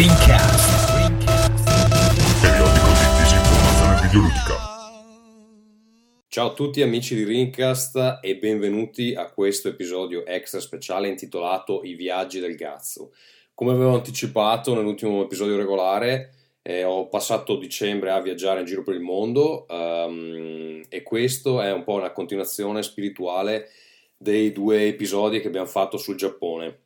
Rincast. Periodico di disinformazione videoludica. Ciao a tutti amici di Rincast e benvenuti a questo episodio extra speciale intitolato I viaggi del Gazzo. Come avevo anticipato nell'ultimo episodio regolare, eh, ho passato dicembre a viaggiare in giro per il mondo um, e questo è un po' una continuazione spirituale dei due episodi che abbiamo fatto sul Giappone.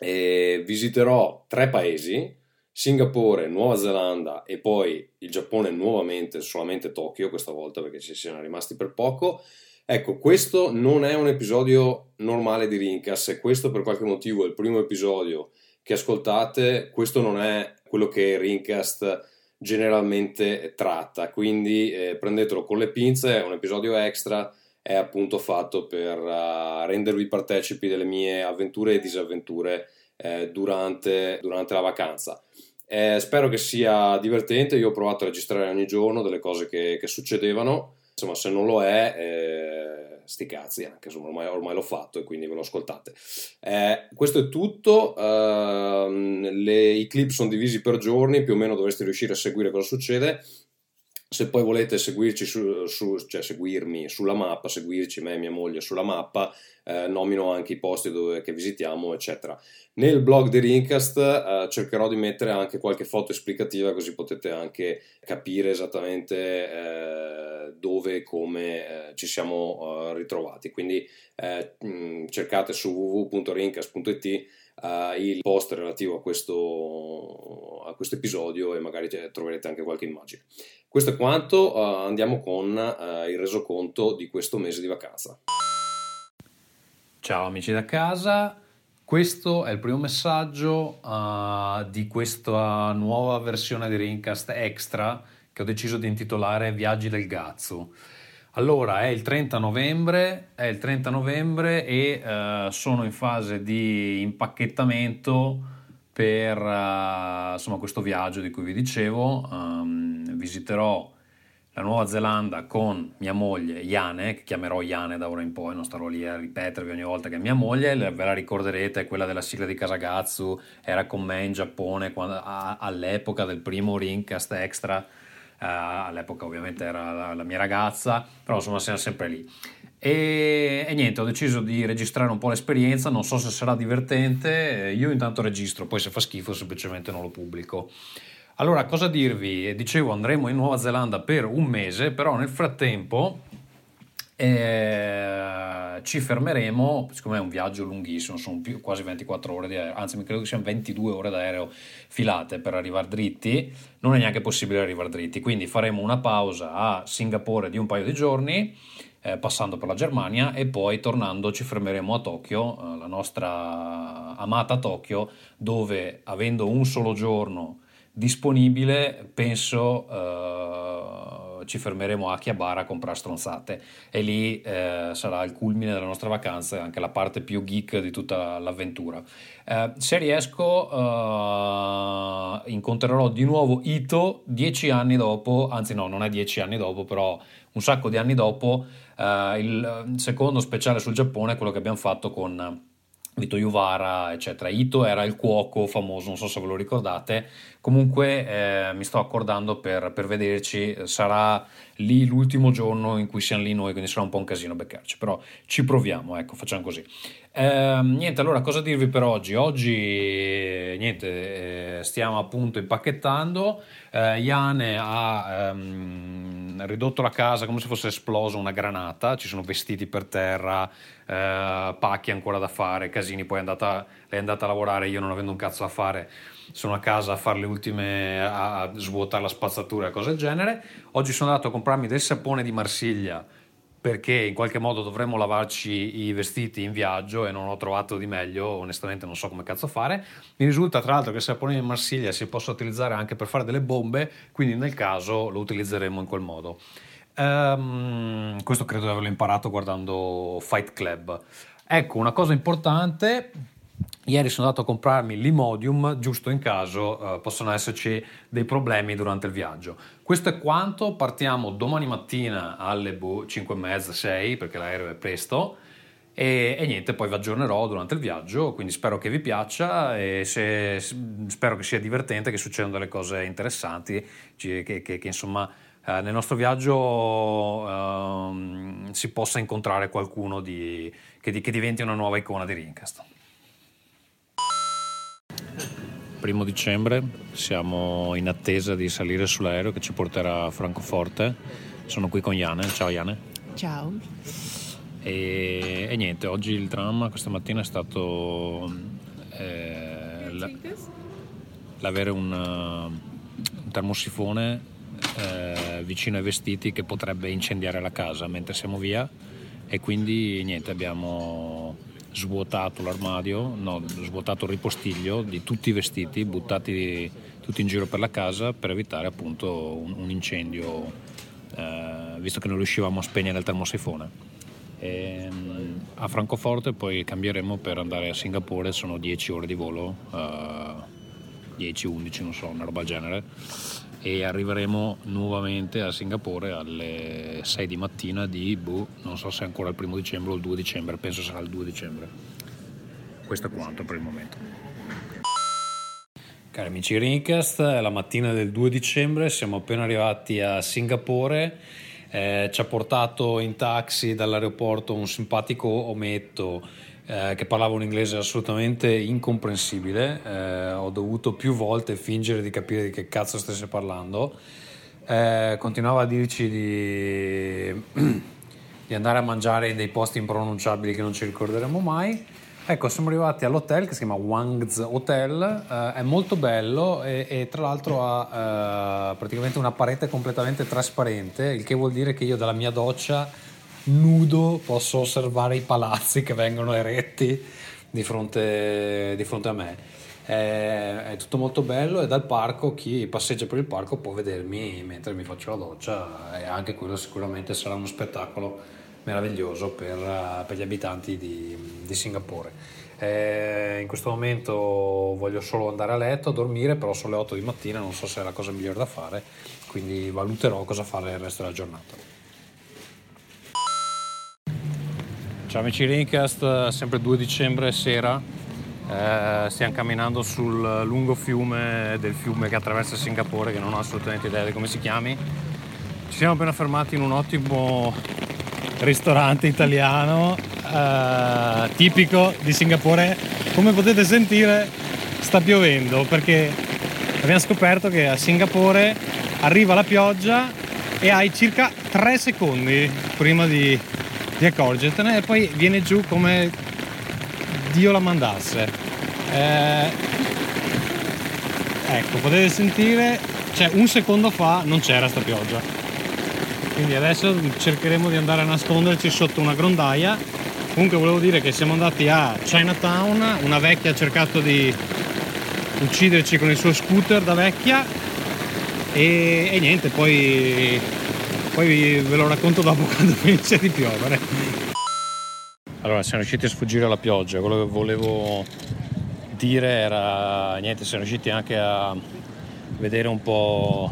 E visiterò tre paesi, Singapore, Nuova Zelanda e poi il Giappone nuovamente, solamente Tokyo questa volta perché ci siamo rimasti per poco. Ecco, questo non è un episodio normale di Rincas e questo per qualche motivo è il primo episodio che ascoltate, questo non è quello che Rincast generalmente tratta, quindi eh, prendetelo con le pinze, è un episodio extra, è appunto fatto per uh, rendervi partecipi delle mie avventure e disavventure eh, durante, durante, la vacanza. Eh, spero che sia divertente, io ho provato a registrare ogni giorno delle cose che, che succedevano, insomma se non lo è eh, sti cazzi, anche insomma ormai, ormai, l'ho fatto e quindi ve lo ascoltate. Eh, questo è tutto, uh, le, i clip sono divisi per giorni, più o meno dovreste riuscire a seguire cosa succede. Se poi volete seguirci su, su, cioè seguirmi sulla mappa, seguirci me e mia moglie sulla mappa, eh, nomino anche i posti dove, che visitiamo, eccetera. Nel blog di Rincast eh, cercherò di mettere anche qualche foto esplicativa così potete anche capire esattamente eh, dove e come eh, ci siamo eh, ritrovati. Quindi eh, mh, cercate su www.rincast.it il post relativo a questo, a questo episodio e magari troverete anche qualche immagine. Questo è quanto, andiamo con il resoconto di questo mese di vacanza. Ciao amici da casa, questo è il primo messaggio uh, di questa nuova versione di Rincast Extra che ho deciso di intitolare Viaggi del Gazzo. Allora, è il 30 novembre, il 30 novembre e uh, sono in fase di impacchettamento per uh, insomma, questo viaggio di cui vi dicevo. Um, visiterò la Nuova Zelanda con mia moglie Iane, che chiamerò Iane da ora in poi, non starò lì a ripetervi ogni volta che è mia moglie, ve la ricorderete, quella della sigla di Kasagazzu, era con me in Giappone quando, a, all'epoca del primo Ringcast Extra, uh, all'epoca ovviamente era la, la, mia ragazza, però insomma siamo sempre lì. E, e, niente, ho deciso di registrare un po' l'esperienza, non so se sarà divertente, io intanto registro, poi se fa schifo semplicemente non lo pubblico. Allora, cosa dirvi? Dicevo, andremo in Nuova Zelanda per un mese, però nel frattempo eh, ci fermeremo, siccome è un viaggio lunghissimo, sono più, quasi 24 ore di aereo, anzi mi credo che siano 22 ore d'aereo filate per arrivare dritti, non è neanche possibile arrivare dritti, quindi faremo una pausa a Singapore di un paio di giorni, eh, passando per la Germania e poi tornando ci fermeremo a Tokyo, eh, la nostra amata Tokyo, dove avendo un solo giorno disponibile, penso uh, ci fermeremo a Chiabara a comprare stronzate e lì uh, sarà il culmine della nostra vacanza e anche la parte più geek di tutta l'avventura. Uh, se riesco incontrerò di nuovo Ito dieci anni dopo, anzi no, non è dieci anni dopo, però un sacco di anni dopo, il secondo speciale sul Giappone, quello che abbiamo fatto con Vito Juvara, eccetera. Ito era il cuoco famoso, non so se ve lo ricordate. Comunque eh, mi sto accordando per, per, vederci, sarà lì l'ultimo giorno in cui siamo lì noi, quindi sarà un po' un casino beccarci, però ci proviamo, ecco, facciamo così. Eh, niente, allora cosa dirvi per oggi? Oggi, niente, eh, stiamo appunto impacchettando. Eh, Iane ha ehm, ridotto la casa come se fosse esplosa una granata, ci sono vestiti per terra, eh, pacchi ancora da fare, casini, poi è andata, lei è andata a lavorare, io non avendo un cazzo da fare sono a casa a fare le ultime, a svuotare la spazzatura e cose del genere. Oggi sono andato a comprarmi del sapone di Marsiglia perché in qualche modo dovremmo lavarci i vestiti in viaggio e non ho trovato di meglio, onestamente non so come cazzo fare. Mi risulta tra l'altro che il sapone di Marsiglia si possa utilizzare anche per fare delle bombe, quindi nel caso lo utilizzeremo in quel modo. Um, questo credo di averlo imparato guardando Fight Club. Ecco, una cosa importante, ieri sono andato a comprarmi l'Imodium, giusto in caso uh, possono esserci dei problemi durante il viaggio. Questo è quanto, partiamo domani mattina alle 5 e mezza, 6, perché l'aereo è presto, E, e, niente, poi vi aggiornerò durante il viaggio, quindi spero che vi piaccia e se, spero che sia divertente, che succedano delle cose interessanti, che, che, che insomma eh, nel nostro viaggio eh, si possa incontrare qualcuno di, che, che diventi una nuova icona di Rincast. Primo dicembre siamo in attesa di salire sull'aereo che ci porterà a Francoforte. Sono qui con Iane. Ciao Iane. Ciao. E, e niente, oggi il dramma questa mattina è stato eh, l'avere un, un termosifone eh, vicino ai vestiti che potrebbe incendiare la casa mentre siamo via e quindi niente, abbiamo svuotato l'armadio, no, svuotato il ripostiglio di tutti i vestiti buttati tutti in giro per la casa per evitare appunto un, un incendio eh, visto che non riuscivamo a spegnere il termosifone. E, a Francoforte poi cambieremo per andare a Singapore, sono 10 ore di volo. Eh, 10, 11, non so, una roba del genere. E arriveremo nuovamente a Singapore alle 6 di mattina di, boh, non so se è ancora il primo dicembre o il 2 dicembre, penso sarà il 2 dicembre. Questo è quanto per il momento. Cari amici Rincast, è la mattina del 2 dicembre, siamo appena arrivati a Singapore, eh, ci ha portato in taxi dall'aeroporto un simpatico ometto eh, che parlava un inglese assolutamente incomprensibile, eh, ho dovuto più volte fingere di capire di che cazzo stesse parlando, eh, continuava a dirci di, di, andare a mangiare in dei posti impronunciabili che non ci ricorderemo mai. Ecco, siamo arrivati all'hotel che si chiama Wang's Hotel, eh, è molto bello e, e tra l'altro ha eh, praticamente una parete completamente trasparente, il che vuol dire che io dalla mia doccia nudo posso osservare i palazzi che vengono eretti di fronte, di fronte a me. È, è, tutto molto bello e dal parco chi passeggia per il parco può vedermi mentre mi faccio la doccia e anche quello sicuramente sarà uno spettacolo meraviglioso per, per gli abitanti di, di Singapore. Eh, in questo momento voglio solo andare a letto, a dormire, però sono le 8 di mattina, non so se è la cosa migliore da fare, quindi valuterò cosa fare il resto della giornata. Ciao amici Rincast, sempre 2 dicembre sera, eh, stiamo camminando sul lungo fiume del fiume che attraversa Singapore, che non ho assolutamente idea di come si chiami. Ci siamo appena fermati in un ottimo ristorante italiano, eh, tipico di Singapore. Come potete sentire sta piovendo perché abbiamo scoperto che a Singapore arriva la pioggia e hai circa 3 secondi prima di di accorgertene e poi viene giù come Dio la mandasse. Eh, ecco, potete sentire, cioè un secondo fa non c'era sta pioggia. Quindi adesso cercheremo di andare a nasconderci sotto una grondaia. Comunque volevo dire che siamo andati a Chinatown, una vecchia ha cercato di ucciderci con il suo scooter da vecchia e, e niente, poi poi ve lo racconto dopo quando finisce di piovere. Allora, siamo riusciti a sfuggire alla pioggia, quello che volevo dire era niente, siamo riusciti anche a vedere un po',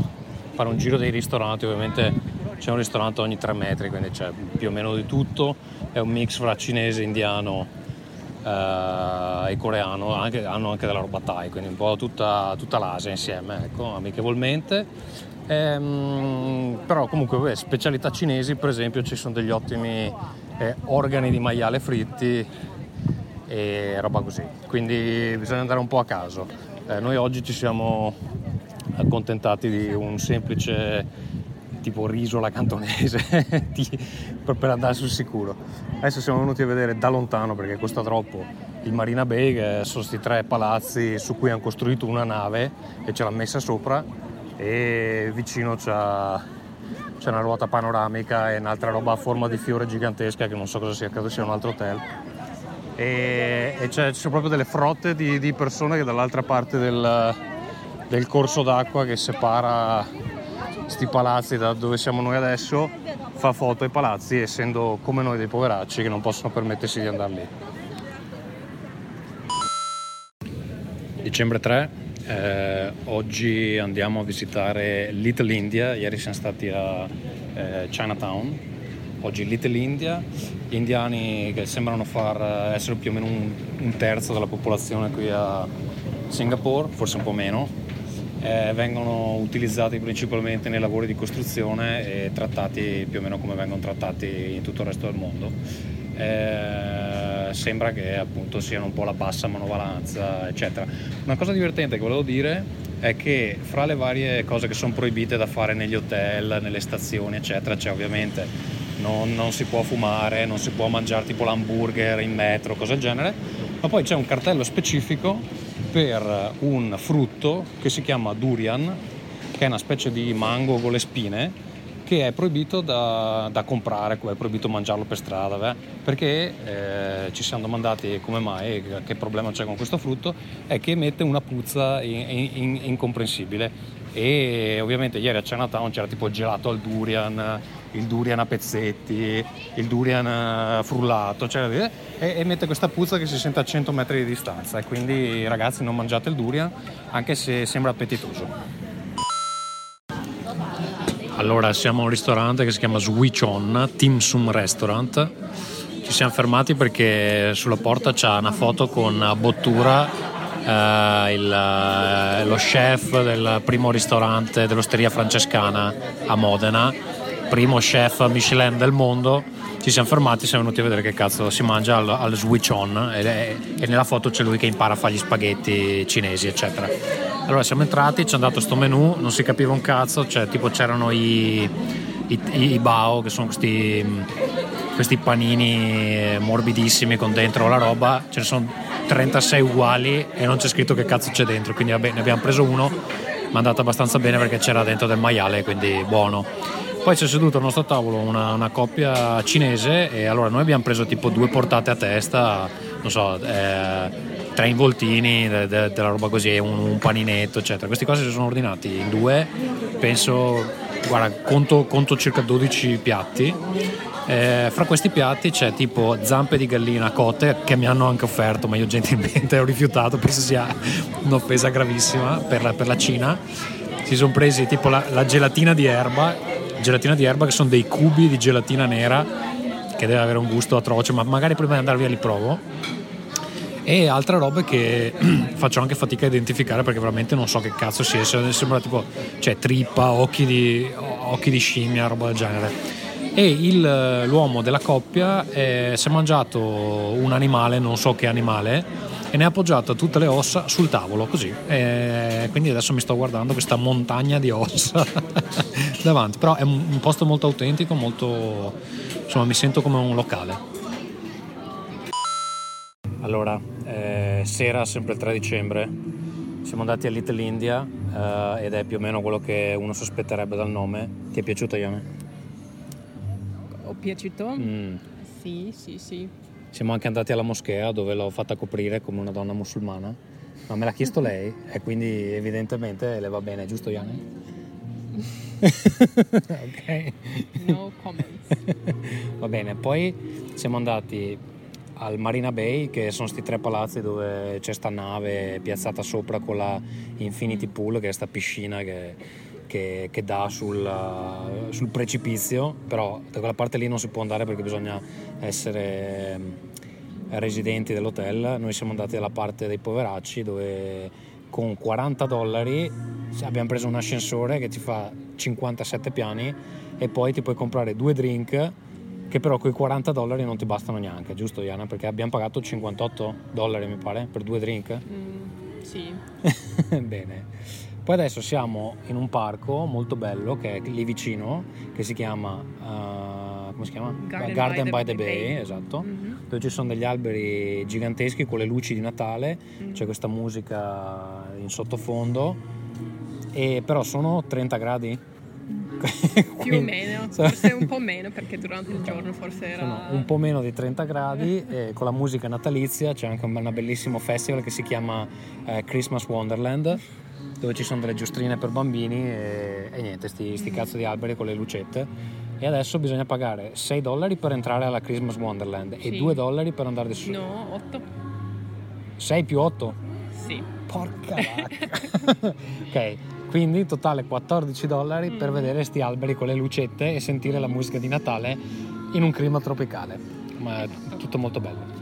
fare un giro dei ristoranti, ovviamente c'è un ristorante ogni tre metri, quindi c'è più o meno di tutto, è un mix fra cinese, indiano eh, e coreano, anche, hanno anche della roba thai, quindi un po' tutta, tutta l'Asia insieme, ecco, amichevolmente Ehm, però comunque beh, specialità cinesi per esempio ci sono degli ottimi eh, organi di maiale fritti e roba così. Quindi bisogna andare un po' a caso. Eh, noi oggi ci siamo accontentati di un semplice tipo riso alla cantonese per andare sul sicuro. Adesso siamo venuti a vedere da lontano perché costa troppo il Marina Bay che sono questi tre palazzi su cui hanno costruito una nave e ce l'hanno messa sopra e vicino c'è, c'è una ruota panoramica e un'altra roba a forma di fiore gigantesca che non so cosa sia, credo sia un altro hotel. E, e ci sono proprio delle frotte di, di, persone che dall'altra parte del, del corso d'acqua che separa questi palazzi da dove siamo noi adesso fa foto ai palazzi essendo come noi dei poveracci che non possono permettersi di andare lì. Dicembre 3 eh, oggi andiamo a visitare Little India, ieri siamo stati a eh, Chinatown, oggi Little India, gli indiani che sembrano far essere più o meno un, un terzo della popolazione qui a Singapore, forse un po' meno, eh, vengono utilizzati principalmente nei lavori di costruzione e trattati più o meno come vengono trattati in tutto il resto del mondo. Sembra che appunto siano un po' la bassa manovalanza, eccetera. Una cosa divertente che volevo dire è che fra le varie cose che sono proibite da fare negli hotel, nelle stazioni, eccetera, c'è ovviamente non, non si può fumare, non si può mangiare tipo l'hamburger in metro, cose del genere, ma poi c'è un cartello specifico per un frutto che si chiama durian, che è una specie di mango con le spine, che è proibito da, da comprare, è proibito mangiarlo per strada, beh? perché eh, ci siamo domandati come mai, che problema c'è con questo frutto, è che emette una puzza in, in, incomprensibile e ovviamente ieri a Chinatown c'era tipo gelato al durian, il durian a pezzetti, il durian eh, frullato, cioè, e, e questa puzza che si sente a 100 metri di distanza e quindi ragazzi non mangiate il durian anche se sembra appetitoso. Allora, siamo a un ristorante che si chiama Switch On, Tim Sum Restaurant. Ci siamo fermati perché sulla porta c'è una foto con Bottura, eh, il, eh, lo chef del primo ristorante dell'osteria francescana a Modena, primo chef Michelin del mondo ci siamo fermati, siamo venuti a vedere che cazzo si mangia al, al switch on e, e, nella foto c'è lui che impara a fare gli spaghetti cinesi, eccetera. Allora siamo entrati, ci hanno dato sto menù, non si capiva un cazzo, cioè tipo c'erano i, i, i bao, che sono questi, questi panini morbidissimi con dentro la roba, ce ne sono 36 uguali e non c'è scritto che cazzo c'è dentro, quindi vabbè, ne abbiamo preso uno, ma è andato abbastanza bene perché c'era dentro del maiale, quindi buono. Poi c'è seduto al nostro tavolo una, una, coppia cinese e allora noi abbiamo preso tipo due portate a testa, non so, eh, tre involtini de, de, della roba così, un, un, paninetto, eccetera. Questi qua si sono ordinati in due, penso, guarda, conto, conto circa 12 piatti. Eh, fra questi piatti c'è tipo zampe di gallina cotte che mi hanno anche offerto, ma io gentilmente ho rifiutato, penso sia un'offesa gravissima per la, per la Cina. Si sono presi tipo la, la gelatina di erba gelatina di erba che sono dei cubi di gelatina nera che deve avere un gusto atroce, ma magari prima di andare via li provo. E altre robe che faccio anche fatica a identificare perché veramente non so che cazzo sia, sembra tipo cioè, trippa, occhi di, occhi di scimmia, roba del genere. E il, l'uomo della coppia eh, si è mangiato un animale, non so che animale, e ne ha appoggiato tutte le ossa sul tavolo, così. E quindi adesso mi sto guardando questa montagna di ossa davanti, però è un posto molto autentico, molto... insomma mi sento come un locale. Allora, eh, sera, sempre il 3 dicembre, siamo andati a Little India eh, ed è più o meno quello che uno sospetterebbe dal nome. Ti è piaciuto, Ione? Ho piaciuto? Mm. Sì, sì, sì. Siamo anche andati alla moschea dove l'ho fatta coprire come una donna musulmana, ma me l'ha chiesto lei e quindi evidentemente le va bene, giusto Yanni? ok. No comments. va bene, poi siamo andati al Marina Bay, che sono questi tre palazzi dove c'è sta nave piazzata sopra con la Infinity Pool, che è sta piscina che, che, che dà sul, sul, precipizio, però da quella parte lì non si può andare perché bisogna essere residenti dell'hotel, noi siamo andati alla parte dei poveracci dove con 40 dollari abbiamo preso un ascensore che ti fa 57 piani e poi ti puoi comprare due drink che però con i 40 dollari non ti bastano neanche, giusto Iana? Perché abbiamo pagato 58 dollari mi pare per due drink? Mm, sì. Bene. Poi adesso siamo in un parco molto bello che è lì vicino, che si chiama, uh, come si chiama? Garden, Garden by, by, the, Bay, Bay esatto, mm-hmm. dove ci sono degli alberi giganteschi con le luci di Natale, mm-hmm. c'è questa musica in sottofondo, e però sono 30 gradi. Più o meno, forse un po' meno perché durante il giorno forse era... Sono un po' meno di 30 gradi e con la musica natalizia c'è anche un bellissimo festival che si chiama eh, Christmas Wonderland dove ci sono delle giostrine per bambini e, e niente, sti, sti cazzo di alberi con le lucette. E adesso bisogna pagare 6 dollari per entrare alla Christmas Wonderland sì. e 2 dollari per andare su. No, 8. 6 più 8? Sì. Porca vacca. ok, quindi totale 14 dollari mm. per vedere questi alberi con le lucette e sentire la musica di Natale in un clima tropicale, ma è tutto molto bello.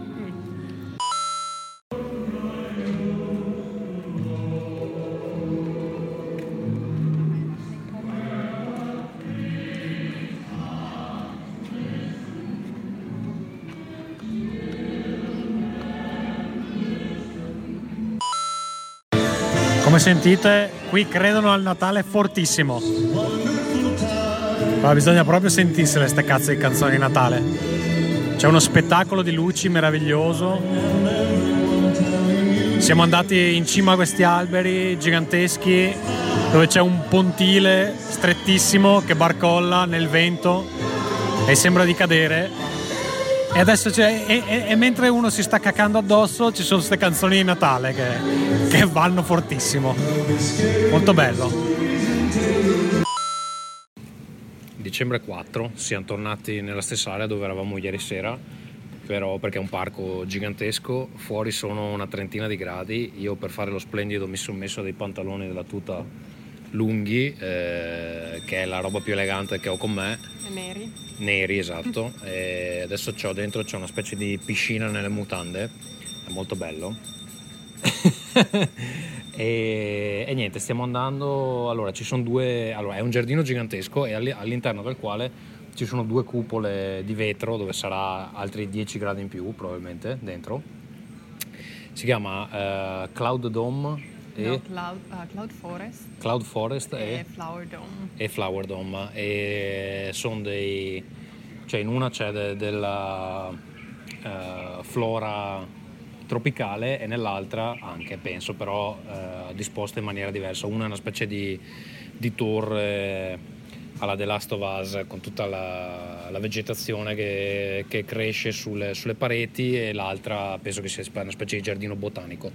Come sentite, qui credono al Natale fortissimo. Ma bisogna proprio sentirsele queste cazzo di canzoni di Natale. C'è uno spettacolo di luci meraviglioso. Siamo andati in cima a questi alberi giganteschi dove c'è un pontile strettissimo che barcolla nel vento e sembra di cadere e adesso c'è, e, e, e, mentre uno si sta cacando addosso ci sono queste canzoni di Natale che, che vanno fortissimo. Molto bello. Dicembre 4, siamo tornati nella stessa area dove eravamo ieri sera, però perché è un parco gigantesco, fuori sono una trentina di gradi, io per fare lo splendido mi sono messo dei pantaloni della tuta lunghi, eh, che è la roba più elegante che ho con me. E neri. Neri, esatto. e adesso c'ho dentro c'è una specie di piscina nelle mutande, è molto bello. e, e, niente, stiamo andando. Allora, ci sono due. Allora, è un giardino gigantesco e all'interno del quale ci sono due cupole di vetro dove sarà altri 10 gradi in più, probabilmente dentro. Si chiama uh, Cloud Dome no, Cloud, uh, Cloud, Forest. Cloud Forest e, e Flower Dome. E Flower Dome. E sono dei. cioè in una c'è de, della uh, flora tropicale e nell'altra anche, penso, però uh, disposta in maniera diversa. Una è una specie di, di torre alla The Last of Us con tutta la, la vegetazione che, che cresce sulle, sulle, pareti e l'altra penso che sia una specie di giardino botanico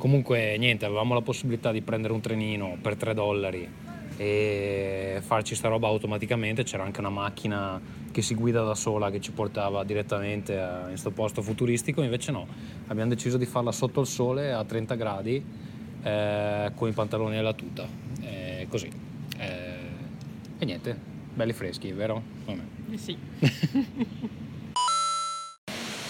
Comunque niente, avevamo la possibilità di prendere un trenino per 3 dollari e farci sta roba automaticamente, c'era anche una macchina che si guida da sola che ci portava direttamente in questo posto futuristico, invece no, abbiamo deciso di farla sotto il sole a 30 gradi eh, con i pantaloni e la tuta, eh, così. Eh, e niente, belli freschi, vero? Vabbè. Sì.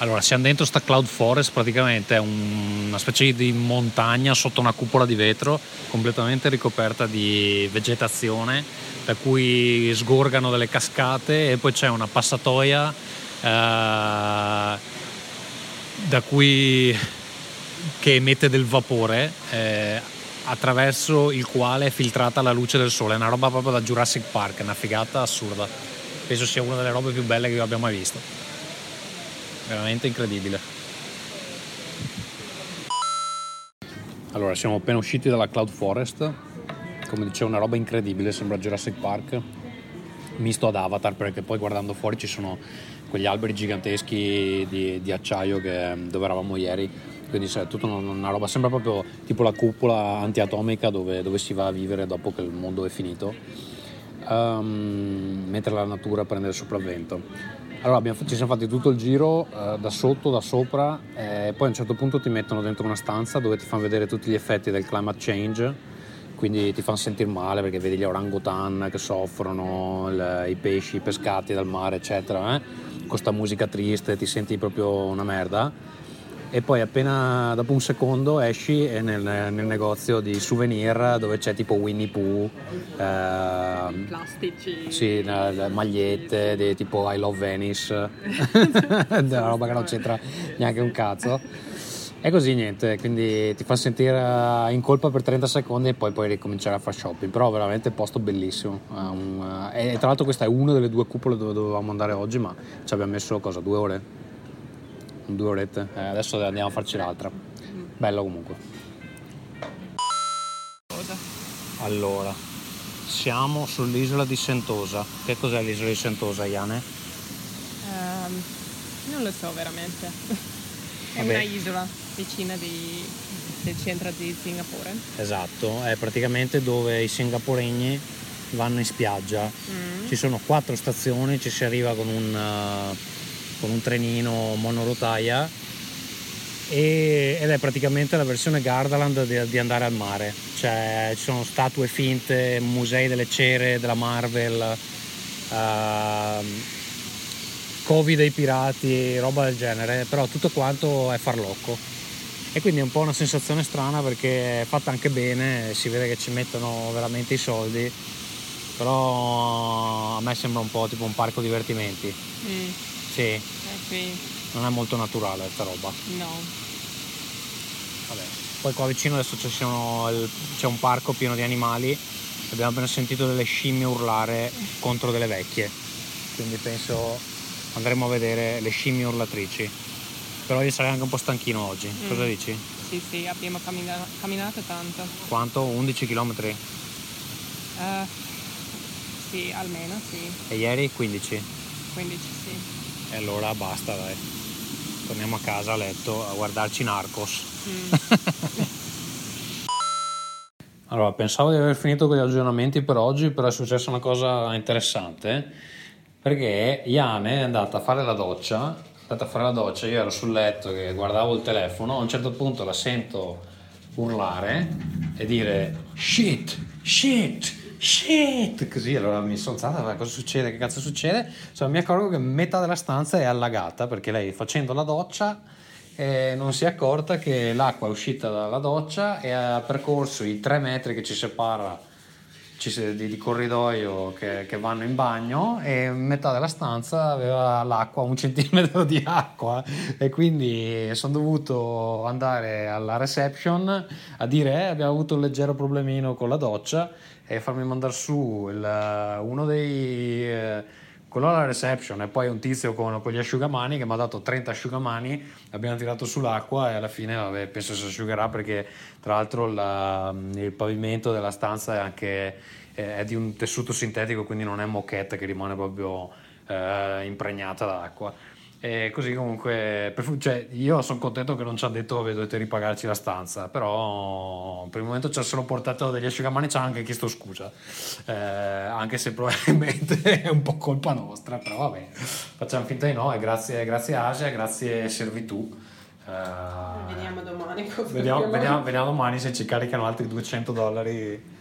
Allora, siamo dentro sta Cloud Forest, praticamente è un, una specie di montagna sotto una cupola di vetro completamente ricoperta di vegetazione, da cui sgorgano delle cascate e poi c'è una passatoia eh, da cui che emette del vapore eh, attraverso il quale è filtrata la luce del sole. È una roba proprio da Jurassic Park, una figata assurda. Penso sia una delle robe più belle che io abbia mai visto veramente incredibile. Allora, siamo appena usciti dalla Cloud Forest, come dicevo una roba incredibile, sembra Jurassic Park, misto ad Avatar, perché poi guardando fuori ci sono quegli alberi giganteschi di, di acciaio che, dove eravamo ieri, quindi è tutta una, una, roba, sembra proprio tipo la cupola antiatomica dove, dove si va a vivere dopo che il mondo è finito, um, mentre la natura prende il sopravvento. Allora abbiamo, ci siamo fatti tutto il giro eh, da sotto, da sopra e poi a un certo punto ti mettono dentro una stanza dove ti fanno vedere tutti gli effetti del climate change, quindi ti fanno sentire male perché vedi gli orangutan che soffrono, il, i pesci pescati dal mare eccetera, eh? con questa musica triste ti senti proprio una merda e poi appena dopo un secondo esci nel, nel negozio di souvenir dove c'è tipo Winnie Pooh eh, plastici sì, magliette di, tipo I Love Venice una roba che non c'entra neanche un cazzo e così niente, quindi ti fa sentire in colpa per 30 secondi e poi puoi ricominciare a fare shopping. Però veramente posto bellissimo. Um, e tra l'altro questa è una delle due cupole dove dovevamo andare oggi, ma ci abbiamo messo cosa? Due ore? Due orette. Eh, adesso andiamo a farci l'altra. Bello comunque. Allora, siamo sull'isola di Sentosa. Che cos'è l'isola di Sentosa, Iane? Um, non lo so veramente. È Vabbè. una isola vicina di, del centro di Singapore. Esatto, è praticamente dove i singaporegni vanno in spiaggia. Mm. Ci sono quattro stazioni, ci si arriva con un uh, con un trenino monorotaia e, ed è praticamente la versione Gardaland di, di, andare al mare. Cioè, ci sono statue finte, musei delle cere della Marvel, uh, scovi dei pirati, roba del genere, però tutto quanto è farlocco. E quindi è un po' una sensazione strana perché è fatta anche bene, si vede che ci mettono veramente i soldi, però a me sembra un po' tipo un parco divertimenti. Mm. Sì. Eh, sì. Non è molto naturale questa roba. No. Vabbè. Poi qua vicino adesso c'è, c'è un parco pieno di animali. Abbiamo appena sentito delle scimmie urlare contro delle vecchie. Quindi penso andremo a vedere le scimmie urlatrici. Però io sarei anche un po' stanchino oggi. Mm. Cosa dici? Sì, sì, abbiamo cammina- camminato tanto. Quanto? 11 km? Uh, sì, almeno sì. E ieri 15? 15, sì. E allora basta, dai. Torniamo a casa a letto a guardarci Narcos. Mm. allora, pensavo di aver finito con gli aggiornamenti per oggi, però è successa una cosa interessante. Perché Iane è andata a fare la doccia, è andata a fare la doccia, io ero sul letto che guardavo il telefono, a un certo punto la sento urlare e dire shit, shit, shit, così allora mi sono alzata, cosa succede, che cazzo succede? Cioè, mi accorgo che metà della stanza è allagata perché lei facendo la doccia eh, non si è accorta che l'acqua è uscita dalla doccia e ha percorso i tre metri che ci separa di, di corridoio che, che, vanno in bagno e metà della stanza aveva l'acqua, un centimetro di acqua. E quindi sono dovuto andare alla reception a dire eh, abbiamo avuto un leggero problemino con la doccia e farmi mandare su il, uno dei... Eh, quello alla reception e poi un tizio con, con, gli asciugamani che mi ha dato 30 asciugamani, abbiamo tirato sull'acqua e alla fine vabbè, penso si asciugherà perché tra l'altro la, il pavimento della stanza è anche è di un tessuto sintetico quindi non è moquette che rimane proprio eh, impregnata d'acqua e così comunque, cioè, io sono contento che non ci hanno detto che dovete ripagarci la stanza, però per il momento ci ha solo portato degli asciugamani, ci ha anche chiesto scusa, eh, anche se probabilmente è un po' colpa nostra, però vabbè, facciamo finta di no e grazie, grazie Asia, grazie Servitù. Eh, vediamo domani. Vediamo, vediamo, vediamo, domani se ci caricano altri 200 dollari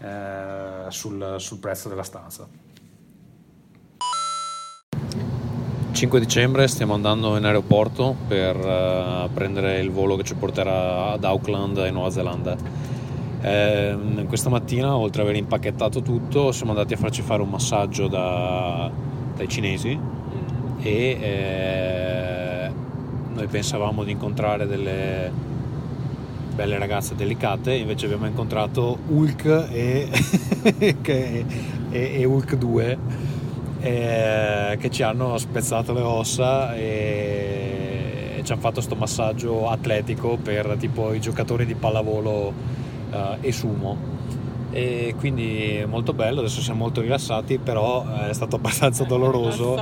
eh, sul, sul prezzo della stanza. 5 dicembre stiamo andando in aeroporto per uh, prendere il volo che ci porterà ad Auckland in Nuova Zelanda. Eh, questa mattina, oltre ad aver impacchettato tutto, siamo andati a farci fare un massaggio da, dai cinesi e eh, noi pensavamo di incontrare delle belle ragazze delicate, invece abbiamo incontrato Hulk e, e, e Hulk 2 eh, che ci hanno spezzato le ossa e, e ci hanno fatto questo massaggio atletico per tipo i giocatori di pallavolo eh, e sumo e quindi molto bello, adesso siamo molto rilassati, però eh, è stato abbastanza doloroso.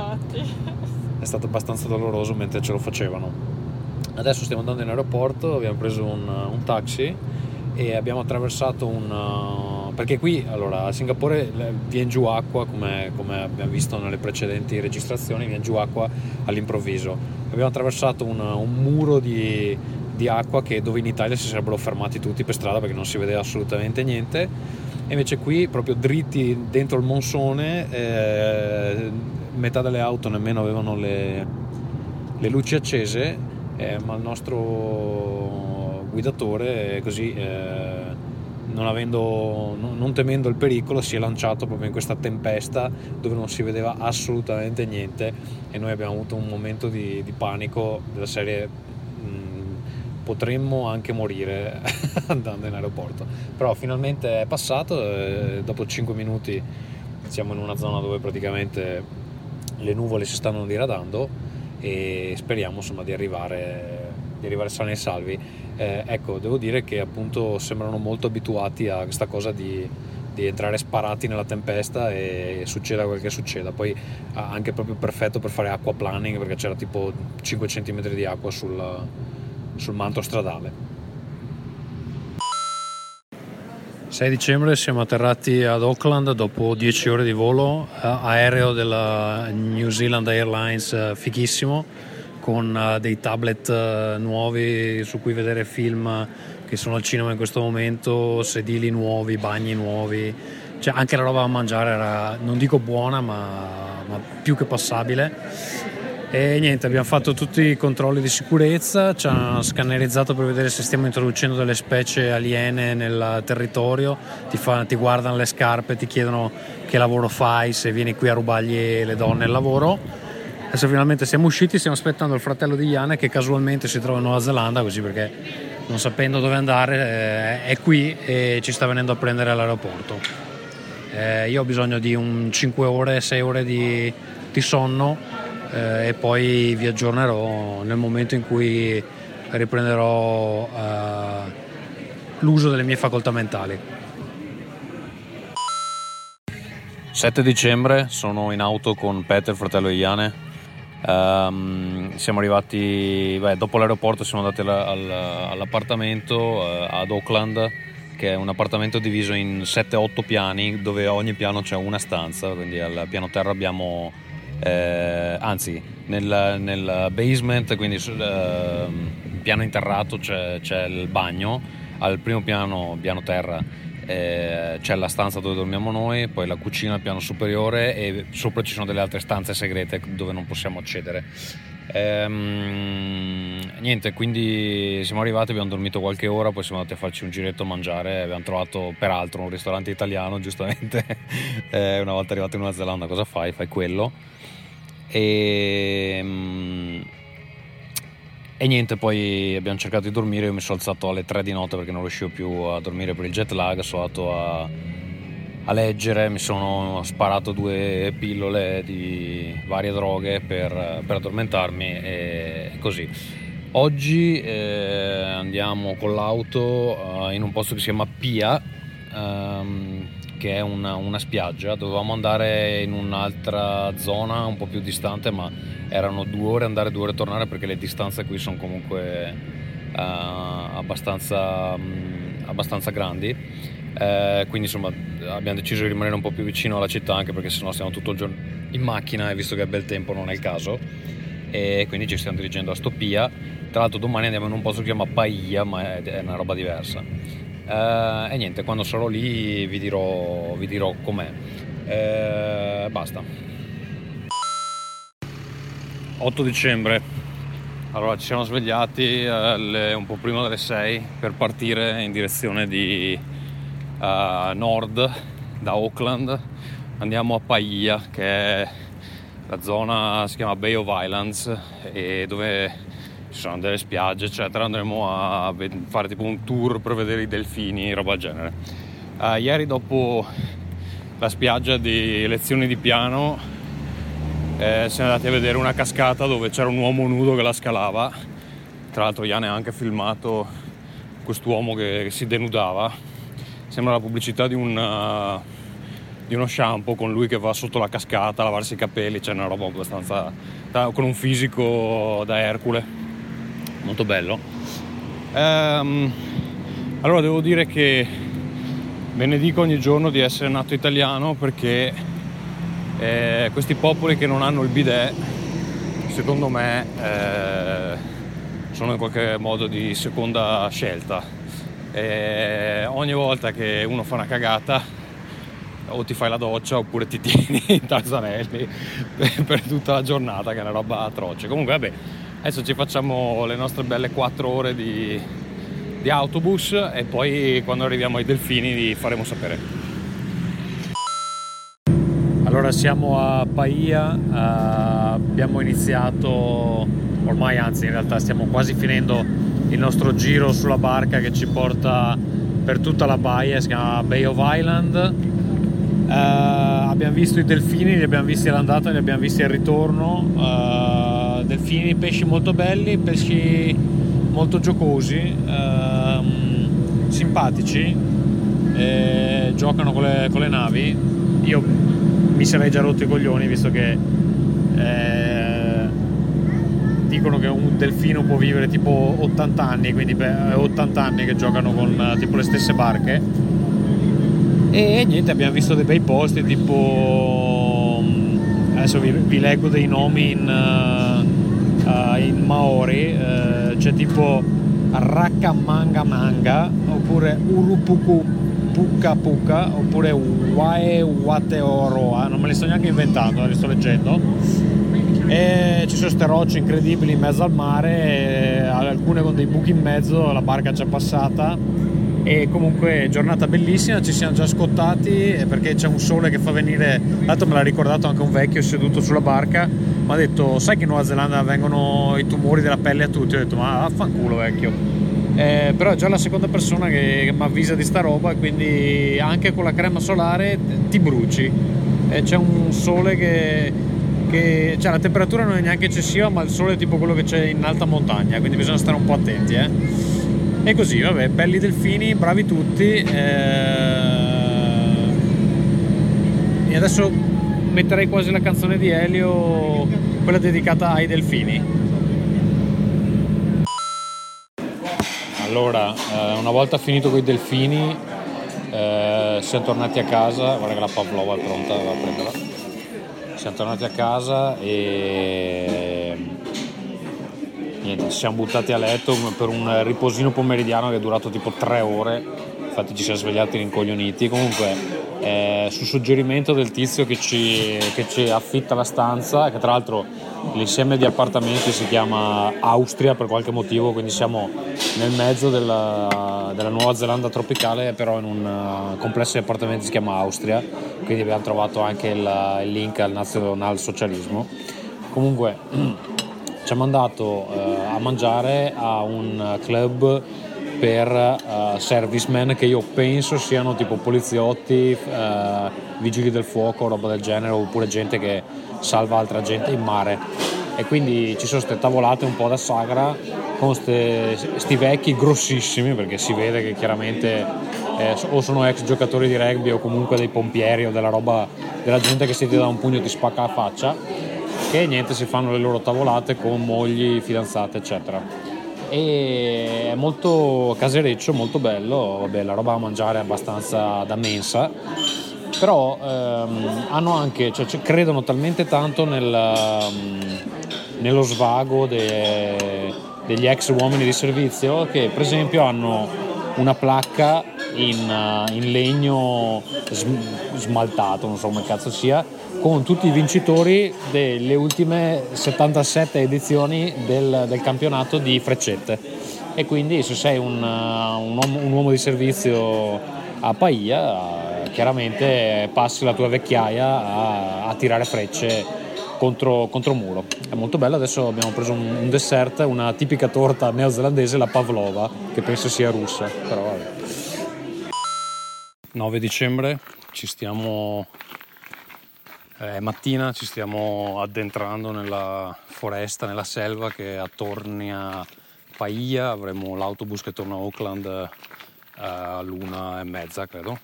È stato abbastanza doloroso mentre ce lo facevano. Adesso stiamo andando in aeroporto, abbiamo preso un, un taxi e abbiamo attraversato un perché qui allora, a Singapore viene giù acqua come, come, abbiamo visto nelle precedenti registrazioni viene giù acqua all'improvviso. Abbiamo attraversato un, un muro di, di, acqua che, dove in Italia si sarebbero fermati tutti per strada perché non si vedeva assolutamente niente. E invece qui proprio dritti dentro il monsone eh, metà delle auto nemmeno avevano le, le luci accese eh, ma il nostro guidatore così eh, non, avendo, non, temendo il pericolo, si è lanciato proprio in questa tempesta dove non si vedeva assolutamente niente e noi abbiamo avuto un momento di, di panico della serie mh, mm, potremmo anche morire andando in aeroporto. Però finalmente è passato, eh, dopo 5 minuti siamo in una zona dove praticamente le nuvole si stanno diradando e speriamo insomma di arrivare, di arrivare sani e salvi eh, ecco, devo dire che appunto sembrano molto abituati a questa cosa di, di entrare sparati nella tempesta e succeda quel che succeda. Poi anche proprio perfetto per fare aquaplaning perché c'era tipo 5 cm di acqua sul, sul manto stradale. 6 dicembre siamo atterrati ad Auckland dopo 10 ore di volo aereo della New Zealand Airlines eh, fighissimo con uh, dei tablet uh, nuovi su cui vedere film che sono al cinema in questo momento, sedili nuovi, bagni nuovi, cioè anche la roba da mangiare era, non dico buona, ma, ma più che passabile. E niente, abbiamo fatto tutti i controlli di sicurezza, ci hanno scannerizzato per vedere se stiamo introducendo delle specie aliene nel territorio, ti, fa, ti guardano le scarpe, ti chiedono che lavoro fai, se vieni qui a rubargli le donne il lavoro. Adesso finalmente siamo usciti, stiamo aspettando il fratello di Iane che casualmente si trova in Nuova Zelanda, così perché non sapendo dove andare eh, è qui e ci sta venendo a prendere all'aeroporto. Eh, io ho bisogno di un 5 ore, 6 ore di, di sonno eh, e poi vi aggiornerò nel momento in cui riprenderò l'uso delle mie facoltà mentali. 7 dicembre sono in auto con Peter, fratello Iane. Um, siamo arrivati beh, dopo l'aeroporto, siamo andati alla, alla, all'appartamento uh, ad Auckland, che è un appartamento diviso in 7-8 piani, dove ogni piano c'è una stanza. Quindi al piano terra abbiamo eh, anzi nel, nel, basement, quindi sul eh, piano interrato c'è, c'è, il bagno, al primo piano, piano terra eh, c'è la stanza dove dormiamo noi, poi la cucina al piano superiore e sopra ci sono delle altre stanze segrete dove non possiamo accedere. Ehm, niente, quindi siamo arrivati, abbiamo dormito qualche ora, poi siamo andati a farci un giretto a mangiare, abbiamo trovato peraltro un ristorante italiano, giustamente, eh, una volta arrivato in Nuova Zelanda cosa fai? Fai quello e, ehm, e niente, poi abbiamo cercato di dormire, io mi sono alzato alle 3 di notte perché non riuscivo più a dormire per il jet lag, sono andato a, a leggere, mi sono sparato due pillole di varie droghe per, per addormentarmi e così. Oggi eh, andiamo con l'auto uh, in un posto che si chiama Pia. Um, che è una, una, spiaggia, dovevamo andare in un'altra zona un po' più distante, ma erano due ore andare due ore tornare perché le distanze qui sono comunque uh, abbastanza, um, abbastanza, grandi. Uh, quindi insomma abbiamo deciso di rimanere un po' più vicino alla città anche perché sennò stiamo tutto il giorno in macchina e visto che è bel tempo non è il caso. E quindi ci stiamo dirigendo a Stopia tra l'altro domani andiamo in un posto che si chiama Paia ma è, è una roba diversa Uh, e niente, quando sarò lì vi dirò, vi dirò com'è. Uh, basta. 8 dicembre. Allora ci siamo svegliati alle, un po' prima delle 6 per partire in direzione di uh, nord da Auckland. Andiamo a Paia che è la zona si chiama Bay of Islands e dove ci sono delle spiagge eccetera andremo a fare tipo un tour per vedere i delfini roba del genere. Uh, ieri dopo la spiaggia di lezioni di piano eh, siamo andati a vedere una cascata dove c'era un uomo nudo che la scalava. Tra l'altro Iane ha anche filmato quest'uomo che, che si denudava. Sembra la pubblicità di un uh, di uno shampoo con lui che va sotto la cascata a lavarsi i capelli, c'è una roba abbastanza con un fisico da Ercole molto bello. Ehm, allora devo dire che benedico ogni giorno di essere nato italiano perché eh, questi popoli che non hanno il bidet, secondo me, eh, sono in qualche modo di seconda scelta. E ogni volta che uno fa una cagata o ti fai la doccia oppure ti tieni in tarzanelli per tutta la giornata che è una roba atroce comunque vabbè Adesso ci facciamo le nostre belle 4 ore di, di autobus e poi quando arriviamo ai delfini vi faremo sapere. Allora siamo a Paia, uh, abbiamo iniziato, ormai anzi in realtà stiamo quasi finendo il nostro giro sulla barca che ci porta per tutta la baia, si chiama Bay of Island. Uh, abbiamo visto i delfini, li abbiamo visti all'andata, li abbiamo visti al ritorno. Uh, delfini, pesci molto belli, pesci molto giocosi, ehm, simpatici, eh, giocano con le, con le, navi. Io mi sarei già rotto i coglioni visto che eh, dicono che un delfino può vivere tipo 80 anni, quindi per 80 anni che giocano con tipo le stesse barche. E niente, abbiamo visto dei bei posti tipo adesso vi, vi leggo dei nomi in, uh, in Maori uh, c'è tipo Rakamanga Manga oppure Urupuku Puka Puka oppure Wae Wateoroa non me li sto neanche inventando, li sto leggendo. E ci sono queste rocce incredibili in mezzo al mare, alcune con dei buchi in mezzo, la barca è passata e comunque giornata bellissima, ci siamo già scottati perché c'è un sole che fa venire, l'altro me l'ha ricordato anche un vecchio seduto sulla barca, mi ha detto sai che in Nuova Zelanda vengono i tumori della pelle a tutti, ho detto ma vaffanculo vecchio. Eh, però è già la seconda persona che mi avvisa di sta roba quindi anche con la crema solare ti bruci. Eh, c'è un sole che, che cioè la temperatura non è neanche eccessiva ma il sole è tipo quello che c'è in alta montagna quindi bisogna stare un po' attenti eh. E così vabbè belli delfini bravi tutti eh... e adesso metterei quasi la canzone di Elio quella dedicata ai delfini. Allora, eh, una volta finito con i delfini, eh, siamo tornati a casa, guarda che la Pavlova è pronta, va a prenderla. Siamo tornati a casa e niente, ci siamo buttati a letto per un riposino pomeridiano che è durato tipo tre ore, infatti ci siamo svegliati rincoglioniti. Comunque, eh, su suggerimento del tizio che ci, che ci affitta la stanza, che tra l'altro l'insieme di appartamenti si chiama Austria per qualche motivo, quindi siamo nel mezzo della, della Nuova Zelanda tropicale, però in un uh, complesso di appartamenti si chiama Austria, quindi abbiamo trovato anche il, il link al nazionalsocialismo. Comunque ci ha mandato uh, a mangiare a un club per uh, servicemen che io penso siano tipo poliziotti, uh, vigili del fuoco, roba del genere, oppure gente che salva altra gente in mare. E quindi ci sono queste tavolate un po' da sagra con questi vecchi grossissimi, perché si vede che chiaramente eh, o sono ex giocatori di rugby o comunque dei pompieri o della roba della gente che se ti dà un pugno ti spacca la faccia, che niente si fanno le loro tavolate con mogli, fidanzate, eccetera. E è molto casereccio, molto bello, vabbè la roba da mangiare è abbastanza da mensa, però ehm, hanno anche, cioè, credono talmente tanto nel, um, nello svago de, degli ex uomini di servizio che per esempio hanno una placca in, in legno smaltato, non so come cazzo sia, con tutti i vincitori delle ultime 77 edizioni del, del campionato di freccette. E quindi se sei un, un, uomo, un uomo di servizio a Paia, chiaramente passi la tua vecchiaia a, a tirare frecce contro, contro muro. È molto bello, adesso abbiamo preso un, un, dessert, una tipica torta neozelandese, la pavlova, che penso sia russa, però vabbè. 9 dicembre, ci stiamo è mattina ci stiamo addentrando nella foresta, nella selva che attorni a Paia, avremo l'autobus che torna a Auckland eh, all'una e mezza credo.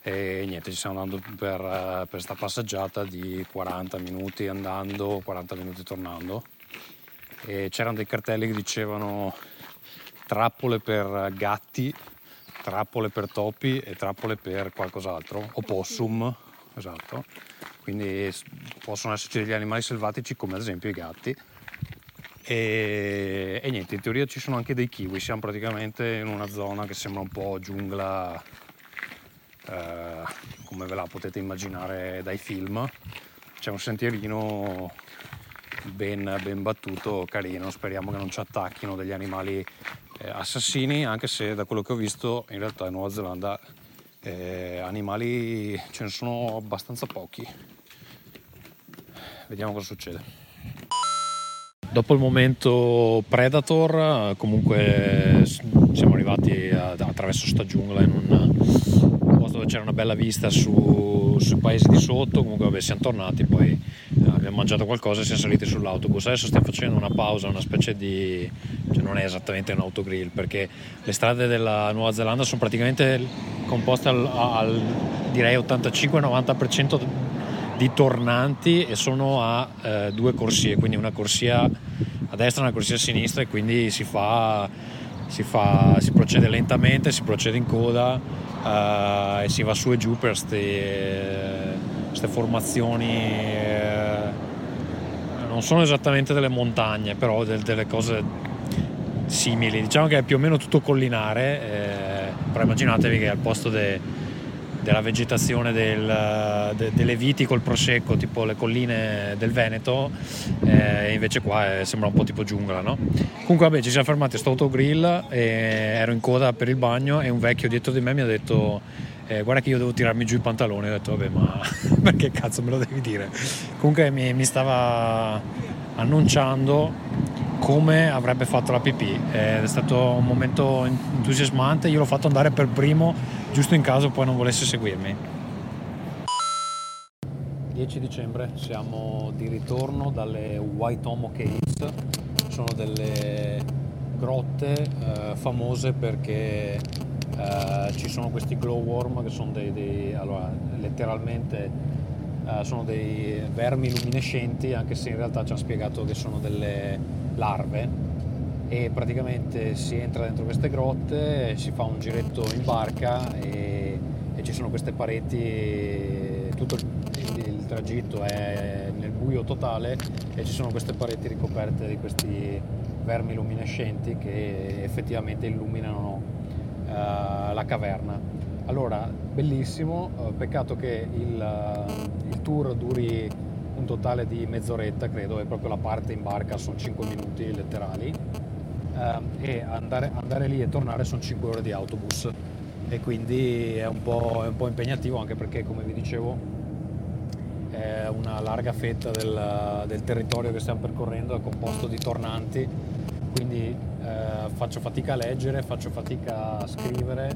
E niente ci stiamo andando per, eh, questa passeggiata di 40 minuti andando, 40 minuti tornando. E c'erano dei cartelli che dicevano trappole per gatti, trappole per topi e trappole per qualcos'altro, opossum, esatto quindi possono esserci degli animali selvatici come ad esempio i gatti. E, e, niente, in teoria ci sono anche dei kiwi, siamo praticamente in una zona che sembra un po' giungla eh, come ve la potete immaginare dai film. C'è un sentierino ben, ben battuto, carino, speriamo che non ci attacchino degli animali eh, assassini, anche se da quello che ho visto in realtà in Nuova Zelanda eh, animali ce ne sono abbastanza pochi. Vediamo cosa succede. Dopo il momento Predator, comunque siamo arrivati attraverso sta giungla in un posto dove c'era una bella vista su, sui paesi di sotto. Comunque, vabbè, siamo tornati, poi eh, abbiamo mangiato qualcosa e siamo saliti sull'autobus. Adesso stiamo facendo una pausa, una specie di. cioè non è esattamente un autogrill perché le strade della Nuova Zelanda sono praticamente composte al, al direi 85-90% di tornanti e sono a eh, due corsie, quindi una corsia a destra e una corsia a sinistra e quindi si fa, si, fa, si procede lentamente, si procede in coda eh, e si va su e giù per queste formazioni. Eh, non sono esattamente delle montagne, però del, delle cose simili. Diciamo che è più o meno tutto collinare, eh, però immaginatevi che al posto de, della vegetazione del, de, delle viti col prosecco, tipo le colline del Veneto, eh, invece qua è, sembra un po' tipo giungla, no? Comunque vabbè, ci siamo fermati a sto autogrill e ero in coda per il bagno e un vecchio dietro di me mi ha detto eh, guarda che io devo tirarmi giù i pantaloni, ho detto vabbè ma perché cazzo me lo devi dire? Comunque mi, mi stava annunciando come avrebbe fatto la pipì è stato un momento entusiasmante. Io l'ho fatto andare per primo giusto in caso poi non volesse seguirmi. 10 dicembre siamo di ritorno dalle White Homo Caves. Sono delle grotte eh, famose perché eh, ci sono questi glowworm che sono dei, dei allora letteralmente eh, sono dei vermi luminescenti anche se in realtà ci hanno spiegato che sono delle larve e praticamente si entra dentro queste grotte, si fa un giretto in barca e, e ci sono queste pareti, tutto il, il, tragitto è nel buio totale e ci sono queste pareti ricoperte di questi vermi luminescenti che effettivamente illuminano uh, la caverna. Allora, bellissimo, uh, peccato che il, il tour duri un totale di mezz'oretta credo è proprio la parte in barca sono 5 minuti letterali ehm, e andare, andare, lì e tornare sono 5 ore di autobus e quindi è un, è un po', impegnativo anche perché come vi dicevo è una larga fetta del, del territorio che stiamo percorrendo è composto di tornanti quindi eh, faccio fatica a leggere, faccio fatica a scrivere,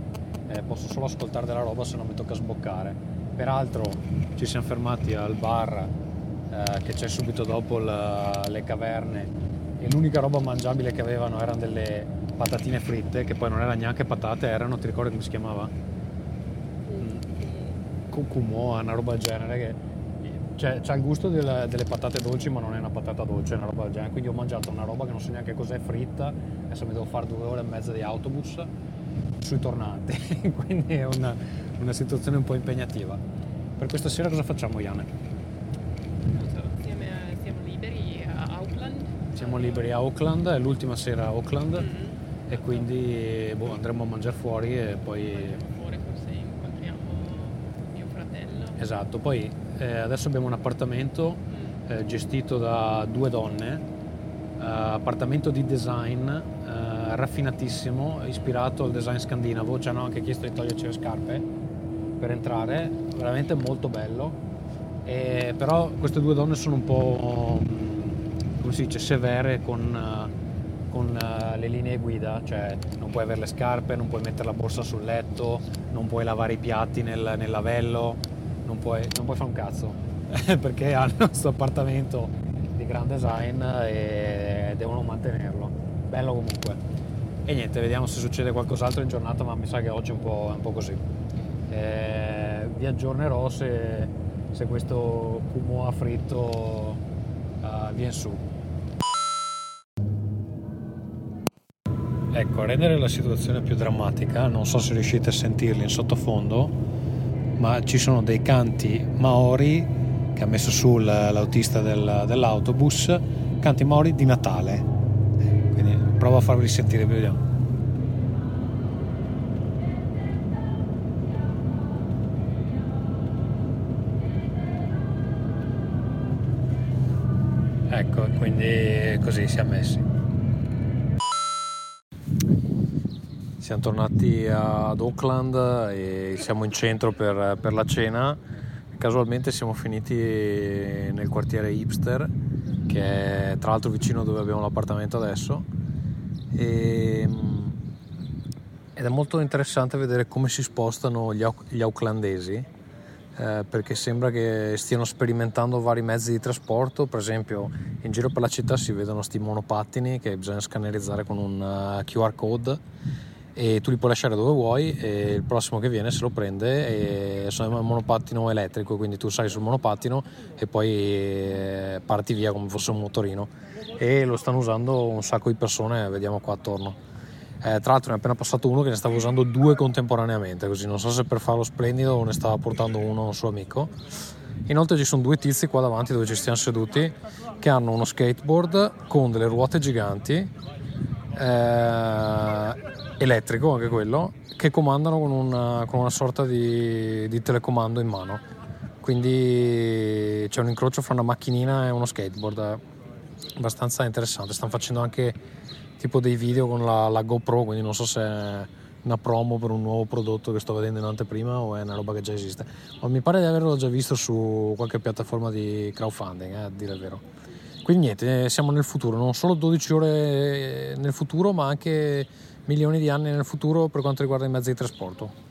eh, posso solo ascoltare della roba se non mi tocca sboccare. Peraltro ci siamo fermati al bar eh, che c'è subito dopo la, le caverne e l'unica roba mangiabile che avevano erano delle patatine fritte che poi non erano neanche patate, erano, ti ricordi come si chiamava? Mm. Cucumoa, una roba del genere che cioè, c'ha il gusto delle, delle, patate dolci ma non è una patata dolce, è una roba del genere. Quindi ho mangiato una roba che non so neanche cos'è fritta, adesso mi devo fare due ore e mezza di autobus sui tornanti, quindi è una, una situazione un po' impegnativa. Per questa sera cosa facciamo Iane? Siamo liberi a Auckland, è l'ultima sera a Auckland mm-hmm. e quindi boh, andremo a mangiare fuori e poi... Fuori forse incontriamo mio fratello. Esatto, poi eh, adesso abbiamo un appartamento mm. eh, gestito da due donne, eh, appartamento di design eh, raffinatissimo, ispirato al design scandinavo, ci hanno anche chiesto di toglierci le scarpe per entrare, veramente molto bello. E, però queste due donne sono un po' come si dice, severe con, eh, con uh, le linee guida, cioè non puoi avere le scarpe, non puoi mettere la borsa sul letto, non puoi lavare i piatti nel, nel lavello, non puoi, non puoi fare un cazzo, perché hanno questo appartamento di gran design e devono mantenerlo. Bello comunque. E niente, vediamo se succede qualcos'altro in giornata, ma mi sa che oggi è un po', è un po così. Eh, vi aggiornerò se, se questo Kumoa fritto uh, viene su. Ecco, a rendere la situazione più drammatica, non so se riuscite a sentirli in sottofondo, ma ci sono dei canti maori che ha messo su l'autista del, dell'autobus, canti maori di Natale. Quindi provo a farvi sentire, vediamo. Ecco, quindi così siamo messi. Siamo tornati ad Auckland e siamo in centro per, per la cena. Casualmente siamo finiti nel quartiere Hipster, che è tra l'altro vicino dove abbiamo l'appartamento adesso. E, ed è molto interessante vedere come si spostano gli, gli aucklandesi, eh, perché sembra che stiano sperimentando vari mezzi di trasporto. Per esempio, in giro per la città si vedono questi monopattini che bisogna scannerizzare con un eh, QR code e tu li puoi lasciare dove vuoi e il prossimo che viene se lo prende e sono un monopattino elettrico quindi tu sali sul monopattino e poi eh, parti via come fosse un motorino. E lo stanno usando un sacco di persone vediamo qua attorno. Eh, tra l'altro ne è appena passato uno che ne stava usando due contemporaneamente così non so se per farlo splendido o ne stava portando uno un suo amico. Inoltre ci sono due tizi qua davanti dove ci stiamo seduti che hanno uno skateboard con delle ruote giganti eh, elettrico anche quello, che comandano con una, con una sorta di, di, telecomando in mano. Quindi c'è un incrocio fra una macchinina e uno skateboard, abbastanza interessante. Stanno facendo anche tipo dei video con la, la GoPro, quindi non so se è una promo per un nuovo prodotto che sto vedendo in anteprima o è una roba che già esiste. Ma mi pare di averlo già visto su qualche piattaforma di crowdfunding, eh, a dire il vero. Quindi niente, siamo nel futuro, non solo 12 ore nel futuro, ma anche milioni di anni nel futuro per quanto riguarda i mezzi di trasporto.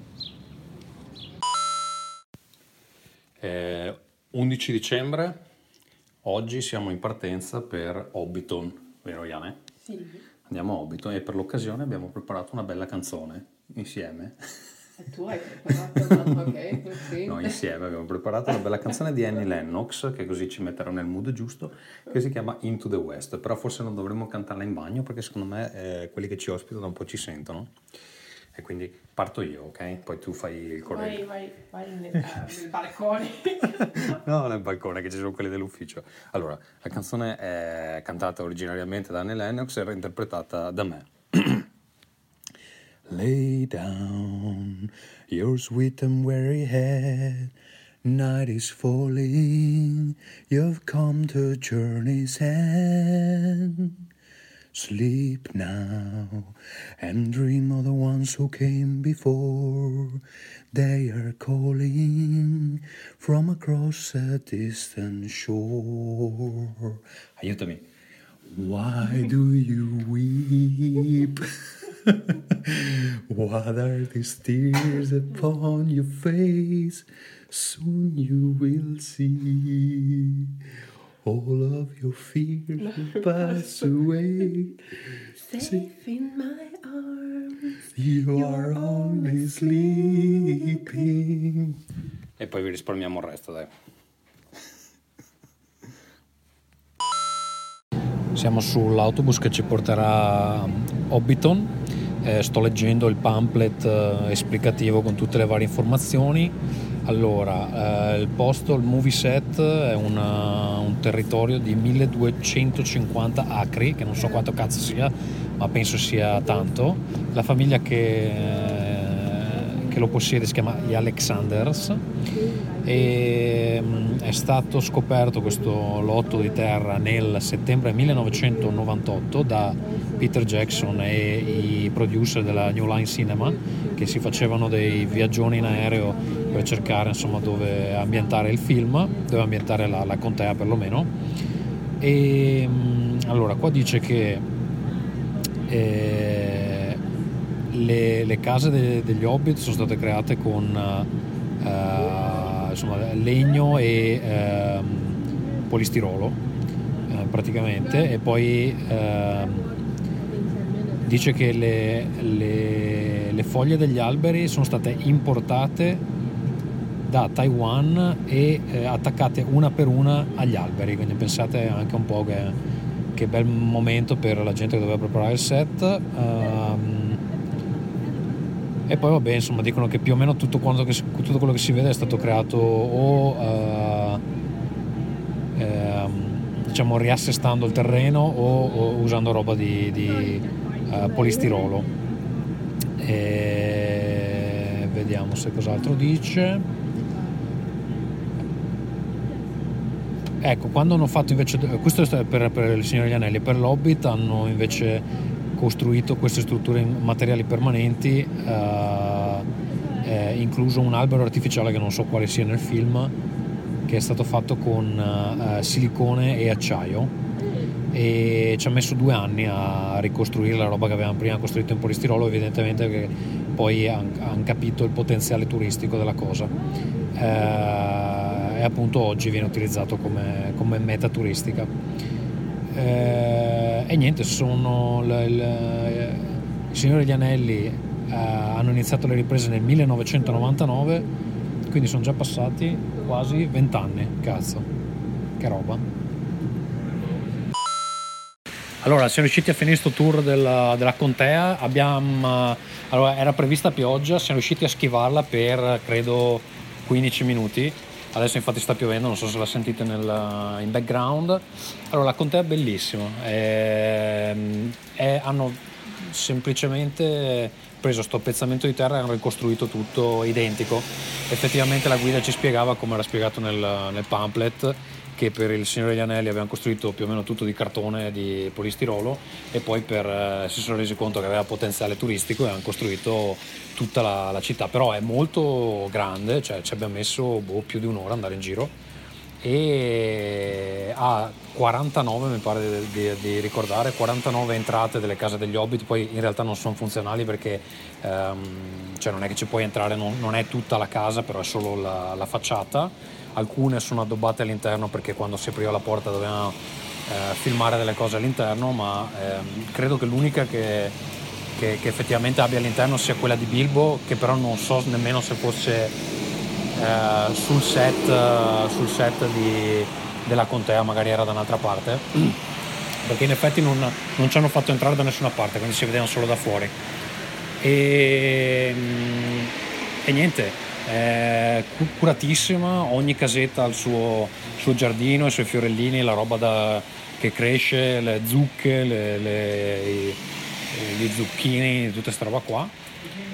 Eh, 11 dicembre, oggi siamo in partenza per Hobbiton, vero Iane? Sì. Andiamo a Hobbiton e per l'occasione abbiamo preparato una bella canzone insieme. E tu hai preparato una, ok, sì. No, insieme abbiamo preparato una bella canzone di Annie Lennox, che così ci metterà nel mood giusto, che si chiama Into the West, però forse non dovremmo cantarla in bagno perché secondo me eh, quelli che ci ospitano un po' ci sentono. E quindi parto io, ok? Poi tu fai il corretto. Vai, vai, vai nel, nel balcone. no, nel balcone, che ci sono quelli dell'ufficio. Allora, la canzone è cantata originariamente da Annie Lennox e interpretata da me. Lay down your sweet and weary head. Night is falling, you've come to journey's end. Sleep now and dream of the ones who came before. They are calling from across a distant shore. Aiutami. Why do you weep? what are these tears upon your face? Soon you will see all of your fears will pass away. Safe in my arms. You are only sleeping. E poi vi risparmiamo il resto, dai. Siamo sull'autobus che ci porterà a Hobbiton. Eh, sto leggendo il pamphlet eh, esplicativo con tutte le varie informazioni. Allora, eh, il posto, il movie set è una, un territorio di 1250 acri, che non so quanto cazzo sia, ma penso sia tanto. La famiglia che, che lo possiede si chiama gli Alexanders e mm, è stato scoperto questo lotto di terra nel settembre 1998 da Peter Jackson e i producer della New Line Cinema che si facevano dei viaggioni in aereo per cercare insomma, dove ambientare il film, dove ambientare la, la contea perlomeno. E mm, allora qua dice che eh, le, le, case de, degli hobbit sono state create con eh, insomma, legno e ehm, polistirolo eh, praticamente. E poi ehm, dice che le, le, le, foglie degli alberi sono state importate da Taiwan e eh, attaccate una per una agli alberi. Quindi pensate anche un po' che, che bel momento per la gente che doveva preparare il set. Um, e poi vabbè, insomma, dicono che più o meno tutto, che, tutto quello che si vede è stato creato o uh, eh, diciamo riassestando il terreno o, o usando roba di, di uh, polistirolo. E vediamo se cos'altro dice. Ecco, quando hanno fatto invece, questo è per, per il Signore degli Anelli, per l'Hobbit hanno invece costruito queste strutture materiali permanenti, eh, eh, incluso un albero artificiale che non so quale sia nel film, che è stato fatto con eh, silicone e acciaio e ci ha messo due anni a ricostruire la roba che avevamo prima costruito in polistirolo, evidentemente che poi hanno han capito il potenziale turistico della cosa. Eh, e appunto oggi viene utilizzato come, come meta turistica. Eh, e niente, sono il, il, il Signore degli Anelli eh, hanno iniziato le riprese nel 1999, quindi sono già passati quasi vent'anni, cazzo, che roba. Allora, siamo riusciti a finire questo tour della, della contea, abbiamo, allora, era prevista pioggia, siamo riusciti a schivarla per credo 15 minuti Adesso infatti sta piovendo, non so se la sentite nel, in background. Allora, la contea è bellissima. È, è, hanno semplicemente preso sto pezzamento di terra e hanno ricostruito tutto identico. Effettivamente la guida ci spiegava, come era spiegato nel, nel pamphlet, che per il Signore degli Anelli avevano costruito più o meno tutto di cartone di polistirolo e poi per, eh, si sono resi conto che aveva potenziale turistico e hanno costruito tutta la, la città. Però è molto grande, cioè ci abbiamo messo boh, più di un'ora andare in giro e ha 49 mi pare di, di, di, ricordare 49 entrate delle case degli hobbit poi in realtà non sono funzionali perché um, cioè non è che ci puoi entrare non, non, è tutta la casa però è solo la, la, facciata alcune sono addobbate all'interno perché quando si apriva la porta dovevano eh, filmare delle cose all'interno ma ehm, credo che l'unica che, che, che effettivamente abbia all'interno sia quella di Bilbo che però non so nemmeno se fosse eh, sul set, sul set di, della contea magari era da un'altra parte. Perché in effetti non, non, ci hanno fatto entrare da nessuna parte quindi si vedevano solo da fuori. E, e niente eh, curatissima ogni casetta ha il suo, suo, giardino i suoi fiorellini la roba da, che cresce le zucche le, le, gli zucchini tutta questa roba qua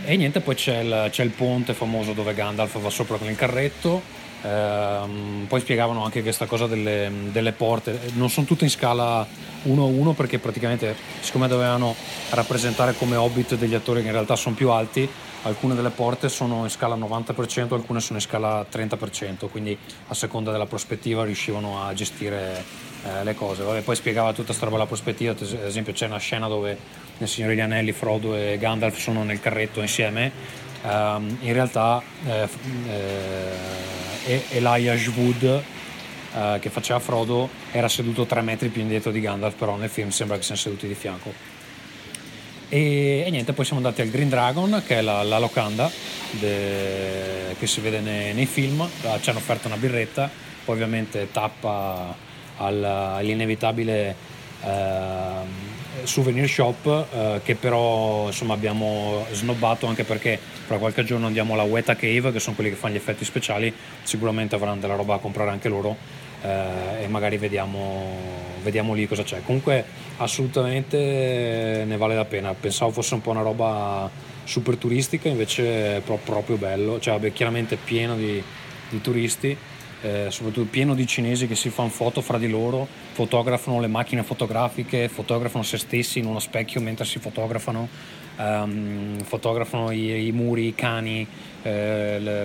e niente, poi c'è il, c'è il, ponte famoso dove Gandalf va sopra con il carretto. Ehm, poi spiegavano anche questa cosa delle, delle, porte, non sono tutte in scala 1 a 1 perché praticamente, siccome dovevano rappresentare come hobbit degli attori che in realtà sono più alti, alcune delle porte sono in scala 90%, alcune sono in scala 30%, quindi a seconda della prospettiva riuscivano a gestire eh, le cose. Vabbè, poi spiegava tutta questa roba la prospettiva, ad esempio c'è una scena dove nel Signore degli Anelli Frodo e Gandalf sono nel carretto insieme, um, in realtà eh, eh, Elijah Wood Uh, che faceva Frodo era seduto tre metri più indietro di Gandalf, però nel film sembra che siano seduti di fianco. E, e niente, poi siamo andati al Green Dragon, che è la, la locanda de, che si vede nei, nei film. Ci hanno offerto una birretta, poi ovviamente tappa al, all'inevitabile eh, souvenir shop eh, che però insomma abbiamo snobbato anche perché fra qualche giorno andiamo alla Weta Cave che sono quelli che fanno gli effetti speciali sicuramente avranno della roba da comprare anche loro eh, e magari vediamo, vediamo lì cosa c'è comunque assolutamente ne vale la pena. Pensavo fosse un po' una roba super turistica invece è proprio bello. Cioè vabbè, chiaramente pieno di, di turisti eh, soprattutto pieno di cinesi che si fanno foto fra di loro, fotografano le macchine fotografiche, fotografano se stessi in uno specchio mentre si fotografano, um, fotografano i, i, muri, i cani, eh, le,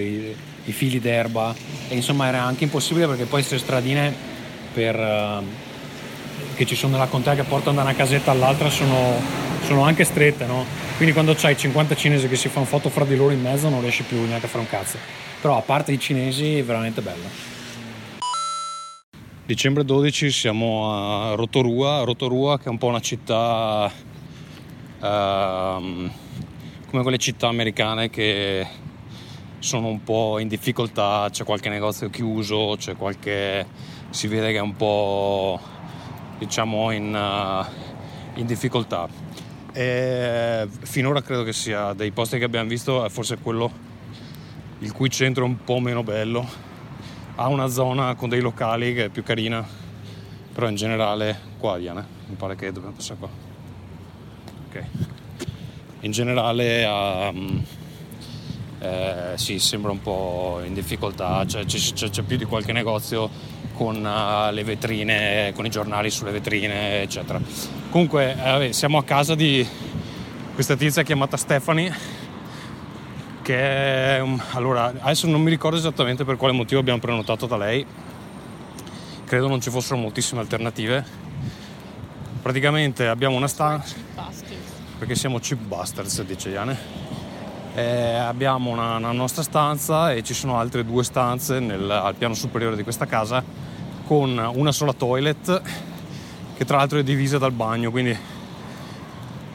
i, i, fili d'erba. E insomma era anche impossibile perché poi queste stradine per, uh, che ci sono nella contea che portano da una casetta all'altra sono, sono anche strette, no? quindi quando c'hai 50 cinesi che si fanno foto fra di loro in mezzo non riesci più neanche a fare un cazzo però a parte i cinesi è veramente bello. Dicembre 12 siamo a Rotorua, Rotorua che è un po' una città uh, come quelle città americane che sono un po' in difficoltà, c'è qualche negozio chiuso, c'è qualche si vede che è un po' diciamo in, uh, in difficoltà. E finora credo che sia dei posti che abbiamo visto forse quello il cui centro è un po' meno bello. Ha una zona con dei locali che è più carina, però in generale qua Diana, mi pare che dobbiamo passare qua. Ok. In generale um, eh, sì, sembra un po' in difficoltà, cioè, c'è, c'è, più di qualche negozio con uh, le vetrine, con i giornali sulle vetrine, eccetera. Comunque, eh, siamo a casa di questa tizia chiamata Stephanie perché allora adesso non mi ricordo esattamente per quale motivo abbiamo prenotato da lei. Credo non ci fossero moltissime alternative. Praticamente abbiamo una stanza perché siamo cheap bastards dice Iane eh, abbiamo una, una, nostra stanza e ci sono altre due stanze nel, al piano superiore di questa casa con una sola toilet che tra l'altro è divisa dal bagno quindi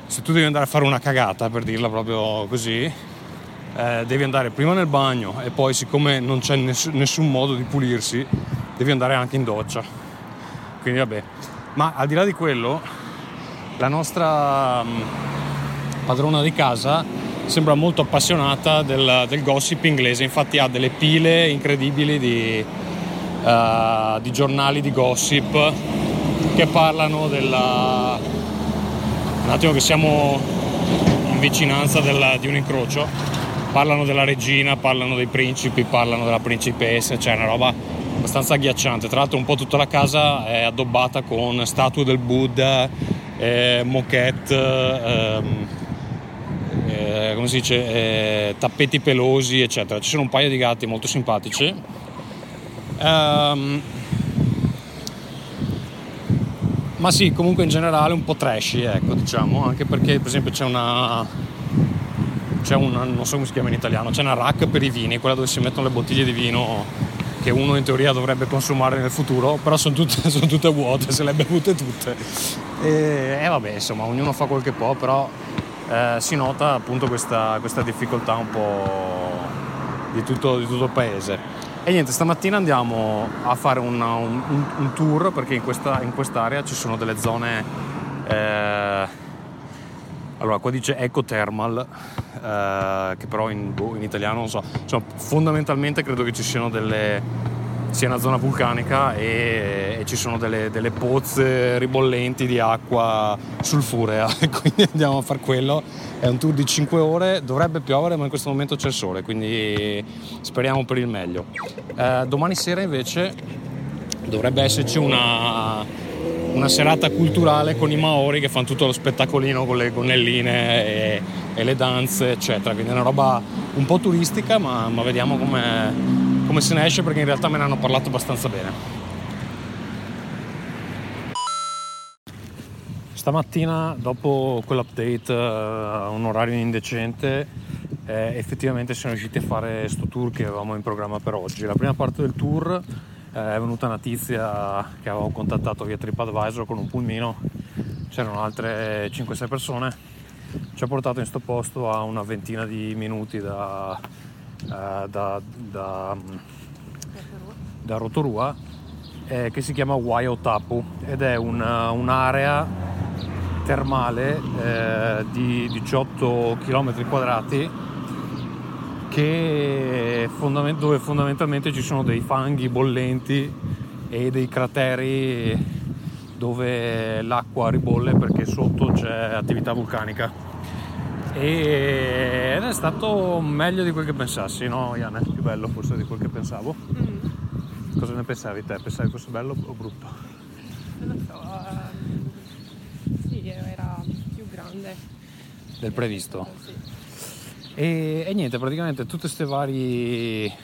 se tu devi andare a fare una cagata per dirla proprio così eh, devi andare prima nel bagno e poi siccome non c'è ness- nessun modo di pulirsi devi andare anche in doccia. Quindi vabbè. Ma al di là di quello la nostra mm, padrona di casa sembra molto appassionata del, del, gossip inglese infatti ha delle pile incredibili di, uh, di giornali di gossip che parlano della un attimo che siamo in vicinanza del, di un incrocio, parlano della regina, parlano dei principi, parlano della principessa, cioè una roba abbastanza agghiacciante. Tra l'altro un po' tutta la casa è addobbata con statue del Buddha, eh, moquette, ehm, eh, come si dice, eh, tappeti pelosi, eccetera. Ci sono un paio di gatti molto simpatici. Um, ma sì, comunque in generale un po' trashy, ecco, diciamo, anche perché per esempio c'è una c'è una, non so come si chiama in italiano, c'è una rack per i vini, quella dove si mettono le bottiglie di vino che uno in teoria dovrebbe consumare nel futuro, però sono tutte, sono tutte vuote, se le ha bevute tutte. E, e, vabbè, insomma, ognuno fa quel che può, però eh, si nota appunto questa, questa, difficoltà un po' di tutto, di tutto, il paese. E niente, stamattina andiamo a fare un, un, un tour perché in, questa, in, quest'area ci sono delle zone... Eh, allora, qua dice ecothermal, eh, che però in, boh, in, italiano non so. Insomma, fondamentalmente credo che ci siano delle. Sia una zona vulcanica e, e ci sono delle, delle, pozze ribollenti di acqua sulfurea. quindi andiamo a fare quello. È un tour di 5 ore, dovrebbe piovere, ma in questo momento c'è il sole, quindi speriamo per il meglio. Eh, domani sera invece dovrebbe esserci una una serata culturale con i Maori che fanno tutto lo spettacolino con le gonnelline e, e le danze, eccetera. Quindi è una roba un po' turistica, ma, ma vediamo come, se ne esce perché in realtà me ne hanno parlato abbastanza bene. Stamattina, dopo quell'update a uh, un orario indecente, eh, effettivamente siamo riusciti a fare questo tour che avevamo in programma per oggi. La prima parte del tour eh, è venuta notizia che avevo contattato via TripAdvisor con un pulmino, c'erano altre 5-6 persone, ci ha portato in sto posto a una ventina di minuti da, eh, da, da, da Rotorua eh, che si chiama Waiotapu ed è una, un'area termale eh, di 18 km quadrati fondament- dove fondamentalmente ci sono dei fanghi bollenti e dei crateri dove l'acqua ribolle perché sotto c'è attività vulcanica. E, ed è stato meglio di quel che pensassi, no Iane? Più bello forse di quel che pensavo. Mm. Cosa ne pensavi te? Pensavi fosse bello o brutto? Non lo so, uh, sì, era più grande. Del previsto? Sì. E, e niente, praticamente tutte queste varie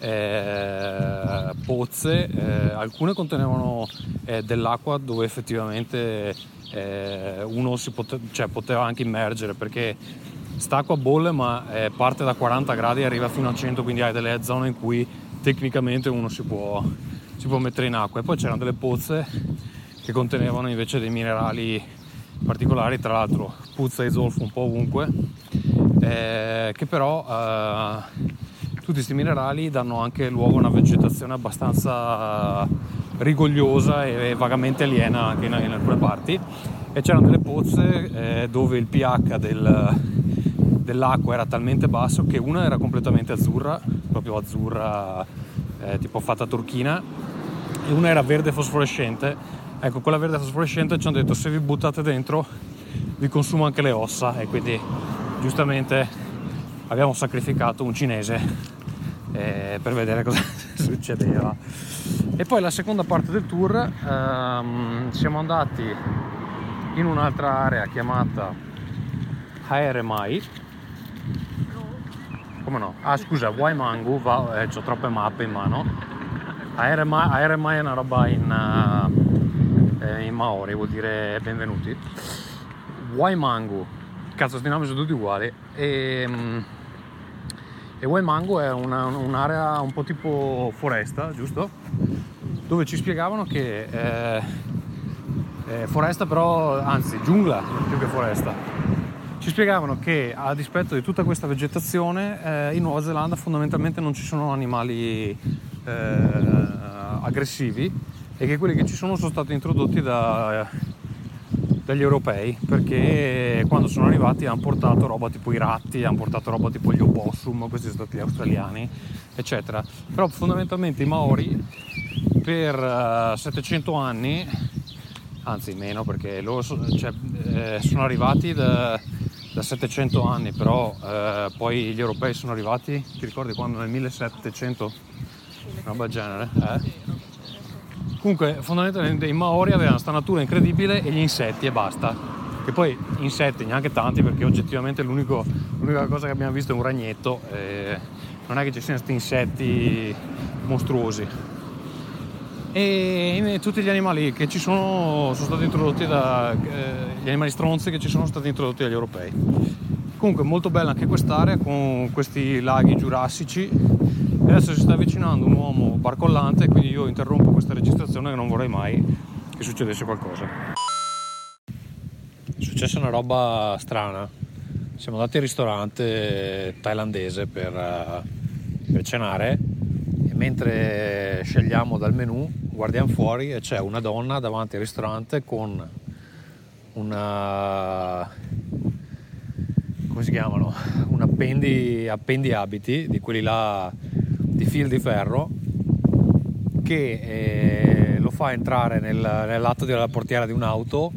eh, pozze, eh, alcune contenevano eh, dell'acqua dove effettivamente eh, uno si pote- cioè, poteva anche immergere perché quest'acqua bolle ma eh, parte da 40 gradi e arriva fino a 100, quindi hai delle zone in cui tecnicamente uno si può, si può mettere in acqua. E poi c'erano delle pozze che contenevano invece dei minerali particolari, tra l'altro puzza e zolfo un po' ovunque eh, che però eh, tutti questi minerali danno anche luogo a una vegetazione abbastanza rigogliosa e vagamente aliena anche in, in alcune parti. E c'erano delle pozze eh, dove il pH del, dell'acqua era talmente basso che una era completamente azzurra, proprio azzurra eh, tipo fatta turchina e una era verde fosforescente. Ecco quella verde fosforescente ci hanno detto se vi buttate dentro vi consuma anche le ossa e quindi giustamente abbiamo sacrificato un cinese eh, per vedere cosa succedeva. E poi la seconda parte del tour ehm, siamo andati in un'altra area chiamata Haeremai. Come no? Ah scusa, Waimangu, va, eh, ho troppe mappe in mano. Haeremai, Haeremai è una roba in, uh, in Maori, vuol dire benvenuti. Waimangu cazzo sti nomi sono tutti uguali e, ehm, e Waimango è una, un'area un po' tipo foresta giusto? dove ci spiegavano che eh, eh, foresta però anzi giungla più che foresta ci spiegavano che a dispetto di tutta questa vegetazione eh, in Nuova Zelanda fondamentalmente non ci sono animali eh, aggressivi e che quelli che ci sono sono stati introdotti da dagli europei perché quando sono arrivati hanno portato roba tipo i ratti, hanno portato roba tipo gli opossum, questi sono stati gli australiani, eccetera. Però fondamentalmente i Maori per uh, eh, 700 anni anzi meno perché loro cioè, eh, sono arrivati da, da, 700 anni, però eh, poi gli europei sono arrivati, ti ricordi quando nel 1700? Una roba genere? Eh? Comunque fondamentalmente i Maori avevano questa natura incredibile e gli insetti e basta. Che poi insetti neanche tanti perché oggettivamente l'unica cosa che abbiamo visto è un ragnetto. Non è che ci siano questi insetti mostruosi. E tutti gli animali che ci sono sono stati introdotti da eh, gli animali stronzi che ci sono stati introdotti dagli europei. Comunque molto bella anche quest'area con questi laghi giurassici adesso si sta avvicinando un uomo barcollante quindi io interrompo questa registrazione che non vorrei mai che succedesse qualcosa. È successa una roba strana. Siamo andati al ristorante thailandese per, eh, per cenare e mentre scegliamo dal menù guardiamo fuori e c'è una donna davanti al ristorante con una come si chiamano? Un appendi, appendi abiti di quelli là di fil di ferro che eh, lo fa entrare nel, nell'atto della portiera di un'auto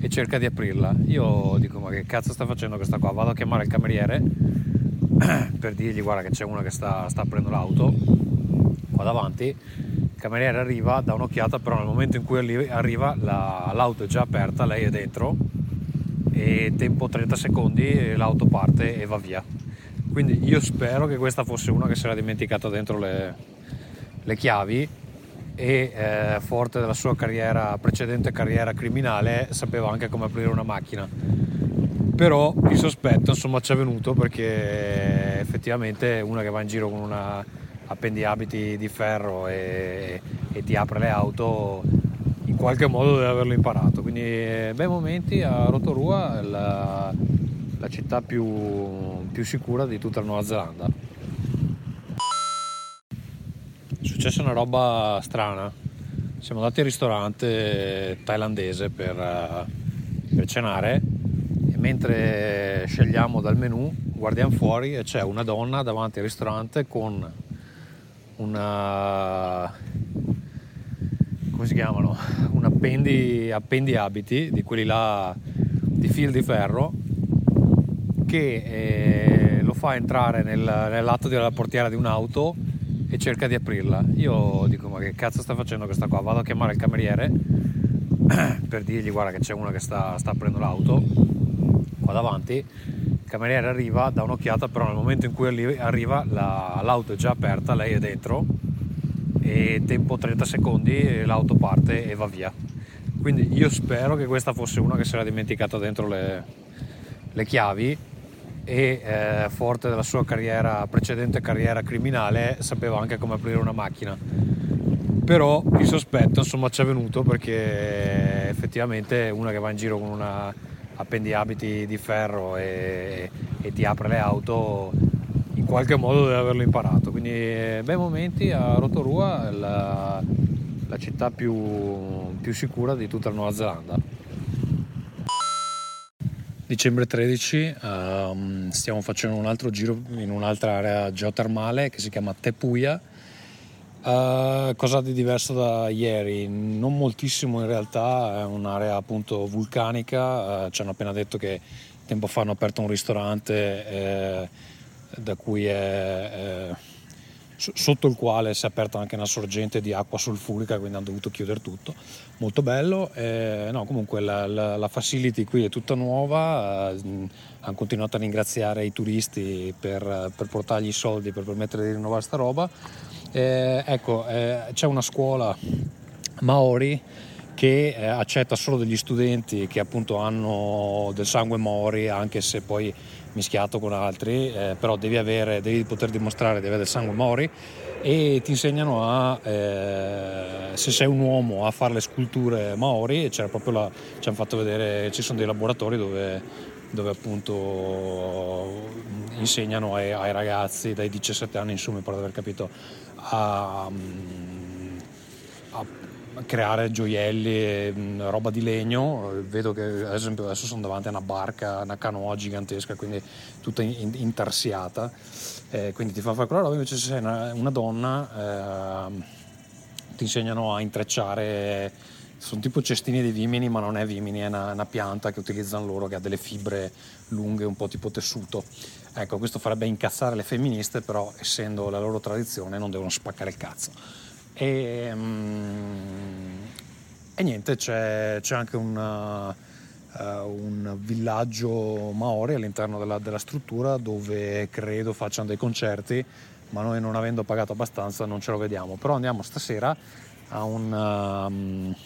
e cerca di aprirla. Io dico ma che cazzo sta facendo questa qua? Vado a chiamare il cameriere per dirgli guarda che c'è una che sta, sta aprendo l'auto qua davanti. Il cameriere arriva, dà un'occhiata, però nel momento in cui arriva la, l'auto è già aperta, lei è dentro e tempo 30 secondi l'auto parte e va via quindi io spero che questa fosse una che si era dimenticata dentro le, le chiavi e eh, forte della sua carriera, precedente carriera criminale sapeva anche come aprire una macchina. Però il sospetto insomma ci è venuto perché effettivamente una che va in giro con una appendiabiti di ferro e, e ti apre le auto in qualche modo deve averlo imparato. Quindi eh, bei momenti a Rotorua la, la città più, più sicura di tutta la Nuova Zelanda. È successa una roba strana. Siamo andati al ristorante thailandese per, eh, per cenare e mentre scegliamo dal menù guardiamo fuori e c'è una donna davanti al ristorante con una come si chiamano un appendi, appendi abiti di quelli là di fil di ferro che eh, lo fa entrare nel, nell'atto della portiera di un'auto e cerca di aprirla. Io dico ma che cazzo sta facendo questa qua? Vado a chiamare il cameriere per dirgli guarda che c'è una che sta, sta aprendo l'auto qua davanti. Il cameriere arriva, dà un'occhiata, però nel momento in cui arriva la, l'auto è già aperta, lei è dentro e tempo 30 secondi l'auto parte e va via. Quindi io spero che questa fosse una che si era dimenticata dentro le, le chiavi e eh, forte della sua carriera, precedente carriera criminale sapeva anche come aprire una macchina. Però il sospetto insomma ci è venuto perché effettivamente una che va in giro con una appendiabiti di ferro e, e ti apre le auto in qualche modo deve averlo imparato. Quindi bei momenti a Rotorua la, la città più, più sicura di tutta la Nuova Zelanda dicembre 13 um, stiamo facendo un altro giro in un'altra area geotermale che si chiama Tepuia. Uh, cosa di diverso da ieri? Non moltissimo in realtà, è un'area appunto vulcanica, uh, ci hanno appena detto che tempo fa hanno aperto un ristorante eh, da cui è... Eh, sotto il quale si è aperta anche una sorgente di acqua sulfurica, quindi hanno dovuto chiudere tutto. Molto bello. Eh, no, comunque la, la, la, facility qui è tutta nuova, eh, hanno continuato a ringraziare i turisti per, per, portargli i soldi per permettere di rinnovare sta roba. Eh, ecco, eh, c'è una scuola Maori che eh, accetta solo degli studenti che appunto hanno del sangue Maori, anche se poi mischiato con altri, eh, però devi, avere, devi poter dimostrare di avere del sangue Mori e ti insegnano a, eh, se sei un uomo, a fare le sculture Maori e c'era proprio la, ci hanno fatto vedere, ci sono dei laboratori dove, dove appunto insegnano ai, ai, ragazzi dai 17 anni in su, mi pare di aver capito, a, a creare gioielli, mm, roba di legno. Vedo che ad esempio adesso sono davanti a una barca, una canoa gigantesca, quindi tutta intarsiata. Eh, quindi ti fa fare quella roba, invece se sei una, una donna eh, ti insegnano a intrecciare sono tipo cestini di vimini, ma non è vimini, è una, una, pianta che utilizzano loro che ha delle fibre lunghe, un po' tipo tessuto. Ecco, questo farebbe incazzare le femministe, però essendo la loro tradizione non devono spaccare il cazzo. E, um, e niente, c'è, c'è anche una, uh, un villaggio maori all'interno della, della struttura dove credo facciano dei concerti, ma noi non avendo pagato abbastanza non ce lo vediamo. Però andiamo stasera a un... Um,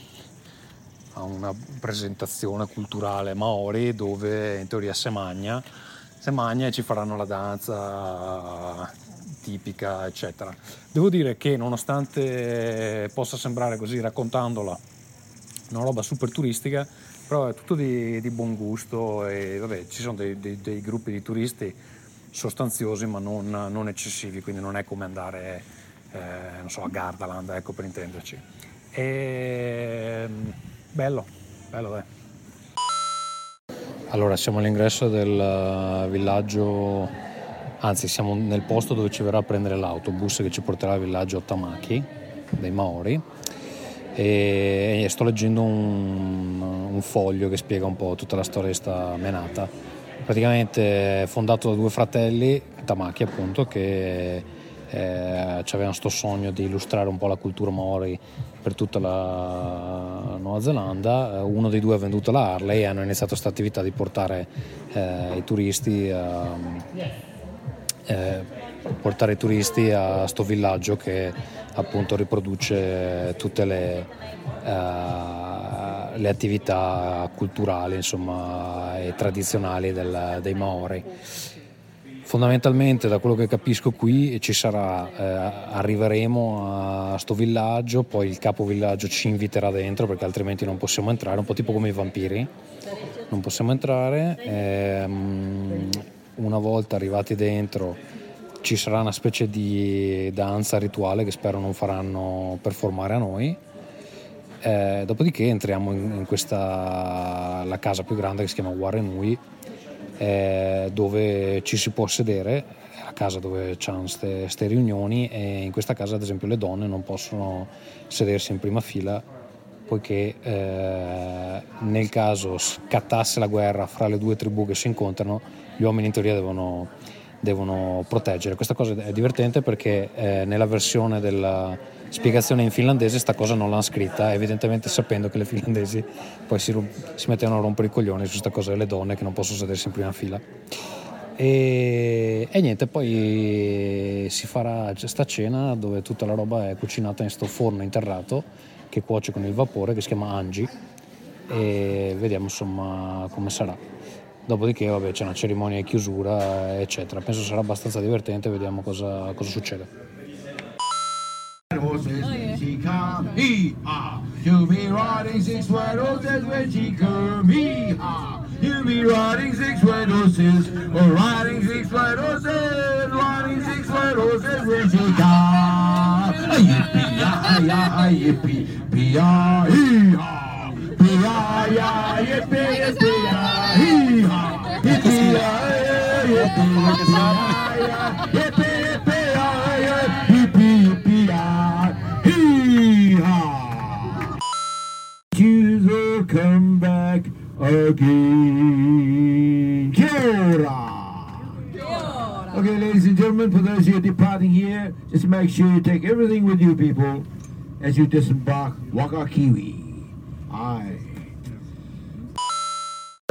una presentazione culturale maori dove in teoria si magna, si magna e ci faranno la danza tipica, eccetera. Devo dire che nonostante possa sembrare così raccontandola una roba super turistica, però è tutto di, di buon gusto e vabbè, ci sono dei, dei, dei gruppi di turisti sostanziosi ma non, non, eccessivi, quindi non è come andare eh, so, a Gardaland, ecco per intenderci. E, Bello, bello dai. Allora, siamo all'ingresso del eh, villaggio, anzi siamo nel posto dove ci verrà a prendere l'autobus che ci porterà al villaggio Tamaki dei Maori e sto leggendo un, un foglio che spiega un po' tutta la storia di sta menata. Praticamente fondato da due fratelli, Tamaki appunto, che eh, avevano questo sogno di illustrare un po' la cultura maori per tutta la Nuova Zelanda. Uno dei due ha venduto la Harley e hanno iniziato questa attività di portare eh, i turisti a, eh, portare i turisti a sto villaggio che appunto riproduce tutte le, uh, le attività culturali insomma, e tradizionali del, dei Maori. Fondamentalmente da quello che capisco qui ci sarà, eh, arriveremo a sto villaggio, poi il capovillaggio ci inviterà dentro perché altrimenti non possiamo entrare, un po' tipo come i vampiri, non possiamo entrare. Ehm, una volta arrivati dentro ci sarà una specie di danza rituale che spero non faranno performare a noi. Eh, dopodiché entriamo in, in questa la casa più grande che si chiama Warrenui eh, dove ci si può sedere, è la casa dove c'hanno queste riunioni e in questa casa ad esempio le donne non possono sedersi in prima fila poiché eh, nel caso scattasse la guerra fra le due tribù che si incontrano gli uomini in teoria devono, devono proteggere. Questa cosa è divertente perché eh, nella versione della spiegazione in finlandese sta cosa non l'hanno scritta, evidentemente sapendo che le finlandesi poi si, si mettevano a rompere i coglioni su questa cosa delle donne che non possono sedersi in prima fila. E, e, niente, poi si farà questa cena dove tutta la roba è cucinata in questo forno interrato che cuoce con il vapore che si chiama Angi e vediamo insomma come sarà. Dopodiché vabbè, c'è una cerimonia di chiusura eccetera, penso sarà abbastanza divertente, vediamo cosa, cosa succede. oh, she come. Hee-haw. You be riding six white horses when riding six white horses. Or riding six white horses. Riding six white horses when she come. Yippee-yi-yi, yippee-yi-yi, hee-haw. Yippee-yi, yippee-yi, yippee come back again. Kia Okay, ladies and gentlemen, for those who are departing here, just make sure you take everything with you, people, as you disembark Waka Kiwi. Aye.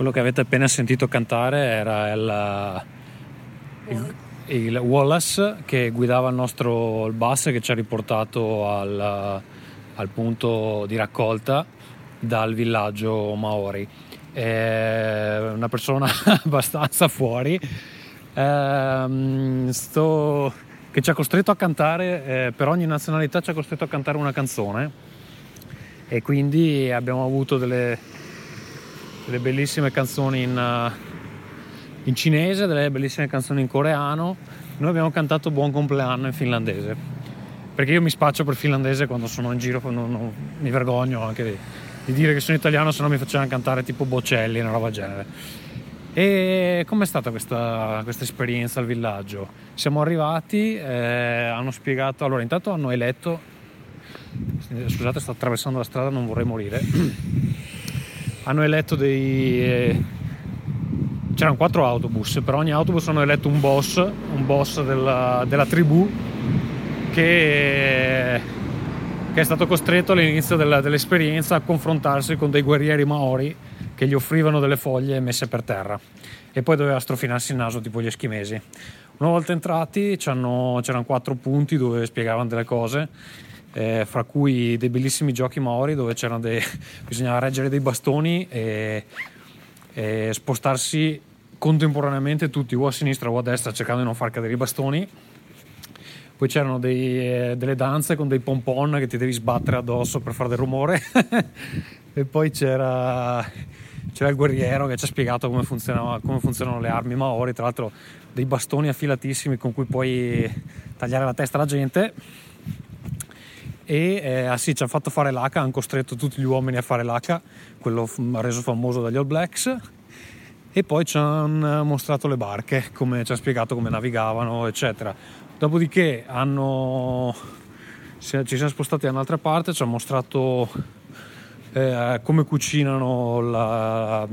Quello che avete appena sentito cantare era il, il, il Wallace che guidava il nostro il bus che ci ha riportato al, al punto di raccolta dal villaggio Maori. È una persona abbastanza fuori. Ehm, sto, che ci ha costretto a cantare, eh, per ogni nazionalità ci ha costretto a cantare una canzone e quindi abbiamo avuto delle, delle bellissime canzoni in, uh, in cinese, delle bellissime canzoni in coreano. Noi abbiamo cantato Buon compleanno in finlandese, perché io mi spaccio per finlandese quando sono in giro, non, non, mi vergogno anche di, di, dire che sono italiano, se no mi facevano cantare tipo Bocelli, una roba genere. E com'è stata questa, questa, esperienza al villaggio? Siamo arrivati, eh, hanno spiegato, allora intanto hanno eletto, scusate sto attraversando la strada, non vorrei morire, hanno eletto dei... Eh, c'erano quattro autobus, per ogni autobus hanno eletto un boss, un boss della, della tribù che, che, è stato costretto all'inizio della, dell'esperienza a confrontarsi con dei guerrieri maori che gli offrivano delle foglie messe per terra e poi doveva strofinarsi il naso tipo gli eschimesi. Una volta entrati c'erano quattro punti dove spiegavano delle cose, eh, fra cui dei bellissimi giochi maori dove dei, bisognava reggere dei bastoni e, e spostarsi contemporaneamente tutti o a sinistra o a destra cercando di non far cadere i bastoni poi c'erano dei, eh, delle danze con dei pompon che ti devi sbattere addosso per fare del rumore e poi c'era c'era il guerriero che ci ha spiegato come, come funzionano le armi maori, tra l'altro dei bastoni affilatissimi con cui puoi tagliare la testa alla gente. E eh, ah sì, ci hanno fatto fare l'H, hanno costretto tutti gli uomini a fare l'H, quello reso famoso dagli All Blacks. E poi ci hanno mostrato le barche, come ci ha spiegato come navigavano, eccetera. Dopodiché hanno, ci siamo spostati da un'altra parte, ci hanno mostrato eh, come cucinano la,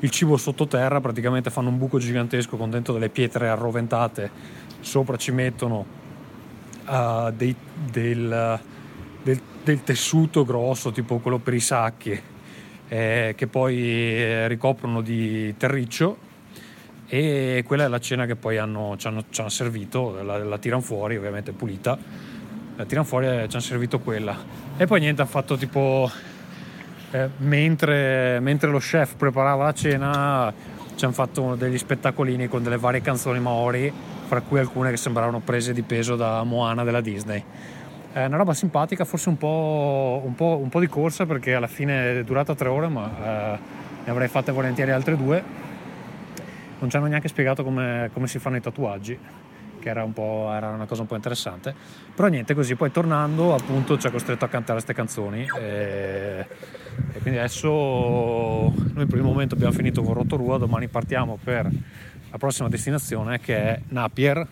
il cibo sottoterra, praticamente fanno un buco gigantesco con dentro delle pietre arroventate, sopra ci mettono uh, dei, del, del, del, tessuto grosso, tipo quello per i sacchi, eh, che poi eh, ricoprono di terriccio. E quella è la cena che poi hanno, ci, hanno, ci hanno servito, la, la tirano fuori ovviamente pulita, la tirano fuori e ci hanno servito quella. E poi niente, hanno fatto tipo eh, mentre, mentre, lo chef preparava la cena ci hanno fatto degli spettacolini con delle varie canzoni maori, fra cui alcune che sembravano prese di peso da Moana della Disney. È una roba simpatica, forse un po', un po', un po di corsa perché alla fine è durata tre ore, ma eh, ne avrei fatte volentieri altre due. Non ci hanno neanche spiegato come, come si fanno i tatuaggi che era, un era, una cosa un po' interessante. Però niente, così poi tornando appunto ci ha costretto a cantare queste canzoni e, e, quindi adesso noi per il momento abbiamo finito con Rotorua, domani partiamo per la prossima destinazione che è Napier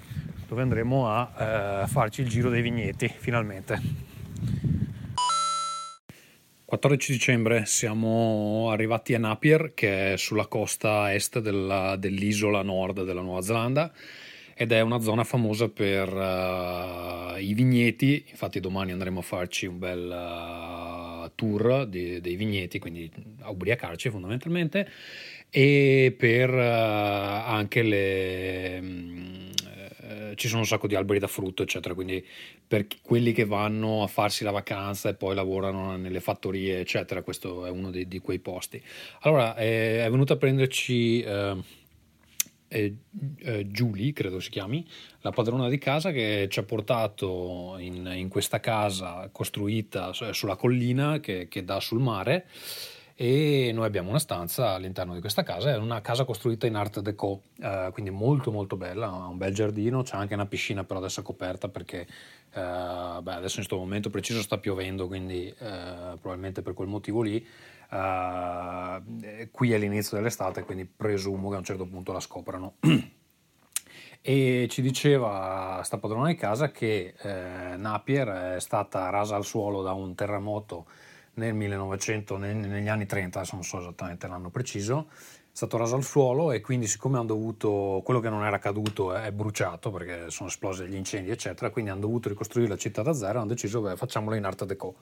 dove andremo a eh, farci il giro dei vigneti finalmente. 14 dicembre siamo arrivati a Napier che è sulla costa est della, dell'isola nord della Nuova Zelanda ed è una zona famosa per uh, i vigneti, infatti domani andremo a farci un bel uh, tour di, dei vigneti, quindi a ubriacarci fondamentalmente, e per uh, anche le... Um, ci sono un sacco di alberi da frutto, eccetera. Quindi per quelli che vanno a farsi la vacanza e poi lavorano nelle fattorie, eccetera, questo è uno di, di quei posti. Allora, è, è venuto a prenderci. Eh, eh, eh, Julie, credo si chiami, la padrona di casa che ci ha portato in, in questa casa costruita sulla collina che, che, dà sul mare e noi abbiamo una stanza all'interno di questa casa, è una casa costruita in art deco, eh, quindi molto molto bella, ha un bel giardino, c'è anche una piscina però adesso coperta perché eh, beh, adesso in questo momento preciso sta piovendo, quindi eh, probabilmente per quel motivo lì Uh, qui è l'inizio dell'estate, quindi presumo che a un certo punto la scoprano. e ci diceva sta padrona di casa che eh, Napier è stata rasa al suolo da un terremoto nel 1900, nel, negli anni 30, adesso non so esattamente l'anno preciso, è stato raso al suolo e quindi siccome hanno dovuto, quello che non era caduto è bruciato perché sono esplosi gli incendi eccetera, quindi hanno dovuto ricostruire la città da zero e hanno deciso che facciamolo in arte deco.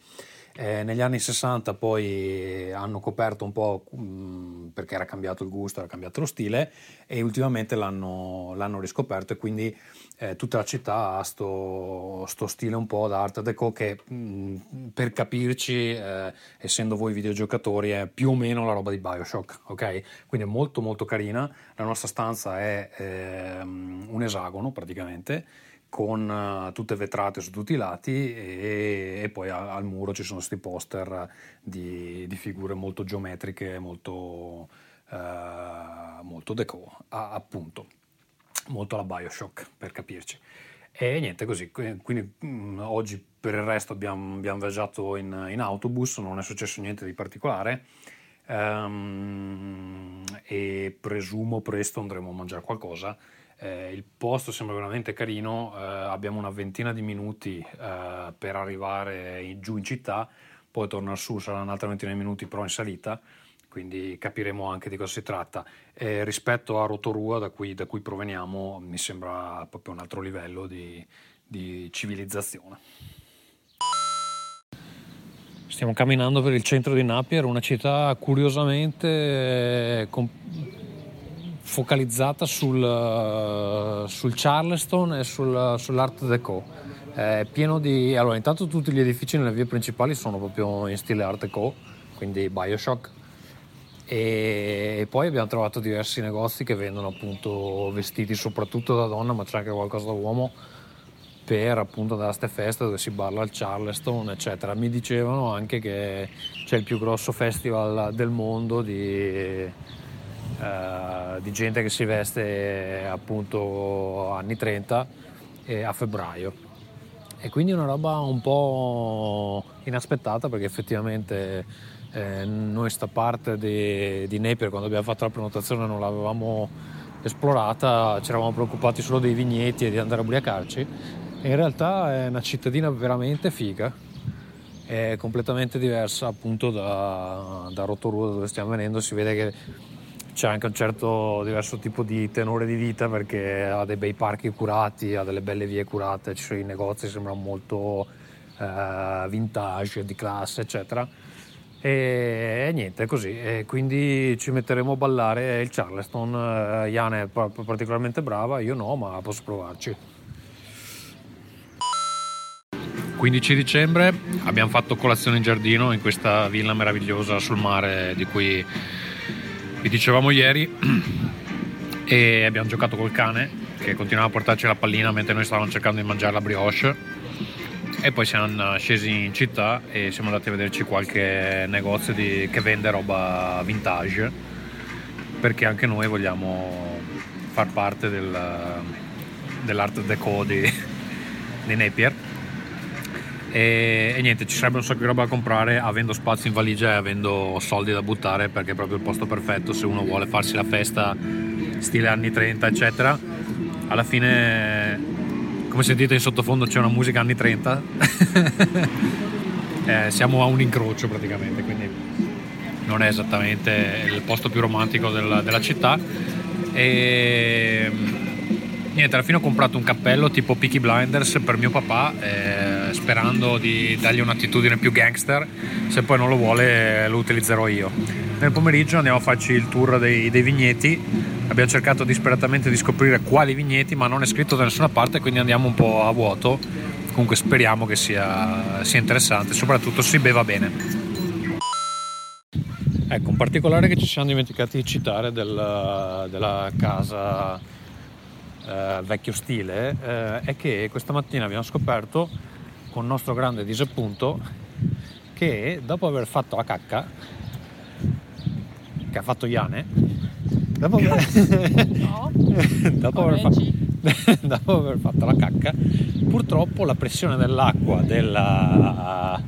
Eh, negli anni 60 poi hanno coperto un po' mh, mm, perché era cambiato il gusto, era cambiato lo stile e ultimamente l'hanno, l'hanno riscoperto e quindi eh, tutta la città ha sto, sto, stile un po' da art deco che mh, mm, per capirci, eh, essendo voi videogiocatori, è più o meno la roba di Bioshock, ok? Quindi è molto molto carina, la nostra stanza è ehm, un esagono praticamente con uh, tutte vetrate su tutti i lati e, e poi a, al muro ci sono questi poster di, di, figure molto geometriche, molto, uh, molto deco, ah, appunto, molto alla Bioshock per capirci. E niente così, quindi mh, mm, oggi per il resto abbiamo, abbiamo viaggiato in, in, autobus, non è successo niente di particolare. Um, e presumo presto andremo a mangiare qualcosa eh, il posto sembra veramente carino, eh, abbiamo una ventina di minuti eh, per arrivare in, giù in città, poi tornare su sarà un'altra ventina di minuti però in salita, quindi capiremo anche di cosa si tratta. rispetto a Rotorua, da cui, da cui, proveniamo, mi sembra proprio un altro livello di, di civilizzazione. Stiamo camminando per il centro di Napier, una città curiosamente eh, con focalizzata sul, eh, sul Charleston e sul, sull'Art Deco. È pieno di... Allora, intanto tutti gli edifici nelle vie principali sono proprio in stile Art Deco, quindi Bioshock. E poi abbiamo trovato diversi negozi che vendono appunto vestiti soprattutto da donna, ma c'è anche qualcosa da uomo per appunto andare a queste feste dove si balla al Charleston, eccetera. Mi dicevano anche che c'è il più grosso festival del mondo di eh, di gente che si veste appunto anni 30 eh, a febbraio. E quindi una roba un po' inaspettata perché effettivamente eh, noi sta parte di, di Napier quando abbiamo fatto la prenotazione non l'avevamo esplorata, ci eravamo preoccupati solo dei vigneti e di andare a ubriacarci. E in realtà è una cittadina veramente figa, è completamente diversa appunto da, da Rotorua dove stiamo venendo, si vede che c'è anche un certo diverso tipo di tenore di vita perché ha dei bei parchi curati, ha delle belle vie curate, ci sono i negozi sembrano molto eh, vintage, di classe, eccetera. E, e niente, così. E quindi ci metteremo a ballare il Charleston. Eh, Iane è particolarmente brava, io no, ma posso provarci. 15 dicembre abbiamo fatto colazione in giardino in questa villa meravigliosa sul mare di cui vi dicevamo ieri e abbiamo giocato col cane che continuava a portarci la pallina mentre noi stavamo cercando di mangiare la brioche. E poi siamo scesi in città e siamo andati a vederci qualche negozio di, che vende roba vintage perché anche noi vogliamo far parte del, dell'art deco di, di Napier e, e, niente, ci sarebbe un sacco di roba da comprare avendo spazio in valigia e avendo soldi da buttare perché è proprio il posto perfetto se uno vuole farsi la festa stile anni 30 eccetera. Alla fine, come sentite in sottofondo c'è una musica anni 30. eh, siamo a un incrocio praticamente, quindi non è esattamente il posto più romantico del, della città. E niente, alla fine ho comprato un cappello tipo Peaky Blinders per mio papà. Eh, sperando di dargli un'attitudine più gangster, se poi non lo vuole lo utilizzerò io. Nel pomeriggio andiamo a farci il tour dei, dei vigneti, abbiamo cercato disperatamente di scoprire quali vigneti, ma non è scritto da nessuna parte, quindi andiamo un po' a vuoto. Comunque speriamo che sia, sia interessante, soprattutto si beva bene. Ecco, un particolare che ci siamo dimenticati di citare del, della casa eh, vecchio stile eh, è che questa mattina abbiamo scoperto con nostro grande disappunto che dopo aver fatto la cacca che ha fatto Iane dopo aver, no, dopo, aver fa... dopo aver fatto la cacca purtroppo la pressione dell'acqua della,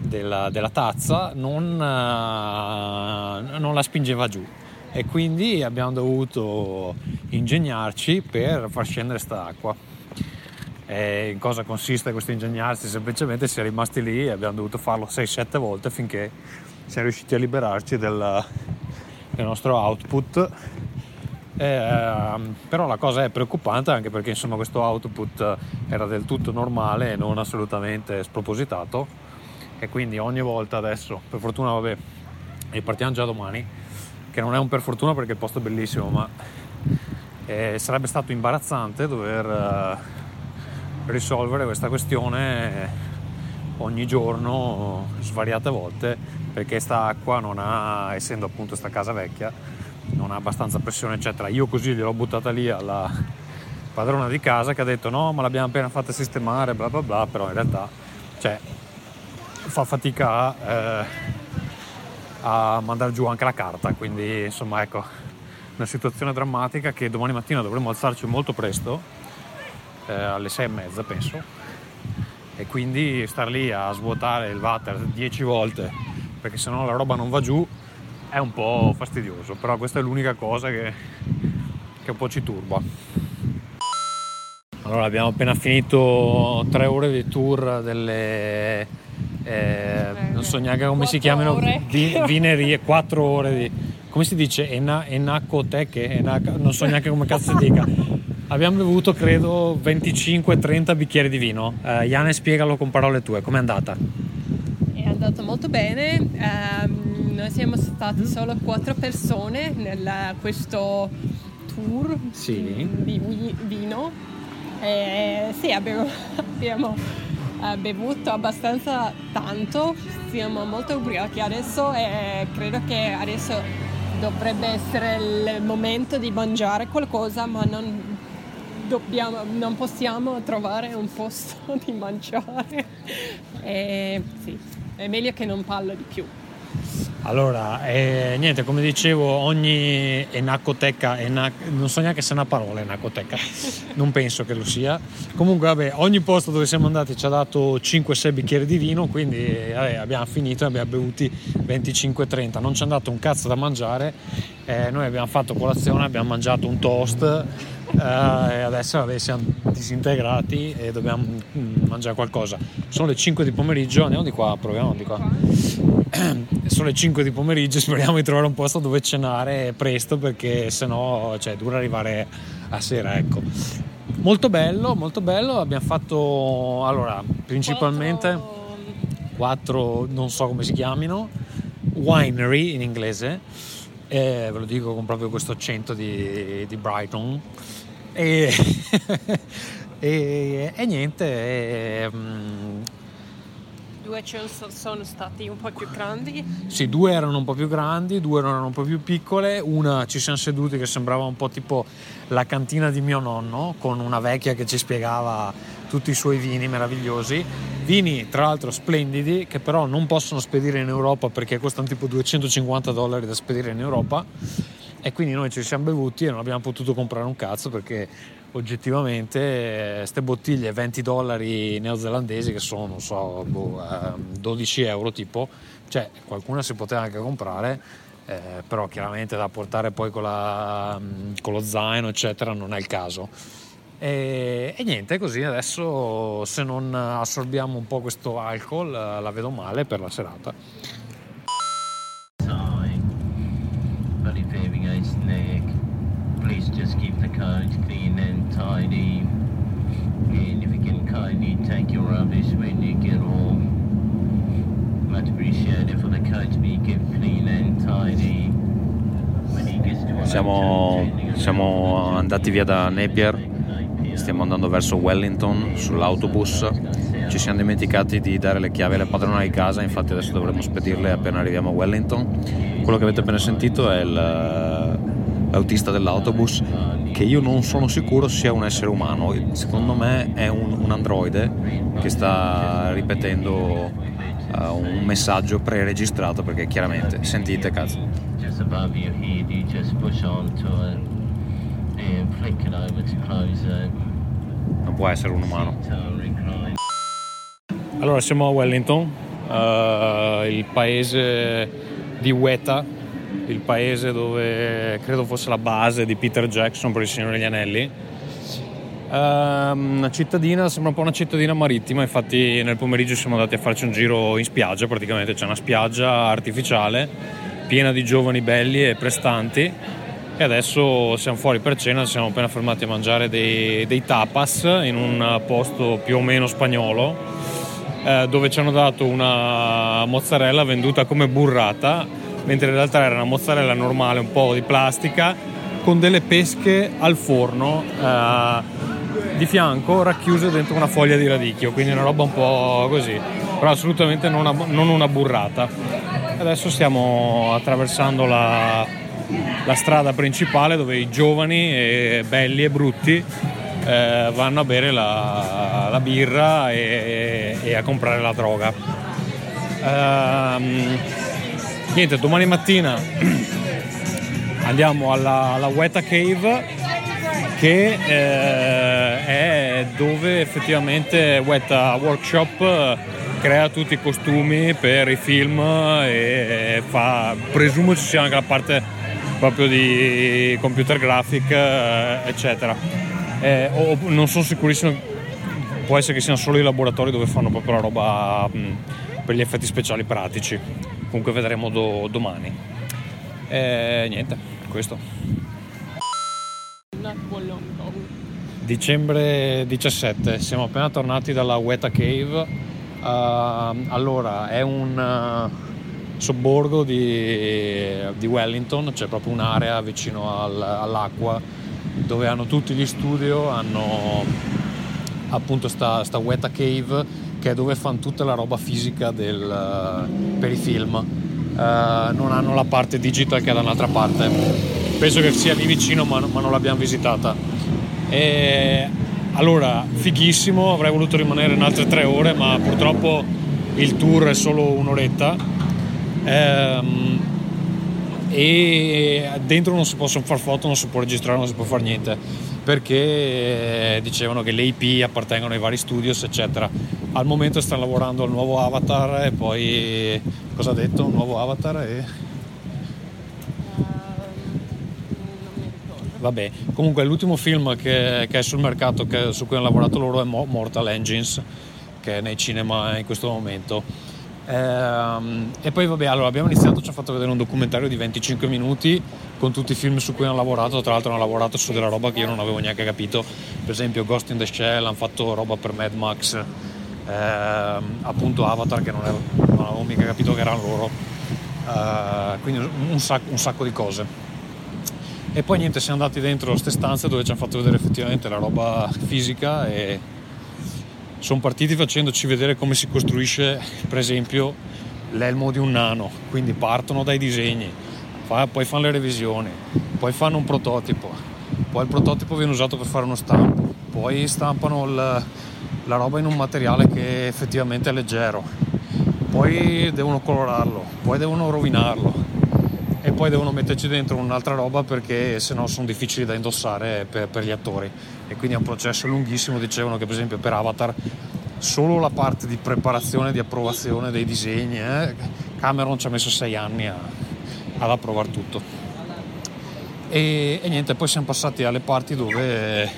della, della tazza non, non la spingeva giù. E quindi abbiamo dovuto ingegnarci per far scendere questa acqua e in cosa consiste questo ingegnarsi? Semplicemente si è rimasti lì e abbiamo dovuto farlo 6-7 volte finché siamo riusciti a liberarci del, del nostro output. Eh, però la cosa è preoccupante anche perché insomma questo output era del tutto normale e non assolutamente spropositato e quindi ogni volta adesso per fortuna vabbè ripartiamo già domani che non è un per fortuna perché il posto è bellissimo ma eh, sarebbe stato imbarazzante dover eh, risolvere questa questione ogni giorno svariate volte perché sta acqua non ha, essendo appunto questa casa vecchia, non ha abbastanza pressione eccetera. Io così gliel'ho buttata lì alla, padrona di casa che ha detto no ma l'abbiamo appena fatta sistemare bla bla bla però in realtà cioè, fa fatica eh, a mandare giù anche la carta quindi insomma ecco una situazione drammatica che domani mattina dovremo alzarci molto presto eh, alle sei e mezza penso. E quindi star lì a svuotare il water 10 volte perché sennò la roba non va giù è un po' fastidioso. Però questa è l'unica cosa che, che un po' ci turba. Allora abbiamo appena finito tre ore di tour delle eh, non so neanche come si chiamano vi, vinerie quattro ore di come si dice? Ena, enacoteche enac, non so neanche come cazzo si dica abbiamo bevuto credo 25-30 bicchieri di vino. Uh, Iane spiegalo con parole tue com'è andata? è andata molto bene. Um, noi siamo stati solo quattro persone in questo tour sì. di vino. Eh, sì, abbiamo, abbiamo eh, bevuto abbastanza tanto, siamo molto ubriachi adesso e credo che adesso dovrebbe essere il momento di mangiare qualcosa, ma non, dobbiamo, non possiamo trovare un posto di mangiare. E, sì, è meglio che non parlo di più. Allora, eh, niente, come dicevo, ogni enacoteca, enac... non so neanche se è una parola enacoteca, non penso che lo sia. Comunque, vabbè, ogni posto dove siamo andati ci ha dato 5-6 bicchieri di vino, quindi vabbè, abbiamo finito e abbiamo bevuti 25-30. Non ci è andato un cazzo da mangiare, eh, noi abbiamo fatto colazione, abbiamo mangiato un toast eh, e adesso vabbè, siamo disintegrati e dobbiamo mm, mangiare qualcosa. Sono le 5 di pomeriggio, andiamo di qua, proviamo di qua sono le 5 di pomeriggio, speriamo di trovare un posto dove cenare presto perché sennò cioè, dura arrivare a sera, ecco. Molto bello, molto bello, abbiamo fatto allora, principalmente quattro, non so come si chiamino, winery in inglese, eh, ve lo dico con proprio questo accento di, di Brighton. E, e, e niente, e, um, Due sono stati un po' più grandi? Sì, due erano un po' più grandi, due erano un po' più piccole. Una ci siamo seduti che sembrava un po' tipo la cantina di mio nonno, con una vecchia che ci spiegava tutti i suoi vini meravigliosi. Vini, tra l'altro, splendidi, che però non possono spedire in Europa perché costano tipo 250 dollari da spedire in Europa. E quindi noi ci siamo bevuti e non abbiamo potuto comprare un cazzo perché oggettivamente queste bottiglie 20 dollari neozelandesi che sono non so boh, 12 ehm, euro tipo cioè qualcuna si poteva anche comprare eh, però chiaramente da portare poi con, la, mm, con, lo zaino eccetera non è il caso. E, e, niente così adesso se non assorbiamo un po' questo alcol la vedo male per la serata. Please tidy. And if you can kindly take your rubbish when you get home. Much appreciated for the couch be kept clean and tidy. Siamo, siamo andati via da Napier, stiamo andando verso Wellington sull'autobus. Ci siamo dimenticati di dare le chiavi alla padrona di casa, infatti adesso dovremo spedirle appena arriviamo a Wellington. Quello che avete appena sentito è il l'autista dell'autobus, che io non sono sicuro sia un essere umano, secondo me è un, un androide che sta ripetendo uh, un messaggio pre-registrato perché chiaramente, sentite cazzo. Non può essere un umano. Allora siamo a Wellington, uh, il paese di Weta, il paese dove credo fosse la base di Peter Jackson per il Signore degli Anelli. Um, una cittadina, sembra un po' una cittadina marittima, infatti nel pomeriggio siamo andati a farci un giro in spiaggia, praticamente c'è una spiaggia artificiale piena di giovani belli e prestanti e adesso siamo fuori per cena, siamo appena fermati a mangiare dei, dei tapas in un posto più o meno spagnolo eh, dove ci hanno dato una mozzarella venduta come burrata mentre in realtà era una mozzarella normale, un po' di plastica, con delle pesche al forno eh, di fianco racchiuse dentro una foglia di radicchio, quindi una roba un po' così, però assolutamente non una, non una burrata. Adesso stiamo attraversando la, la strada principale dove i giovani e belli e brutti eh, vanno a bere la, la birra e, e, a comprare la droga. Ehm, niente, domani mattina andiamo alla, alla Weta Cave che eh, è dove effettivamente Weta Workshop crea tutti i costumi per i film e fa, presumo ci sia anche la parte proprio di computer graphic eh, eccetera. Eh, o, non sono sicurissimo può essere che siano solo i laboratori dove fanno proprio la roba mh, per gli effetti speciali pratici. Comunque vedremo do, domani. E niente questo. Dicembre 17 siamo appena tornati dalla Weta Cave. Uh, allora, è un uh, sobborgo di, di, Wellington, c'è proprio un'area vicino al, all'acqua dove hanno tutti gli studio, hanno appunto sta, sta Weta Cave che è dove fanno tutta la roba fisica del, uh, per i film. non hanno la parte digital che è da un'altra parte. Penso che sia lì vicino, ma, ma non l'abbiamo visitata. E allora, fighissimo, avrei voluto rimanere in altre tre ore, ma purtroppo il tour è solo un'oretta. Ehm, e dentro non si possono fare foto, non si può registrare, non si può fare niente perché dicevano che le IP appartengono ai vari studios, eccetera. Al momento stanno lavorando al nuovo avatar e poi cosa ha detto? Un nuovo avatar e vabbè comunque l'ultimo film che, che è sul mercato che, su cui hanno lavorato loro è Mortal Engines che è nei cinema in questo momento ehm, e poi vabbè allora abbiamo iniziato ci ha fatto vedere un documentario di 25 minuti con tutti i film su cui hanno lavorato. Tra l'altro hanno lavorato su della roba che io non avevo neanche capito. Per esempio Ghost in the Shell hanno fatto roba per Mad Max ehm, appunto Avatar che non, ero, non, avevo mica capito che erano loro. Ehm, quindi un sacco, un sacco di cose. E poi niente, siamo andati dentro queste stanze dove ci hanno fatto vedere effettivamente la roba fisica e sono partiti facendoci vedere come si costruisce, per esempio, l'elmo di un nano. Quindi partono dai disegni, poi fanno le revisioni, poi fanno un prototipo, poi il prototipo viene usato per fare uno stampo, poi stampano il, la roba in un materiale che effettivamente è leggero, poi devono colorarlo, poi devono rovinarlo, poi devono metterci dentro un'altra roba perché sennò sono difficili da indossare per, per, gli attori. E quindi è un processo lunghissimo dicevano che per esempio per Avatar solo la parte di preparazione di approvazione dei disegni eh, Cameron ci ha messo sei anni a, ad approvare tutto. E, e, niente poi siamo passati alle parti dove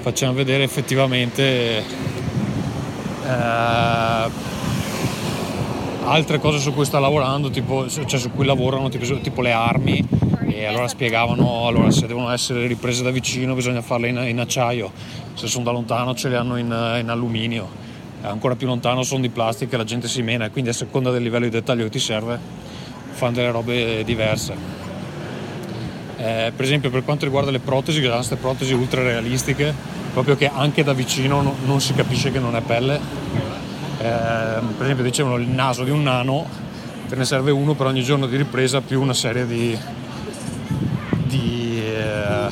facciamo vedere effettivamente eh, altre cose su cui sta lavorando, tipo, cioè su cui lavorano, tipo, tipo, le armi, e allora spiegavano, allora se devono essere riprese da vicino bisogna farle in, in acciaio, se sono da lontano ce le hanno in, in alluminio, ancora più lontano sono di plastica e la gente si mena, quindi a seconda del livello di dettaglio che ti serve fanno delle robe diverse. Eh, per esempio per quanto riguarda le protesi, che sono queste protesi ultra realistiche, proprio che anche da vicino no, non si capisce che non è pelle, eh, per esempio dicevano il naso di un nano, te ne serve uno per ogni giorno di ripresa più una serie di, di, eh,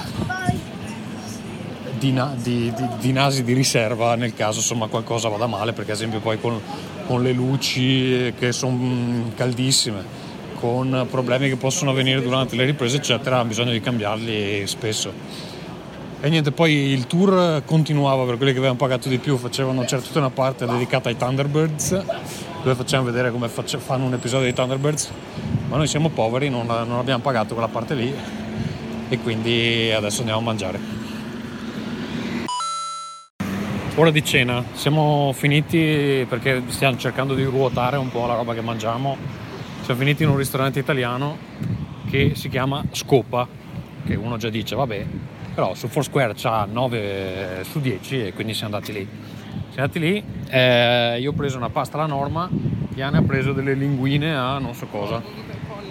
di, di, nasi di riserva nel caso insomma, qualcosa vada male, perché ad esempio poi con, con le luci che sono caldissime, con problemi che possono avvenire durante le riprese eccetera, ha bisogno di cambiarli spesso. E niente, poi il tour continuava per quelli che avevano pagato di più, facevano, c'era tutta una parte dedicata ai Thunderbirds, dove facciamo vedere come faccio, fanno un episodio di Thunderbirds, ma noi siamo poveri, non, non abbiamo pagato quella parte lì e quindi adesso andiamo a mangiare. Ora di cena, siamo finiti perché stiamo cercando di ruotare un po' la roba che mangiamo, siamo finiti in un ristorante italiano che si chiama Scopa, che uno già dice vabbè però su Foursquare c'ha 9 su 10 e quindi siamo andati lì. Siamo andati lì, eh, io ho preso una pasta alla norma, Iane ha preso delle linguine a non so cosa. Con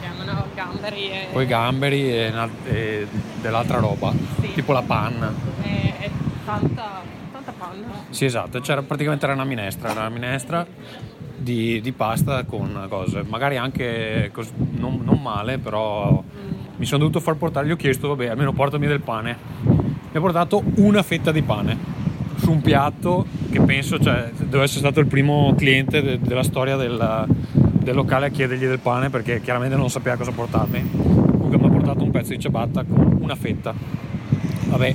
ehm, gamberi e... Poi gamberi e, e dell'altra roba, sì. tipo la panna. E, e tanta, tanta panna. Sì esatto, c'era praticamente era una minestra, era una minestra di, di pasta con cose, magari anche cos- non, non, male, però mi sono dovuto far portare, gli ho chiesto, vabbè, almeno portami del pane. Mi ha portato una fetta di pane su un piatto che penso cioè, deve essere stato il primo cliente de- della storia del, del, locale a chiedergli del pane perché chiaramente non sapeva cosa portarmi. Comunque mi ha portato un pezzo di ciabatta con una fetta. Vabbè.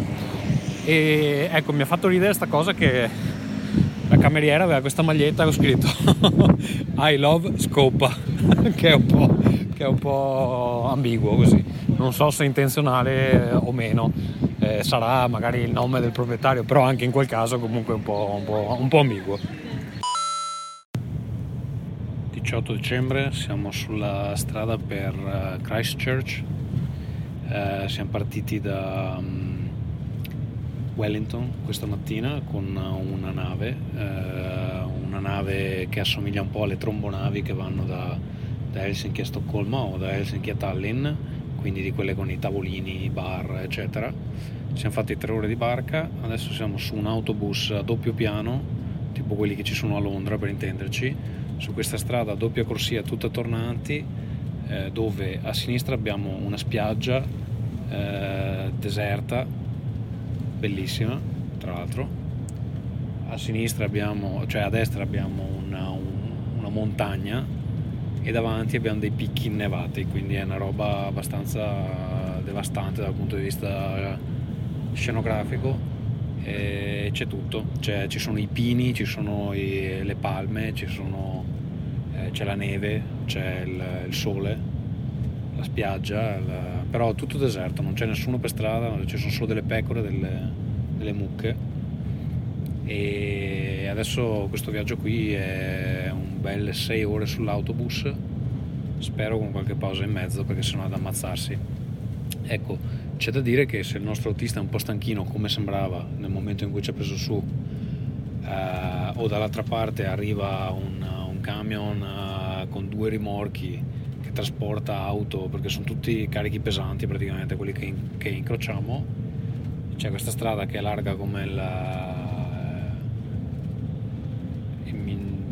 E ecco, mi ha fatto ridere questa cosa che la cameriera aveva questa maglietta con scritto I love scopa, che è un po', che è un po ambiguo così. Non so se intenzionale o meno eh, sarà magari il nome del proprietario, però anche in quel caso comunque un po', un po', un po ambiguo. 18 dicembre siamo sulla strada per eh, Christchurch, eh, siamo partiti da um, Wellington questa mattina con una nave, eh, una nave che assomiglia un po' alle trombonavi che vanno da, da Helsinki a Stoccolma o da Helsinki a Tallinn quindi di quelle con i tavolini, bar, eccetera. Ci siamo fatti tre ore di barca, adesso siamo su un autobus a doppio piano, tipo quelli che ci sono a Londra per intenderci, su questa strada a doppia corsia tutta tornanti, eh, dove a sinistra abbiamo una spiaggia eh, deserta, bellissima, tra l'altro. A sinistra abbiamo, cioè a destra abbiamo una, un, una montagna e davanti abbiamo dei picchi innevati, quindi è una roba abbastanza devastante dal punto di vista scenografico. E c'è tutto, c'è, ci sono i pini, ci sono i, le palme, sono, eh, c'è la neve, c'è il, il sole, la spiaggia, il, però tutto deserto, non c'è nessuno per strada, ci sono solo delle pecore, delle, delle mucche e adesso questo viaggio qui è un belle 6 ore sull'autobus, spero con qualche pausa in mezzo perché sennò è ad ammazzarsi. Ecco, c'è da dire che se il nostro autista è un po' stanchino come sembrava nel momento in cui ci ha preso su, eh, o dall'altra parte arriva un, un camion eh, con due rimorchi che trasporta auto, perché sono tutti carichi pesanti praticamente quelli che, che incrociamo, c'è questa strada che è larga come il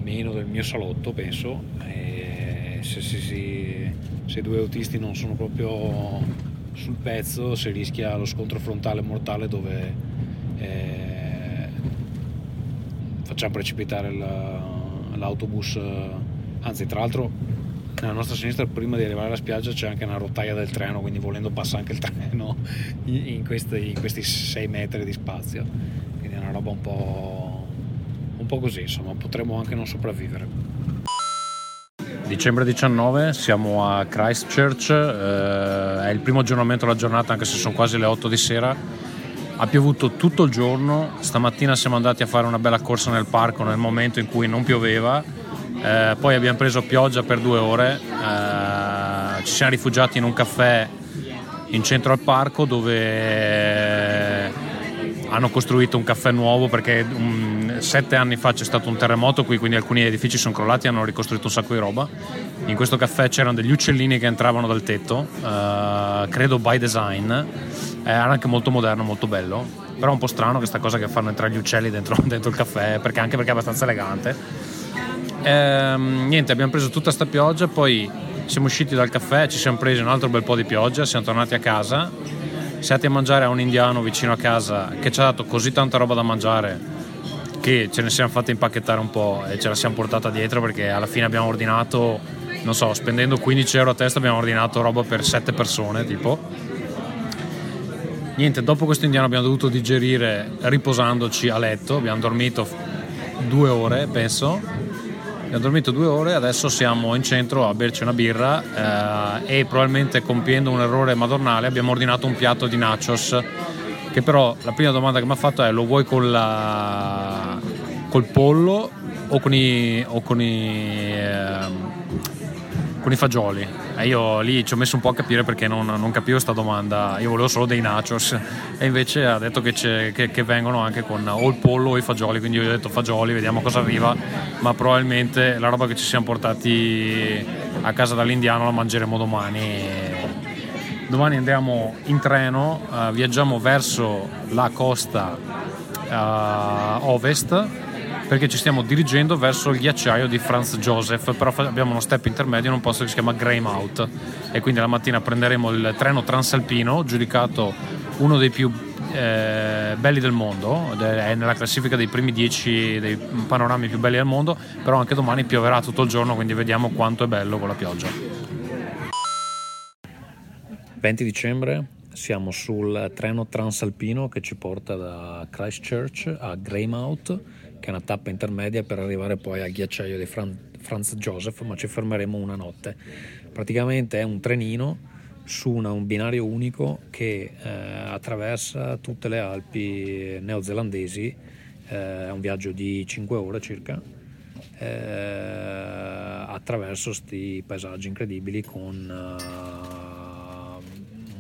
meno del mio salotto, penso. E se, se, se, se i due autisti non sono proprio sul pezzo, si rischia lo scontro frontale mortale dove eh, facciamo precipitare l'autobus. Anzi, tra l'altro, nella nostra sinistra, prima di arrivare alla spiaggia, c'è anche una rotaia del treno, quindi volendo passa anche il treno in questi, 6 metri di spazio. Quindi è una roba un po' un po' così, insomma, potremmo anche non sopravvivere. Dicembre 19 siamo a Christchurch, eh, è il primo aggiornamento della giornata anche se sono quasi le 8 di sera. Ha piovuto tutto il giorno, stamattina siamo andati a fare una bella corsa nel parco nel momento in cui non pioveva, eh, poi abbiamo preso pioggia per due ore, eh, ci siamo rifugiati in un caffè in centro al parco dove hanno costruito un caffè nuovo perché sette anni fa c'è stato un terremoto qui, quindi alcuni edifici sono crollati e hanno ricostruito un sacco di roba. In questo caffè c'erano degli uccellini che entravano dal tetto, uh, credo by design, era anche molto moderno, molto bello, però è un po' strano questa cosa che fanno entrare gli uccelli dentro, dentro il caffè, perché anche perché è abbastanza elegante. Ehm, niente, abbiamo preso tutta sta pioggia, poi siamo usciti dal caffè, ci siamo presi un altro bel po' di pioggia, siamo tornati a casa siamo a mangiare a un indiano vicino a casa che ci ha dato così tanta roba da mangiare che ce ne siamo fatti impacchettare un po' e ce la siamo portata dietro perché alla fine abbiamo ordinato, non so, spendendo 15 euro a testa abbiamo ordinato roba per 7 persone tipo. Niente, dopo questo indiano abbiamo dovuto digerire riposandoci a letto, abbiamo dormito due ore penso Abbiamo dormito due ore, adesso siamo in centro a berci una birra eh, e probabilmente compiendo un errore madornale abbiamo ordinato un piatto di nachos che però la prima domanda che mi ha fatto è lo vuoi con la, col pollo o con i, o con i, eh, con i fagioli? E io lì ci ho messo un po' a capire perché non, non capivo questa domanda, io volevo solo dei nachos e invece ha detto che, che, che, vengono anche con o il pollo o i fagioli, quindi io gli ho detto fagioli, vediamo cosa arriva, ma probabilmente la roba che ci siamo portati a casa dall'indiano la mangeremo domani. Domani andiamo in treno, uh, viaggiamo verso la costa uh, ovest perché ci stiamo dirigendo verso il ghiacciaio di Franz Joseph, però abbiamo uno step intermedio in un posto che si chiama Greymouth e quindi la mattina prenderemo il treno transalpino, giudicato uno dei più eh, belli del mondo, è nella classifica dei primi 10 dei panorami più belli del mondo, però anche domani pioverà tutto il giorno, quindi vediamo quanto è bello con la pioggia. 20 dicembre siamo sul treno transalpino che ci porta da Christchurch a Greymouth, che è una tappa intermedia per arrivare poi al ghiacciaio di Franz Joseph, ma ci fermeremo una notte. Praticamente è un trenino su una, un binario unico che eh, attraversa tutte le Alpi neozelandesi, eh, è un viaggio di 5 ore circa, eh, attraverso questi paesaggi incredibili con uh,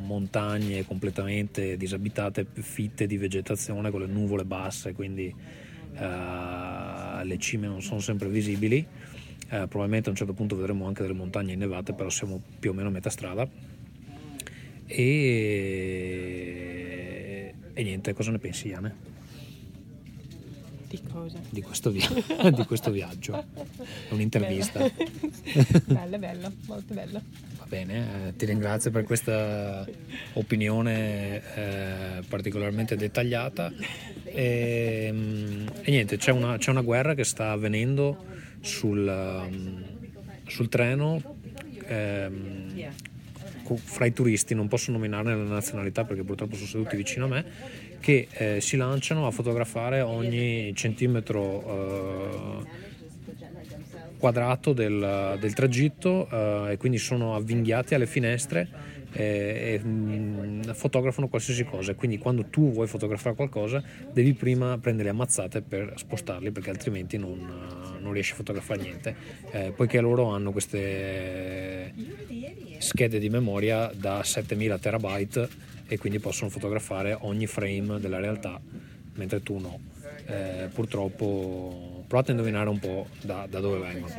montagne completamente disabitate, fitte di vegetazione con le nuvole basse, quindi uh, le cime non sono sempre visibili. Uh, probabilmente a un certo punto vedremo anche delle montagne innevate, però siamo più o meno a metà strada e, e niente, cosa ne pensi Iane? Di cosa? Di questo, via- di questo viaggio. È un'intervista. bello, bello, molto bello. Va bene, eh, ti ringrazio per questa opinione eh, particolarmente dettagliata. E, mm, e niente, c'è una, c'è una, guerra che sta avvenendo sul, um, sul treno. Um, fra i turisti, non posso nominarne la nazionalità perché purtroppo sono seduti vicino a me, che eh, si lanciano a fotografare ogni centimetro eh, quadrato del, del tragitto eh, e quindi sono avvinghiati alle finestre e, e mh, mm, fotografano qualsiasi cosa. Quindi quando tu vuoi fotografare qualcosa devi prima prendere ammazzate per spostarli perché altrimenti non, non riesci a fotografare niente. Eh, poiché loro hanno queste schede di memoria da 7000 terabyte e quindi possono fotografare ogni frame della realtà, mentre tu no. Eh, purtroppo provate a indovinare un po' da, da dove vengono.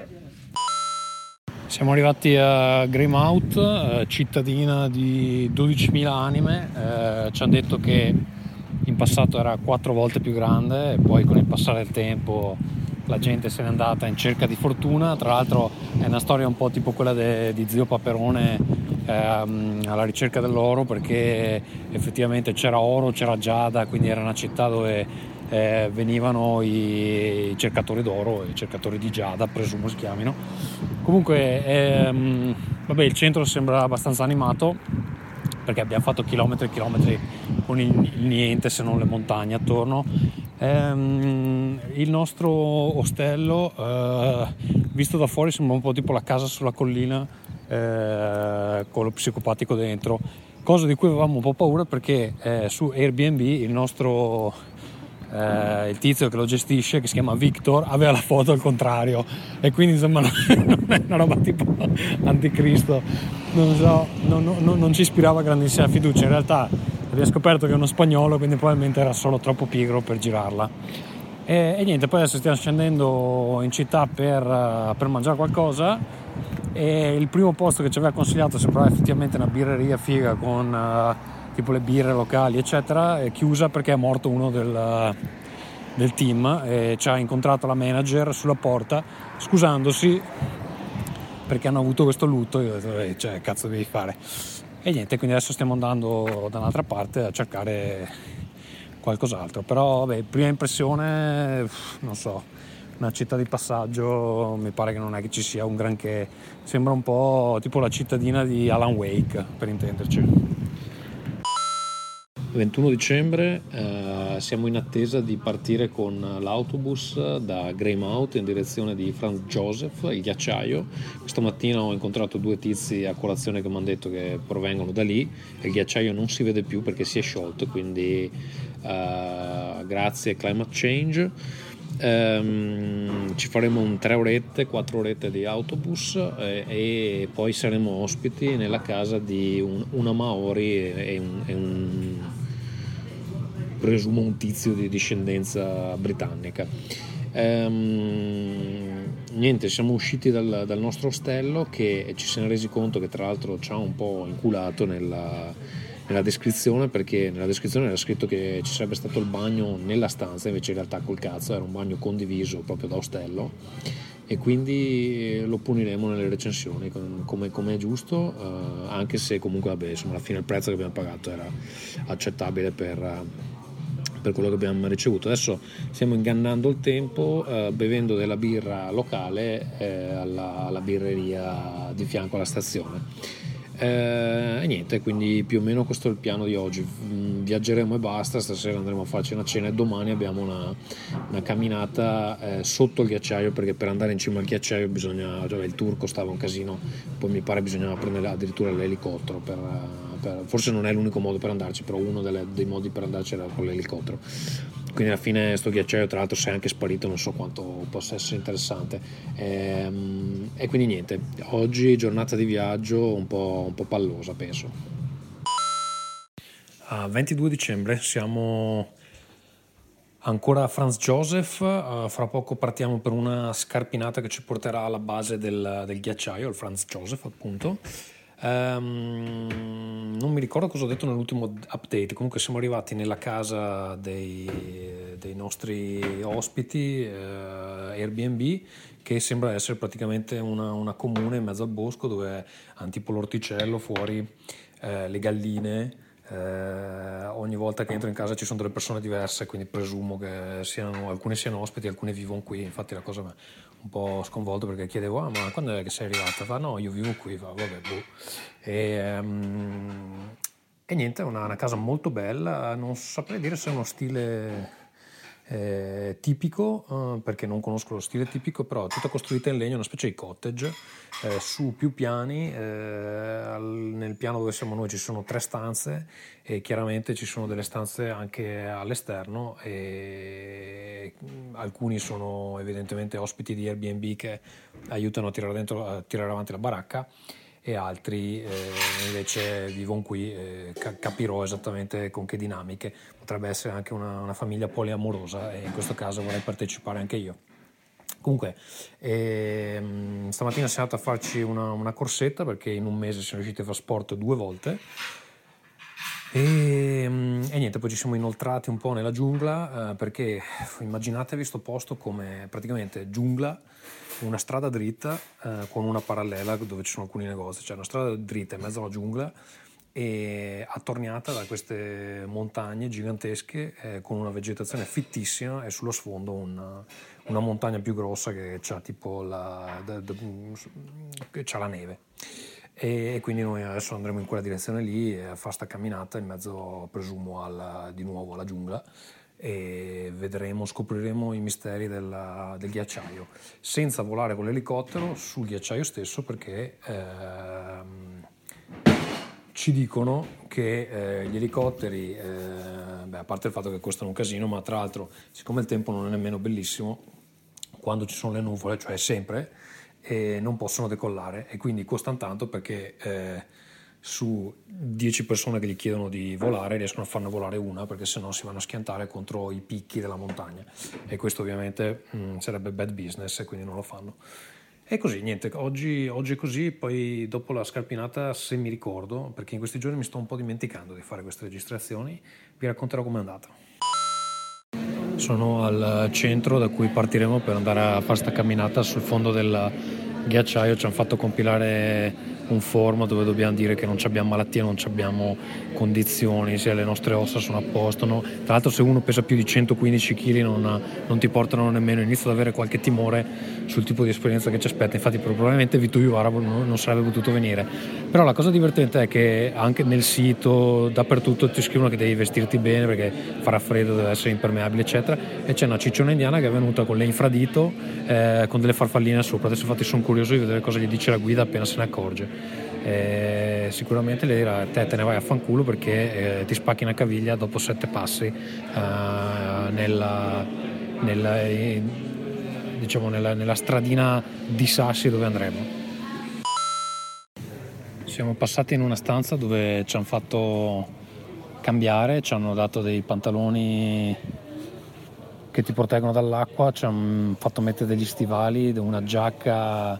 Siamo arrivati a Greymouth, eh, cittadina di 12.000 anime, eh, ci hanno detto che in passato era quattro volte più grande e poi con il passare del tempo la gente se n'è andata in cerca di fortuna, tra l'altro è una storia un po' tipo quella de, di Zio Paperone ehm, alla ricerca dell'oro perché effettivamente c'era oro, c'era giada, quindi era una città dove eh, venivano i cercatori d'oro, i cercatori di giada, presumo si chiamino. Comunque ehm, vabbè, il centro sembra abbastanza animato perché abbiamo fatto chilometri e chilometri con il, niente se non le montagne attorno. Ehm, il nostro ostello, eh, visto da fuori, sembra un po' tipo la casa sulla collina eh, con lo psicopatico dentro, cosa di cui avevamo un po' paura perché eh, su Airbnb il nostro eh, il tizio che lo gestisce, che si chiama Victor, aveva la foto al contrario. E quindi insomma non è una roba tipo anticristo, non so, non, non, non ci ispirava grandissima fiducia, in realtà abbiamo scoperto che è uno spagnolo, quindi probabilmente era solo troppo pigro per girarla. E, e niente, poi adesso stiamo scendendo in città per, per mangiare qualcosa e il primo posto che ci aveva consigliato sembrava effettivamente una birreria figa con... Uh, tipo le birre locali, eccetera, è chiusa perché è morto uno del, del team e ci ha incontrato la manager sulla porta scusandosi perché hanno avuto questo lutto. Io ho detto, eh, cioè, cazzo devi fare? E niente, quindi adesso stiamo andando da un'altra parte a cercare qualcos'altro. Però, vabbè, prima impressione, non so, una città di passaggio, mi pare che non è che ci sia un granché. Sembra un po' tipo la cittadina di Alan Wake, per intenderci. 21 dicembre eh, siamo in attesa di partire con l'autobus da Greymouth in direzione di Franz Joseph, il ghiacciaio. Questa mattina ho incontrato due tizi a colazione che mi hanno detto che provengono da lì e il ghiacciaio non si vede più perché si è sciolto, quindi eh, grazie climate change. Um, ci faremo un 3 orette, 4 orette di autobus eh, e poi saremo ospiti nella casa di un, una Maori e un, e un presumo un tizio di discendenza britannica. Ehm, niente, siamo usciti dal, dal, nostro ostello che ci siamo resi conto che tra l'altro ci ha un po' inculato nella, nella descrizione perché nella descrizione era scritto che ci sarebbe stato il bagno nella stanza, invece in realtà col cazzo era un bagno condiviso proprio da ostello e quindi lo puniremo nelle recensioni come, come è giusto, eh, anche se comunque vabbè, insomma, alla fine il prezzo che abbiamo pagato era accettabile per, per quello che abbiamo ricevuto. Adesso stiamo ingannando il tempo eh, bevendo della birra locale eh, alla, alla birreria di fianco alla stazione eh, e niente, quindi più o meno questo è il piano di oggi. Mm, viaggeremo e basta, stasera andremo a farci una cena e domani abbiamo una, una camminata eh, sotto il ghiacciaio perché per andare in cima al ghiacciaio bisogna, cioè il turco stava un casino, poi mi pare bisognava prendere addirittura l'elicottero per, per, forse non è l'unico modo per andarci, però uno delle, dei modi per andarci era con l'elicottero quindi alla fine sto ghiacciaio tra l'altro si è anche sparito non so quanto possa essere interessante. E, ehm, e quindi niente oggi giornata di viaggio un po', un po pallosa penso. A 22 dicembre siamo ancora a Franz Joseph uh, fra poco partiamo per una scarpinata che ci porterà alla base del, del ghiacciaio il Franz Joseph appunto Um, non mi ricordo cosa ho detto nell'ultimo update, comunque siamo arrivati nella casa dei, dei nostri ospiti uh, Airbnb che sembra essere praticamente una, una, comune in mezzo al bosco dove hanno tipo l'orticello fuori, uh, le galline, eh, ogni volta che entro in casa ci sono delle persone diverse, quindi presumo che siano, alcune siano ospiti, alcune vivono qui. Infatti la cosa un po' sconvolto perché chiedevo, ah ma quando è che sei arrivata? Fa no, io vivo qui, fa vabbè, boh. E, um, e niente, è una, una casa molto bella, non saprei dire se è uno stile eh, tipico, eh, perché non conosco lo stile tipico, però tutta costruita in legno, una specie di cottage, eh, su più piani, eh, al, nel piano dove siamo noi ci sono tre stanze e chiaramente ci sono delle stanze anche all'esterno e alcuni sono evidentemente ospiti di Airbnb che aiutano a tirare, dentro, a tirare avanti la baracca e altri eh, invece vivono qui, eh, capirò esattamente con che dinamiche. Potrebbe essere anche una, una, famiglia poliamorosa e in questo caso vorrei partecipare anche io. Comunque, ehm, stamattina siamo andati a farci una, una, corsetta perché in un mese siamo riusciti a fare sport due volte. E, ehm, e niente, poi ci siamo inoltrati un po' nella giungla eh, perché immaginatevi questo posto come praticamente giungla una strada dritta eh, con una parallela dove ci sono alcuni negozi, cioè una strada dritta in mezzo alla giungla e attorniata da queste montagne gigantesche eh, con una vegetazione fittissima e sullo sfondo una, una montagna più grossa che ha tipo la, da, da, c'ha la neve. E, quindi noi adesso andremo in quella direzione lì a fare sta camminata in mezzo, presumo, alla, di nuovo alla giungla e vedremo, scopriremo i misteri della, del ghiacciaio senza volare con l'elicottero sul ghiacciaio stesso perché ehm, ci dicono che eh, gli elicotteri, eh, beh, a parte il fatto che costano un casino, ma tra l'altro siccome il tempo non è nemmeno bellissimo, quando ci sono le nuvole, cioè sempre, eh, non possono decollare e quindi costano tanto perché eh, su 10 persone che gli chiedono di volare riescono a farne volare una perché sennò si vanno a schiantare contro i picchi della montagna e questo ovviamente mh, mm, sarebbe bad business e quindi non lo fanno. E così, niente, oggi, oggi, è così, poi dopo la scarpinata, se mi ricordo, perché in questi giorni mi sto un po' dimenticando di fare queste registrazioni, vi racconterò com'è andata. Sono al centro da cui partiremo per andare a fare questa camminata sul fondo del ghiacciaio, ci hanno fatto compilare un forum dove dobbiamo dire che non abbiamo malattie, non abbiamo condizioni, se le nostre ossa sono a posto. No? Tra l'altro se uno pesa più di 115 kg non, non, ti portano nemmeno, inizio ad avere qualche timore sul tipo di esperienza che ci aspetta, infatti probabilmente Vittorio Arabo non, sarebbe potuto venire. Però la cosa divertente è che anche nel sito, dappertutto ti scrivono che devi vestirti bene perché farà freddo, deve essere impermeabile eccetera e c'è una cicciona indiana che è venuta con l'infradito eh, con delle farfalline sopra, adesso infatti sono curioso di vedere cosa gli dice la guida appena se ne accorge eh, sicuramente lei dirà te te ne vai a fanculo perché eh, ti spacchi una caviglia dopo sette passi eh, nella, nella, eh, diciamo nella, nella stradina di sassi dove andremo. Siamo passati in una stanza dove ci hanno fatto cambiare, ci hanno dato dei pantaloni che ti proteggono dall'acqua, ci hanno fatto mettere degli stivali, una giacca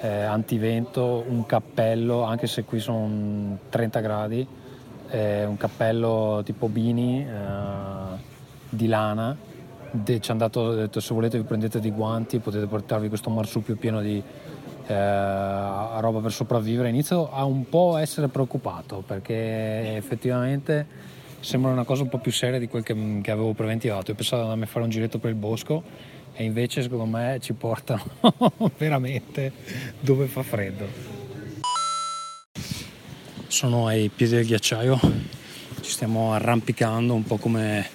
eh, antivento, un cappello, anche se qui sono 30 gradi, è un cappello tipo Bini eh, di lana. De, ci hanno dato, detto se volete vi prendete dei guanti, potete portarvi questo marsupio pieno di eh, roba per sopravvivere. Inizio a un po' essere preoccupato perché effettivamente sembra una cosa un po' più seria di quel che, che avevo preventivato. Io pensavo di andarmi a fare un giretto per il bosco e invece secondo me ci portano veramente dove fa freddo. Sono ai piedi del ghiacciaio, ci stiamo arrampicando un po' come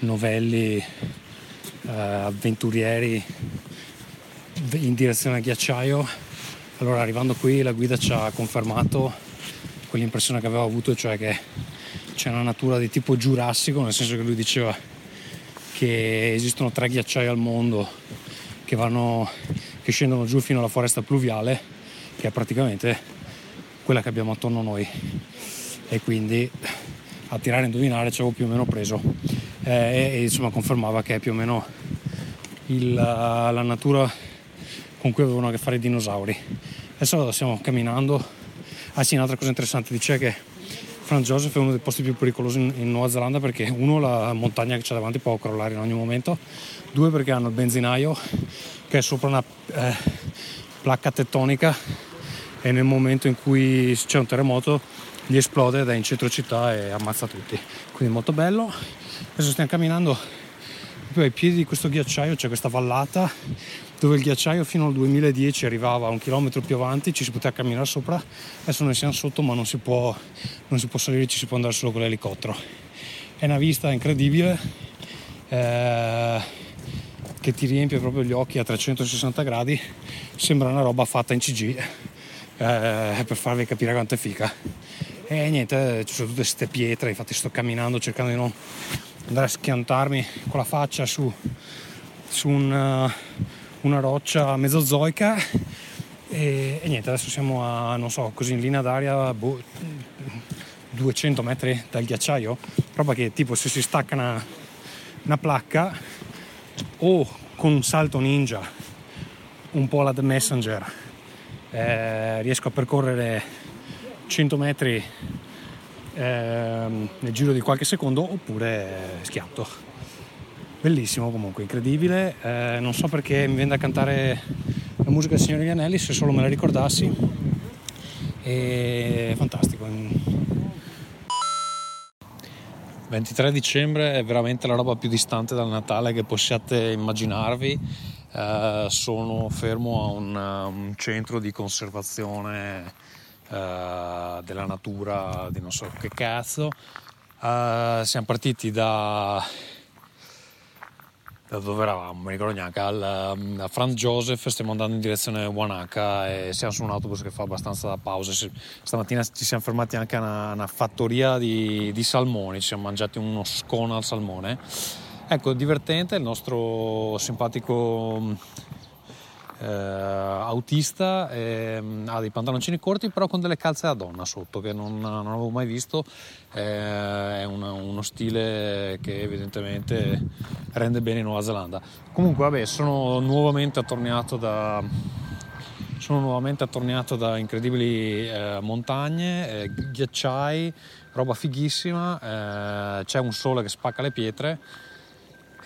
novelli eh, avventurieri in direzione al ghiacciaio. Allora arrivando qui la guida ci ha confermato quell'impressione che avevo avuto, cioè che c'è una natura di tipo giurassico, nel senso che lui diceva che esistono tre ghiacciai al mondo che, vanno, che scendono giù fino alla foresta pluviale, che è praticamente quella che abbiamo attorno a noi. E quindi a tirare a indovinare ci avevo più o meno preso. Eh, e insomma confermava che è più o meno il, la natura con cui avevano a che fare i dinosauri. Adesso stiamo camminando. Ah sì, un'altra cosa interessante dice che Franz Joseph è uno dei posti più pericolosi in, in Nuova Zelanda perché uno la montagna che c'è davanti può crollare in ogni momento, due perché hanno il benzinaio che è sopra una eh, placca tettonica e nel momento in cui c'è un terremoto gli esplode ed è in centro città e ammazza tutti. Quindi molto bello. Adesso stiamo camminando proprio ai piedi di questo ghiacciaio, c'è questa vallata dove il ghiacciaio fino al 2010 arrivava un chilometro più avanti, ci si poteva camminare sopra, adesso noi siamo sotto ma non si può, non si può salire, ci si può andare solo con l'elicottero. È una vista incredibile eh, che ti riempie proprio gli occhi a 360 gradi, sembra una roba fatta in CG eh, per farvi capire quanto è fica. E niente, ci sono tutte queste pietre, infatti sto camminando cercando di non andare a schiantarmi con la faccia su, su un, uh, una roccia mesozoica e, e, niente, adesso siamo a, non so, così in linea d'aria, boh, 200 metri dal ghiacciaio, roba che tipo se si stacca una, una placca o con un salto ninja, un po' alla The Messenger, eh, riesco a percorrere 100 metri eh, nel giro di qualche secondo oppure schiatto bellissimo comunque, incredibile. Eh, non so perché mi viene da cantare la musica del Signore Anelli, se solo me la ricordassi. E fantastico. 23 dicembre è veramente la roba più distante dal Natale che possiate immaginarvi. Eh, sono fermo a un, un centro di conservazione eh, della natura di non so che cazzo. Eh, siamo partiti da da dove eravamo, mi ricordo neanche, al, um, a Franz Joseph, stiamo andando in direzione Wanaka e siamo su un autobus che fa abbastanza pause. Stamattina ci siamo fermati anche a una, una fattoria di, di, salmoni, ci siamo mangiati uno scone al salmone. Ecco, divertente, il nostro simpatico eh, autista eh, ha dei pantaloncini corti però con delle calze da donna sotto che non, non avevo mai visto. Eh, è una, uno stile che evidentemente rende bene in Nuova Zelanda. Comunque vabbè sono nuovamente attorniato da sono nuovamente attorniato da incredibili eh, montagne, eh, ghiacciai, roba fighissima, eh, c'è un sole che spacca le pietre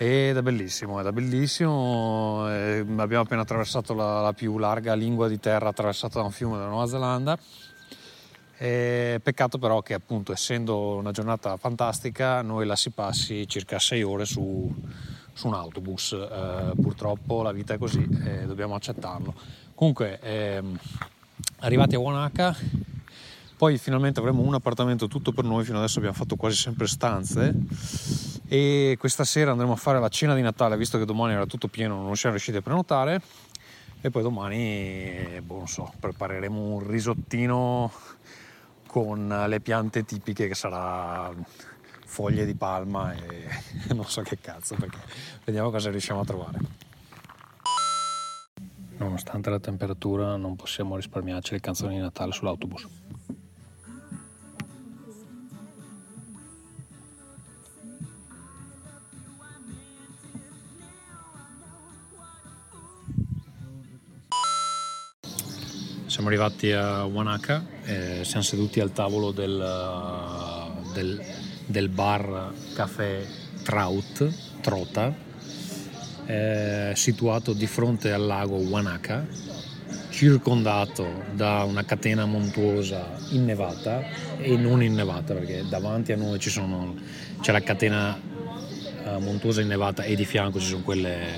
ed è bellissimo, ed è bellissimo. Eh, abbiamo appena attraversato la, la, più larga lingua di terra attraversata da un fiume della Nuova Zelanda. E peccato però che appunto essendo una giornata fantastica noi la si passi circa 6 ore su, su un autobus. Eh, purtroppo la vita è così e dobbiamo accettarlo. Comunque, ehm, arrivati a Wanaka, poi finalmente avremo un appartamento tutto per noi, fino adesso abbiamo fatto quasi sempre stanze e questa sera andremo a fare la cena di Natale, visto che domani era tutto pieno, non siamo riusciti a prenotare e poi domani, boh, non so, prepareremo un risottino con le piante tipiche che sarà foglie di palma e non so che cazzo perché vediamo cosa riusciamo a trovare. Nonostante la temperatura non possiamo risparmiarci le canzoni di Natale sull'autobus. Siamo arrivati a Wanaka, eh, siamo seduti al tavolo del, del, del bar caffè Trout, Trota, eh, situato di fronte al lago Wanaka, circondato da una catena montuosa innevata e non innevata perché davanti a noi sono, c'è la catena eh, montuosa innevata e di fianco ci sono quelle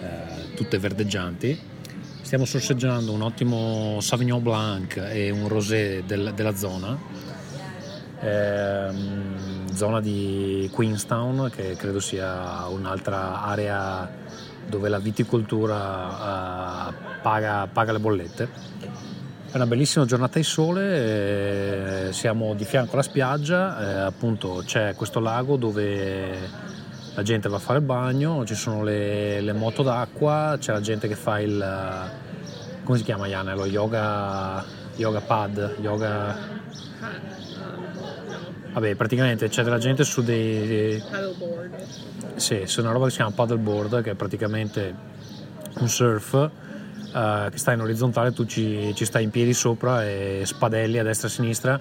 eh, tutte verdeggianti. Stiamo sorseggiando un ottimo Sauvignon Blanc e un rosé del, della zona, ehm, zona di Queenstown che credo sia un'altra area dove la viticoltura uh, paga, paga, le bollette. È una bellissima giornata di sole, eh, siamo di fianco alla spiaggia, eh, appunto c'è questo lago dove la gente va a fare il bagno, ci sono le, le moto d'acqua, c'è la gente che fa il... come si chiama Iana? Lo yoga, yoga pad, yoga... Vabbè, praticamente c'è della gente su dei... Paddleboard. Sì, su una roba che si chiama paddleboard, che è praticamente un surf uh, che sta in orizzontale, tu ci, ci stai in piedi sopra e spadelli a destra e a sinistra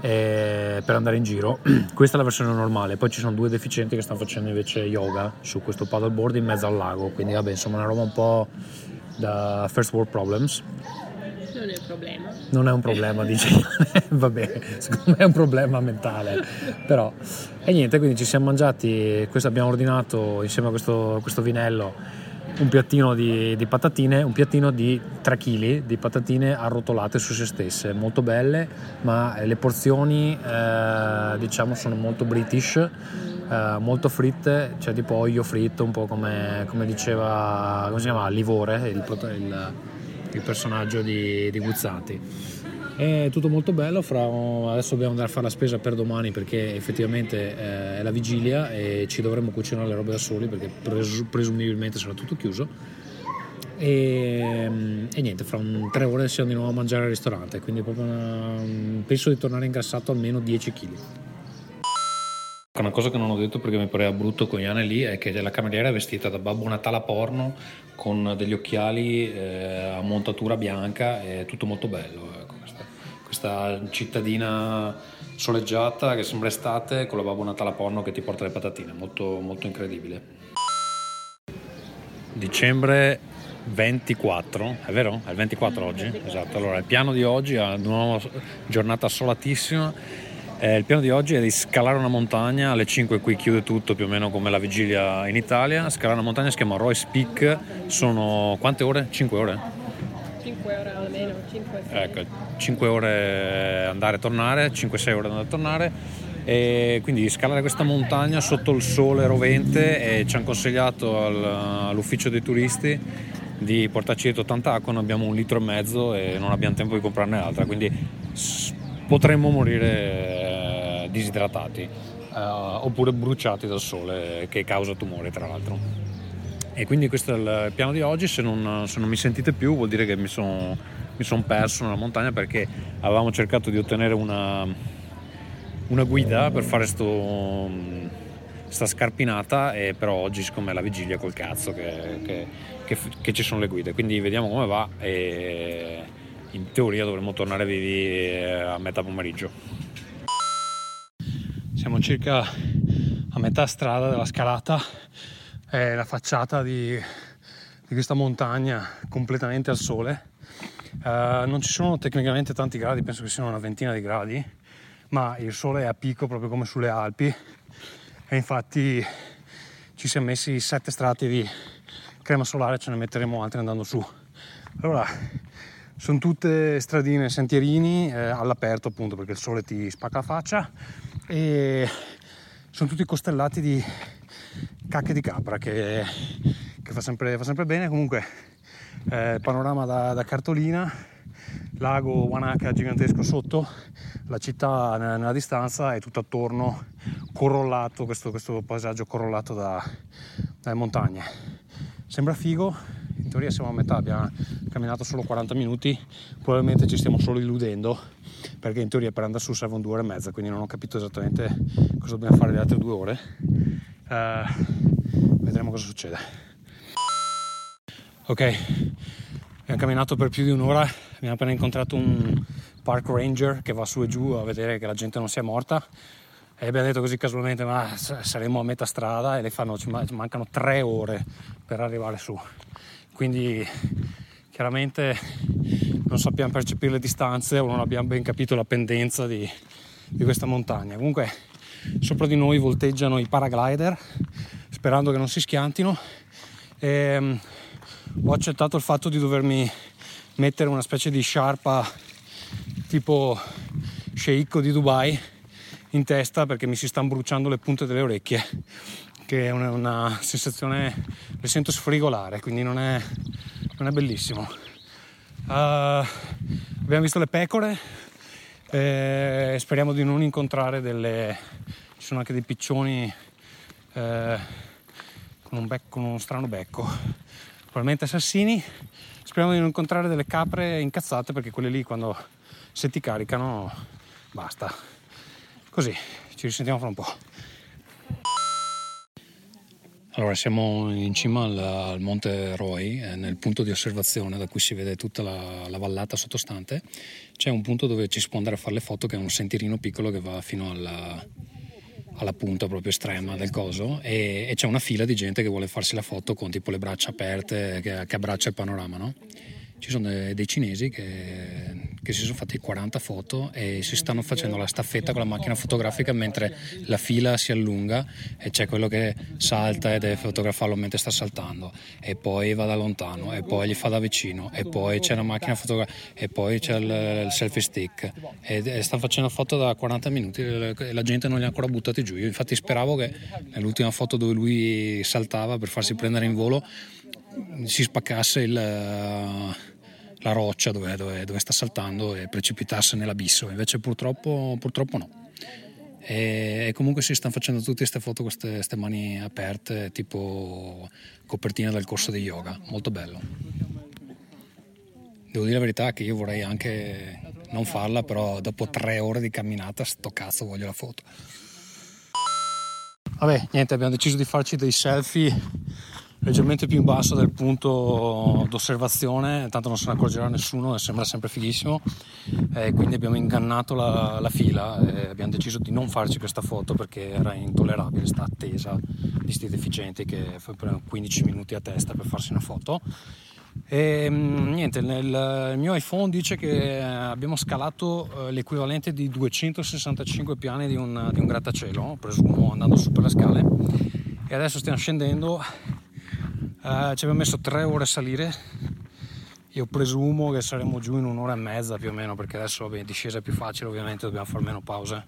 eh, per andare in giro. Questa è la versione normale, poi ci sono due deficienti che stanno facendo invece yoga su questo paddleboard in mezzo al lago, quindi vabbè insomma una roba un po' da first world problems. Non è un problema. Non è un problema, dice. Vabbè, secondo me è un problema mentale. Però, e niente, quindi ci siamo mangiati, questo abbiamo ordinato insieme a questo, questo vinello un piattino di, di, patatine, un piattino di 3 kg di patatine arrotolate su se stesse, molto belle, ma le porzioni eh, diciamo sono molto british, eh, molto fritte, cioè tipo olio fritto, un po' come, come diceva, come Livore, il, il, il personaggio di, di Guzzati. È tutto molto bello, fra, adesso dobbiamo andare a fare la spesa per domani perché effettivamente eh, è la vigilia e ci dovremmo cucinare le robe da soli perché pres- presumibilmente sarà tutto chiuso. E, e, niente, fra un, tre ore siamo di nuovo a mangiare al ristorante, quindi una, penso di tornare ingrassato almeno 10 kg. Una cosa che non ho detto perché mi pareva brutto con Iane lì è che la cameriera è vestita da Babbo Natale porno con degli occhiali eh, a montatura bianca, è tutto molto bello. Questa cittadina soleggiata che sembra estate con la Babbo Natale a Porno che ti porta le patatine, molto, molto incredibile. Dicembre 24, è vero? È il 24 oggi? Esatto, allora il piano di oggi è una giornata solatissima. Eh, il piano di oggi è di scalare una montagna, alle 5 qui chiude tutto più o meno come la vigilia in Italia. Scalare una montagna si chiama Royce Peak, sono quante ore? 5 ore? 5 ore almeno, 5 Ecco, 5 ore andare e tornare, 5-6 ore andare e tornare. E quindi scalare questa montagna sotto il sole rovente e ci hanno consigliato al, all'ufficio dei turisti di portarci dietro tanta acqua, noi abbiamo un litro e mezzo e non abbiamo tempo di comprarne altra, quindi potremmo morire disidratati eh, oppure bruciati dal sole che causa tumori tra l'altro. E quindi questo è il piano di oggi, se non, se non mi sentite più vuol dire che mi sono son perso nella montagna perché avevamo cercato di ottenere una, una guida per fare sto, sta scarpinata e però oggi siccome è la vigilia col cazzo che, che, che, che, ci sono le guide. Quindi vediamo come va e in teoria dovremmo tornare vivi eh, a metà pomeriggio. Siamo circa a metà strada della scalata è la facciata di, di questa montagna completamente al sole. Uh, non ci sono tecnicamente tanti gradi, penso che siano una ventina di gradi, ma il sole è a picco proprio come sulle Alpi e infatti ci siamo messi sette strati di crema solare, ce ne metteremo altri andando su. Allora, sono tutte stradine, sentierini eh, all'aperto appunto perché il sole ti spacca la faccia e sono tutti costellati di cacche di capra che, che fa, sempre, fa, sempre, bene. Comunque, eh, panorama da, da, cartolina, lago Wanaka gigantesco sotto, la città nella, nella distanza e tutto attorno corollato, questo, questo paesaggio corollato da, dalle montagne. Sembra figo, in teoria siamo a metà, abbiamo camminato solo 40 minuti, probabilmente ci stiamo solo illudendo perché in teoria per andare su servono due ore e mezza, quindi non ho capito esattamente cosa dobbiamo fare le altre due ore. Uh, vedremo cosa succede. Ok, abbiamo camminato per più di un'ora, abbiamo appena incontrato un, park ranger che va su e giù a vedere che la gente non sia morta. E abbiamo detto così casualmente ma saremo a metà strada e le fanno, ci mancano tre ore per arrivare su quindi chiaramente non sappiamo percepire le distanze o non abbiamo ben capito la pendenza di, di questa montagna. Comunque sopra di noi volteggiano i paraglider sperando che non si schiantino. E, um, ho accettato il fatto di dovermi mettere una specie di sciarpa tipo sceicco di Dubai in testa perché mi si stanno bruciando le punte delle orecchie che è una, una sensazione le sento sfrigolare quindi non è, non è bellissimo. Uh, abbiamo visto le pecore e speriamo di non incontrare delle ci sono anche dei piccioni eh, con, un becco, con uno strano becco probabilmente assassini speriamo di non incontrare delle capre incazzate perché quelle lì quando se ti caricano basta Così, ci risentiamo fra un po'. Allora, siamo in cima al, al Monte Roy, eh, nel punto di osservazione da cui si vede tutta la, la, vallata sottostante. C'è un punto dove ci si può andare a fare le foto, che è un sentirino piccolo che va fino alla, alla punta proprio estrema del coso e, e, c'è una fila di gente che vuole farsi la foto con tipo le braccia aperte che, che abbraccia il panorama, no? Ci sono dei, cinesi che, che, si sono fatti 40 foto e si stanno facendo la staffetta con la macchina fotografica mentre la fila si allunga e c'è quello che salta e deve fotografarlo mentre sta saltando e poi va da lontano e poi gli fa da vicino e poi c'è la macchina fotografica e poi c'è il, il selfie stick e, e, stanno facendo foto da 40 minuti e la gente non li ha ancora buttati giù. Io infatti speravo che nell'ultima foto dove lui saltava per farsi prendere in volo si spaccasse il la roccia dove, dove, dove sta saltando e precipitasse nell'abisso, invece purtroppo, purtroppo no. E, e, comunque si stanno facendo tutte queste foto con queste mani aperte, tipo copertina del corso di yoga, molto bello. Devo dire la verità che io vorrei anche non farla, però dopo tre ore di camminata, sto cazzo voglio la foto. Vabbè, niente, abbiamo deciso di farci dei selfie leggermente più in basso del punto d'osservazione, tanto non se ne accorgerà nessuno sembra sempre fighissimo. E quindi abbiamo ingannato la, la fila e abbiamo deciso di non farci questa foto perché era intollerabile, sta attesa di sti deficienti che prendono 15 minuti a testa per farsi una foto. E mm, niente, nel, mio iPhone dice che abbiamo scalato eh, l'equivalente di 265 piani di un, di un grattacielo, presumo andando su per le scale. E adesso stiamo scendendo Uh, ci abbiamo messo tre ore a salire. Io presumo che saremo giù in un'ora e mezza più o meno, perché adesso vabbè, discesa è più facile, ovviamente dobbiamo fare meno pause.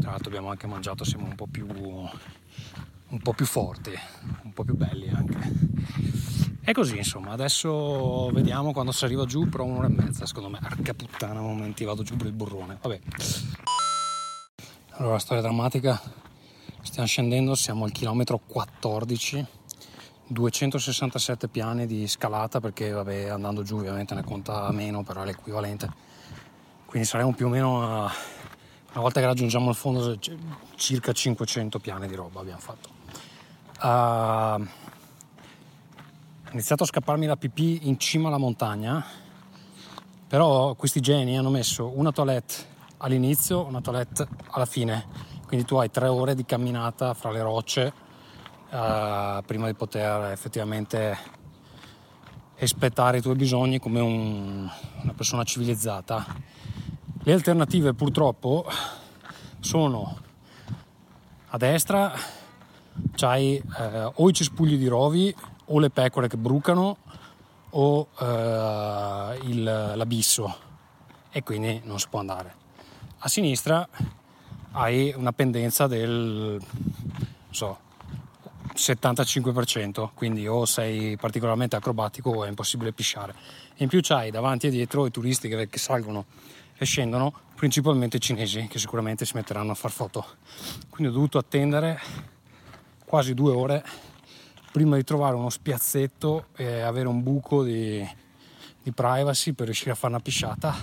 Tra l'altro abbiamo anche mangiato, siamo un po' più, un po' più forti, un po' più belli anche. E così insomma, adesso vediamo quando si arriva giù, però un'ora e mezza secondo me. Arca puttana, momenti vado giù per il burrone. Vabbè. Allora, storia drammatica. Stiamo scendendo, siamo al chilometro 14 267 piani di scalata perché vabbè andando giù ovviamente ne conta meno però è l'equivalente. Quindi saremo più o meno a, una volta che raggiungiamo il fondo circa 500 piani di roba abbiamo fatto. Uh, iniziato a scapparmi la pipì in cima alla montagna però questi geni hanno messo una toilette all'inizio una toilette alla fine. Quindi tu hai tre ore di camminata fra le rocce uh, prima di poter effettivamente espletare i tuoi bisogni come un, una persona civilizzata. Le alternative purtroppo sono a destra c'hai eh, o i cespugli di rovi o le pecore che brucano o eh, il, l'abisso e quindi non si può andare. A sinistra hai una pendenza del so, 75%, quindi o sei particolarmente acrobatico o è impossibile pisciare. In più c'hai davanti e dietro i turisti che, che salgono e scendono, principalmente cinesi, che sicuramente si metteranno a far foto. Quindi ho dovuto attendere quasi due ore prima di trovare uno spiazzetto e avere un buco di, di privacy per riuscire a fare una pisciata,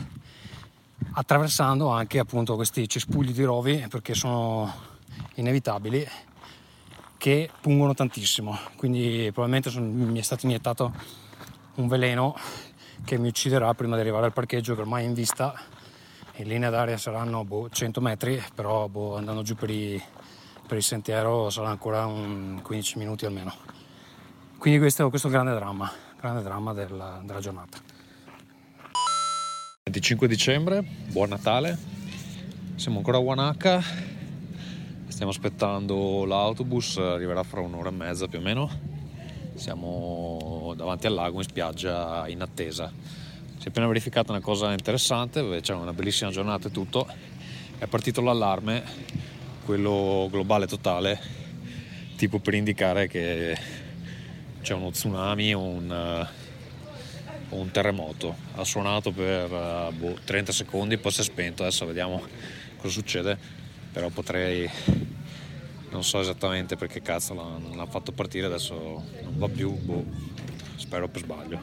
attraversando anche appunto questi cespugli di rovi perché sono inevitabili che pungono tantissimo, quindi probabilmente sono, mi è stato iniettato un veleno che mi ucciderà prima di arrivare al parcheggio che ormai è in vista in linea d'aria saranno boh, 100 metri, però boh, andando giù per, i, per, il sentiero sarà ancora un 15 minuti almeno. Quindi questo, questo è un grande dramma, grande dramma della, della giornata. 25 dicembre, buon Natale, siamo ancora a Wanaka, stiamo aspettando l'autobus, arriverà fra un'ora e mezza più o meno, siamo davanti al lago in spiaggia in attesa. Si è appena verificata una cosa interessante, c'è una bellissima giornata e tutto, è partito l'allarme, quello globale totale, tipo per indicare che c'è uno tsunami o un, uh, un terremoto. Ha suonato per uh, boh, 30 secondi, poi si è spento, adesso vediamo cosa succede, però potrei... Non so esattamente perché cazzo l'ha, l'ha fatto partire, adesso non va più, boh, spero per sbaglio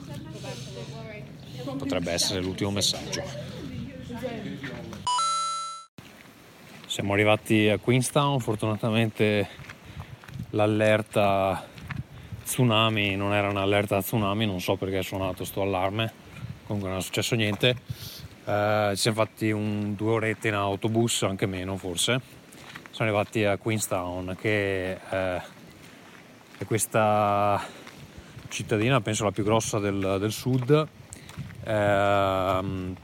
potrebbe essere l'ultimo messaggio. Siamo arrivati a Queenstown, fortunatamente l'allerta tsunami non era un'allerta tsunami, non so perché è suonato sto allarme, comunque non è successo niente. Eh, ci siamo fatti un, due orette in autobus, anche meno forse. Siamo arrivati a Queenstown che eh, è questa cittadina, penso la più grossa del, del sud, Ehm,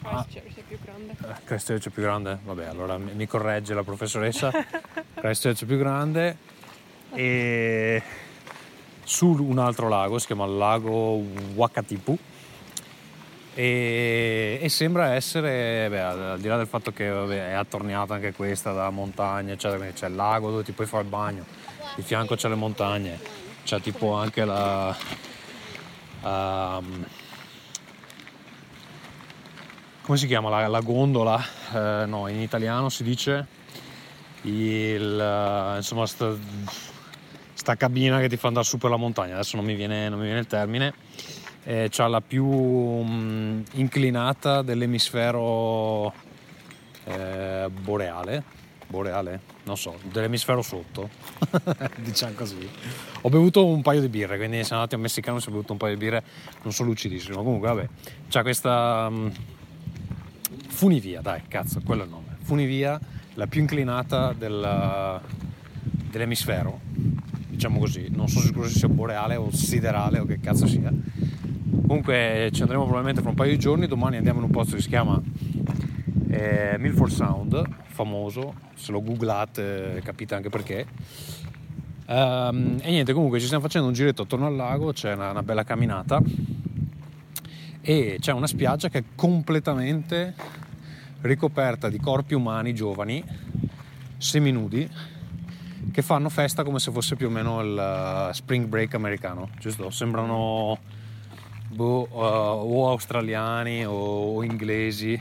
Christchurch è più grande. Eh, Christchurch è più grande? Vabbè, allora mi corregge la professoressa. Christchurch è più grande e su un altro lago, si chiama il lago Wakatipu e, e sembra essere, beh, al di là del fatto che vabbè, è attorniata anche questa da montagne, eccetera, c'è il lago dove ti puoi fare il bagno, di fianco c'è le montagne, c'è tipo anche la... Um, come si chiama la, la gondola? Eh, no, in italiano si dice il, uh, insomma sta, sta, cabina che ti fa andare su per la montagna, adesso non mi viene, non mi viene il termine, eh, c'ha la più um, inclinata dell'emisfero eh, boreale, boreale, non so, dell'emisfero sotto, diciamo così. Ho bevuto un paio di birre, quindi siamo andati a Messicano, si è bevuto un paio di birre, non so lucidissimo, comunque vabbè, c'ha questa... Um, Funivia, dai, cazzo, quello è il nome. Funivia, la più inclinata della, dell'emisfero, diciamo così. Non so sicuro se sia boreale o siderale o che cazzo sia. Comunque ci andremo probabilmente fra un paio di giorni. Domani andiamo in un posto che si chiama eh, Milford Sound, famoso. Se lo googlate capite anche perché. Um, e niente, comunque ci stiamo facendo un giretto attorno al lago, c'è una, una bella camminata e c'è una spiaggia che è completamente ricoperta di corpi umani giovani, seminudi, che fanno festa come se fosse più o meno il uh, spring break americano, giusto? Sembrano boh, uh, o australiani o, inglesi,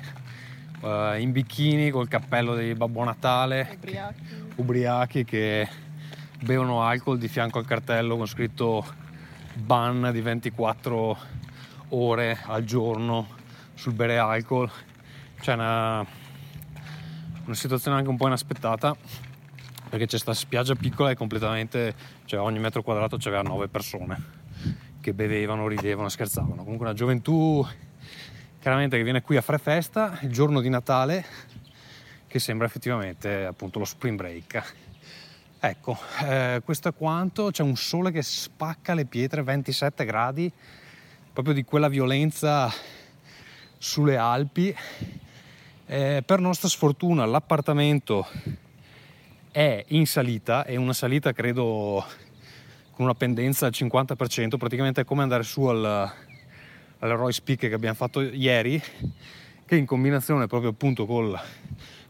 uh, in bikini col cappello di Babbo Natale, ubriachi. ubriachi che bevono alcol di fianco al cartello con scritto ban di 24 ore al giorno sul bere alcol. C'è una, una situazione anche un po' inaspettata perché c'è questa spiaggia piccola e completamente, cioè ogni metro quadrato c'aveva nove persone che bevevano, ridevano, scherzavano. Comunque una gioventù chiaramente che viene qui a fare festa il giorno di Natale che sembra effettivamente appunto lo spring break. Ecco, eh, questo è quanto, c'è un sole che spacca le pietre, 27 gradi, proprio di quella violenza sulle Alpi. Eh, per nostra sfortuna l'appartamento è in salita, è una salita credo con una pendenza al 50%, praticamente è come andare su al, al Royce Peak che abbiamo fatto ieri, che in combinazione proprio appunto col,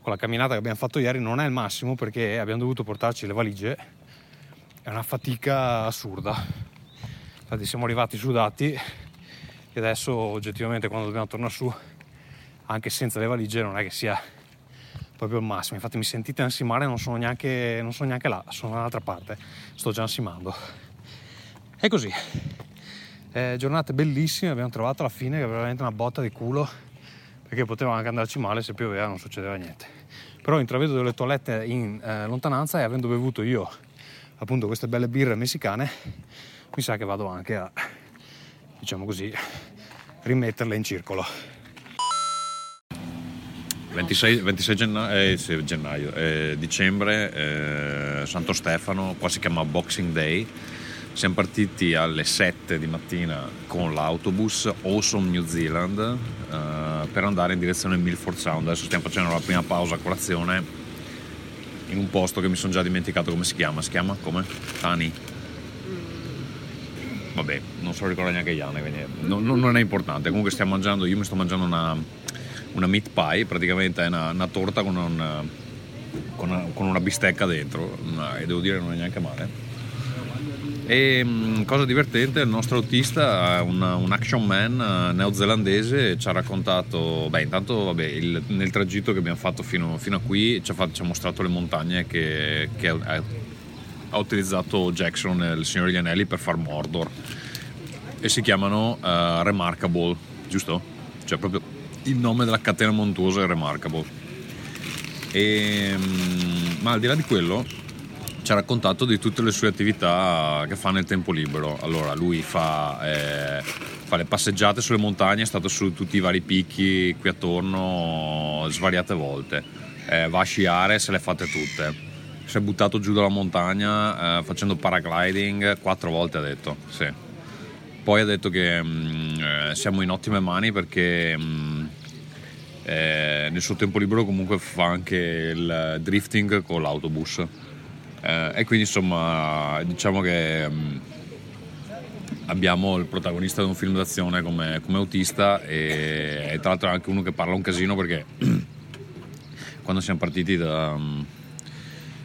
con la camminata che abbiamo fatto ieri non è il massimo perché abbiamo dovuto portarci le valigie, è una fatica assurda. Infatti siamo arrivati sudati che adesso oggettivamente quando dobbiamo tornare su anche senza le valigie non è che sia proprio il massimo. Infatti mi sentite ansimare non sono neanche, non sono neanche là sono dall'altra parte. Sto già ansimando. E così. Eh, giornate bellissime abbiamo trovato alla fine che è veramente una botta di culo perché poteva anche andarci male se pioveva non succedeva niente. Però intravedo delle toilette in eh, lontananza e avendo bevuto io appunto queste belle birre messicane mi sa che vado anche a diciamo così, rimetterle in circolo. 26, 26 gennaio, eh, sì, gennaio eh, dicembre, eh, Santo Stefano, qua si chiama Boxing Day. Siamo partiti alle 7 di mattina con l'autobus Awesome New Zealand eh, per andare in direzione Milford Sound. Adesso stiamo facendo la prima pausa a colazione in un posto che mi sono già dimenticato come si chiama. Si chiama come? Tani? Vabbè, non so ricordare neanche Iane, quindi non, non, è importante. Comunque stiamo mangiando, io mi sto mangiando una, una meat pie, praticamente è una, una torta con, un, con, una, con, una, bistecca dentro e devo dire non è neanche male. E mm, cosa divertente, il nostro autista, un, un action man eh, neozelandese, ci ha raccontato, beh intanto vabbè, il, nel tragitto che abbiamo fatto fino, fino a qui ci ha, fatto, ci ha, mostrato le montagne che, che ha, ha, utilizzato Jackson, il signore Gli Anelli, per far Mordor e si chiamano uh, Remarkable, giusto? Cioè proprio il nome della catena montuosa è Remarkable. E, mm, ma al di là di quello ci ha raccontato di tutte le sue attività che fa nel tempo libero. Allora, lui fa, eh, fa, le passeggiate sulle montagne, è stato su tutti i vari picchi qui attorno svariate volte. Eh, va a sciare, se le fate tutte. Si è buttato giù dalla montagna eh, facendo paragliding quattro volte, ha detto. Sì. Poi ha detto che mh, mm, eh, siamo in ottime mani perché mh, mm, eh, nel suo tempo libero comunque fa anche il drifting con l'autobus. Eh, e quindi insomma diciamo che um, abbiamo il protagonista di un film d'azione come, come autista e, e, tra l'altro è anche uno che parla un casino perché quando siamo partiti da, um,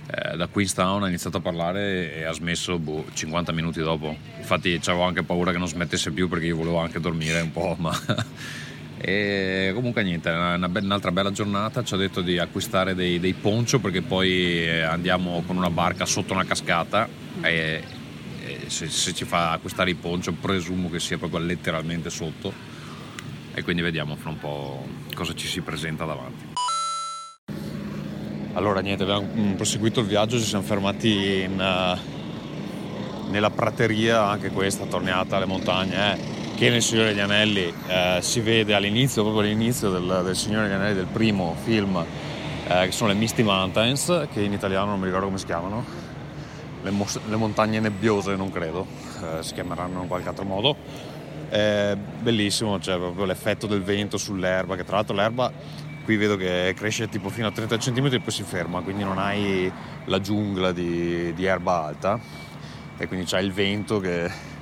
eh, da Queenstown ha iniziato a parlare e ha smesso boh, 50 minuti dopo. Infatti avevo anche paura che non smettesse più perché io volevo anche dormire un po' ma e comunque niente, una be- un'altra bella giornata, ci ha detto di acquistare dei, dei, poncio perché poi andiamo con una barca sotto una cascata e, e se, se, ci fa acquistare i poncio presumo che sia proprio letteralmente sotto e quindi vediamo fra un po' cosa ci si presenta davanti. Allora niente, abbiamo proseguito il viaggio, ci siamo fermati in, uh, nella prateria, anche questa tornata alle montagne. Eh che nel Signore degli Anelli eh, si vede all'inizio, proprio all'inizio del, del, Signore degli Anelli, del primo film, eh, che sono le Misty Mountains, che in italiano non mi ricordo come si chiamano, le, mo- le montagne nebbiose non credo, eh, si chiameranno in qualche altro modo. Bellissimo, c'è proprio l'effetto del vento sull'erba, che tra l'altro l'erba qui vedo che cresce tipo fino a 30 cm e poi si ferma, quindi non hai la giungla di, di erba alta e quindi c'è il vento che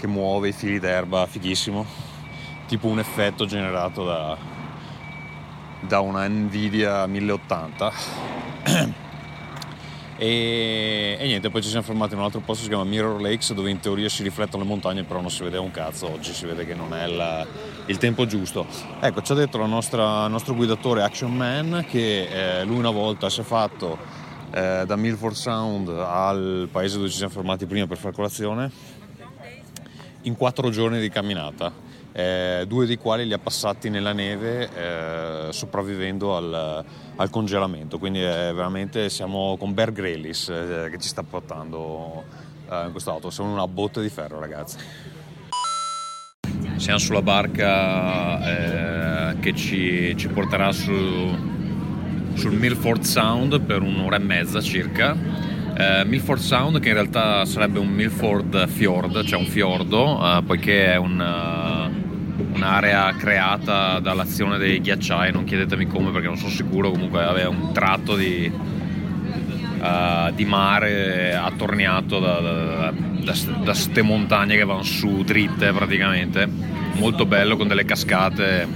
che muove i fili d'erba, fighissimo, tipo un effetto generato da, da una Nvidia 1080. e, e, niente, poi ci siamo fermati in un altro posto che si chiama Mirror Lakes dove in teoria si riflettono le montagne, però non si vede un cazzo, oggi si vede che non è il, il tempo giusto. Ecco, ci ha detto nostra, il nostro guidatore Action Man che eh, lui una volta si è fatto eh, da Milford Sound al paese dove ci siamo fermati prima per fare colazione in quattro giorni di camminata, eh, due dei quali li ha passati nella neve eh, sopravvivendo al, al, congelamento. Quindi eh, veramente siamo con Bear Grylls eh, che ci sta portando eh, in quest'auto, siamo una botte di ferro ragazzi. Siamo sulla barca eh, che ci, ci porterà su, sul Milford Sound per un'ora e mezza circa eh, Milford Sound che in realtà sarebbe un Milford Fjord, cioè un fiordo, eh, poiché è un, uh, un'area creata dall'azione dei ghiacciai, non chiedetemi come perché non sono sicuro, comunque aveva un tratto di, uh, di mare attorniato da, da, da, da ste montagne che vanno su dritte praticamente, molto bello con delle cascate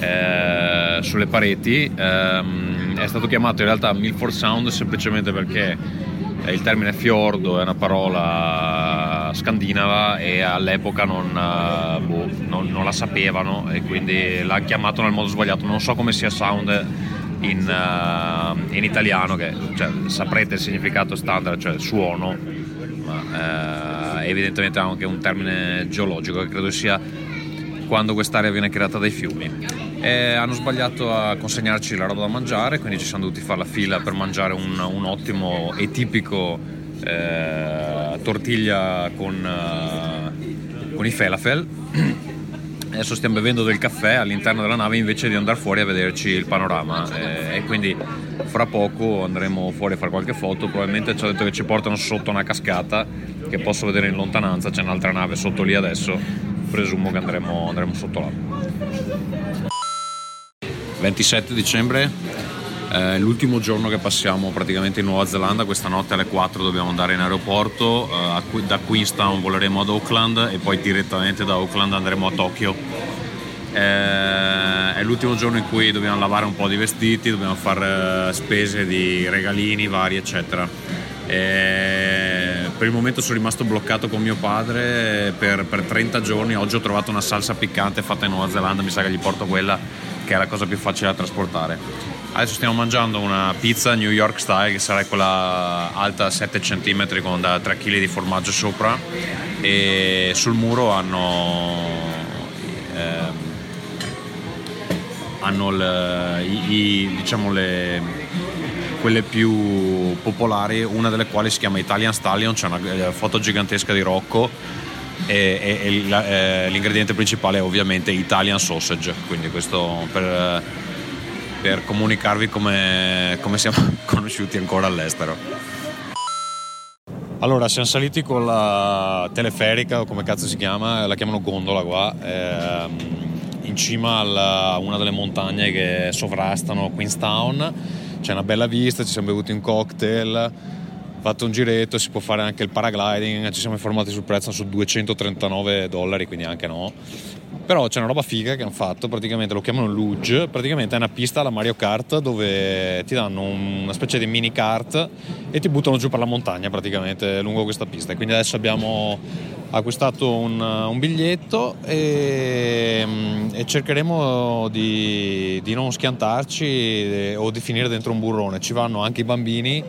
eh, sulle pareti. Ehm, è stato chiamato in realtà Milford Sound semplicemente perché il termine fiordo è una parola scandinava e all'epoca non, eh, boh, non, non la sapevano e quindi l'ha chiamato nel modo sbagliato. Non so come sia sound in, uh, in italiano, che cioè, saprete il significato standard, cioè suono, ma uh, evidentemente ha anche un termine geologico che credo sia quando quest'area viene creata dai fiumi e hanno sbagliato a consegnarci la roba da mangiare, quindi ci siamo dovuti fare la fila per mangiare un, un ottimo e tipico eh, tortiglia con, uh, con, i falafel. Adesso stiamo bevendo del caffè all'interno della nave invece di andare fuori a vederci il panorama eh, e quindi fra poco andremo fuori a fare qualche foto. Probabilmente ci ha detto che ci portano sotto una cascata che posso vedere in lontananza, c'è un'altra nave sotto lì adesso, presumo che andremo, andremo sotto là. 27 dicembre, eh, l'ultimo giorno che passiamo praticamente in Nuova Zelanda, questa notte alle 4 dobbiamo andare in aeroporto, eh, da Queenstown voleremo ad Auckland e poi direttamente da Auckland andremo a Tokyo. Eh, è l'ultimo giorno in cui dobbiamo lavare un po' di vestiti, dobbiamo fare spese di regalini vari eccetera. E per il momento sono rimasto bloccato con mio padre per, per 30 giorni, oggi ho trovato una salsa piccante fatta in Nuova Zelanda, mi sa che gli porto quella che è la cosa più facile da trasportare. Adesso stiamo mangiando una pizza New York style che sarà quella alta 7 cm con da 3 kg di formaggio sopra e sul muro hanno eh, hanno le, i, diciamo le, quelle più popolari una delle quali si chiama Italian Stallion c'è una eh, foto gigantesca di Rocco e, e, e eh, l'ingrediente principale è ovviamente Italian sausage quindi questo per per comunicarvi come, come siamo conosciuti ancora all'estero. Allora, siamo saliti con la teleferica, o come cazzo si chiama, la chiamano gondola qua, ehm, in cima a una delle montagne che sovrastano Queenstown. C'è una bella vista, ci siamo bevuti un cocktail, fatto un giretto, si può fare anche il paragliding, ci siamo informati sul prezzo su 239 dollari, quindi anche no. Però c'è una roba figa che hanno fatto, praticamente lo chiamano Luge, praticamente è una pista alla Mario Kart dove ti danno una specie di mini kart e ti buttano giù per la montagna praticamente lungo questa pista. Quindi adesso abbiamo acquistato un, un biglietto e, e cercheremo di, di, non schiantarci o di finire dentro un burrone. Ci vanno anche i bambini,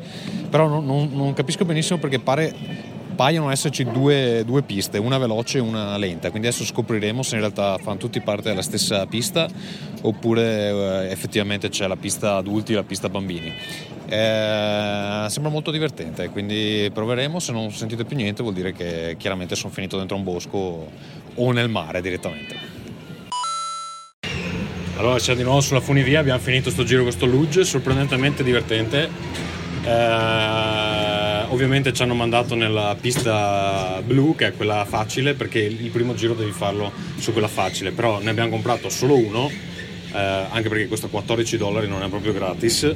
però non, non, non capisco benissimo perché pare paiono esserci due, due, piste, una veloce e una lenta, quindi adesso scopriremo se in realtà fanno tutti parte della stessa pista oppure eh, effettivamente c'è la pista adulti e la pista bambini. Eh, sembra molto divertente, quindi proveremo, se non sentite più niente vuol dire che chiaramente sono finito dentro un bosco o nel mare direttamente. Allora siamo di nuovo sulla funivia, abbiamo finito questo giro con questo luge, sorprendentemente divertente. Eh, ovviamente ci hanno mandato nella pista blu, che è quella facile, perché il primo giro devi farlo su quella facile, però ne abbiamo comprato solo uno, eh, anche perché costa 14 dollari, non è proprio gratis,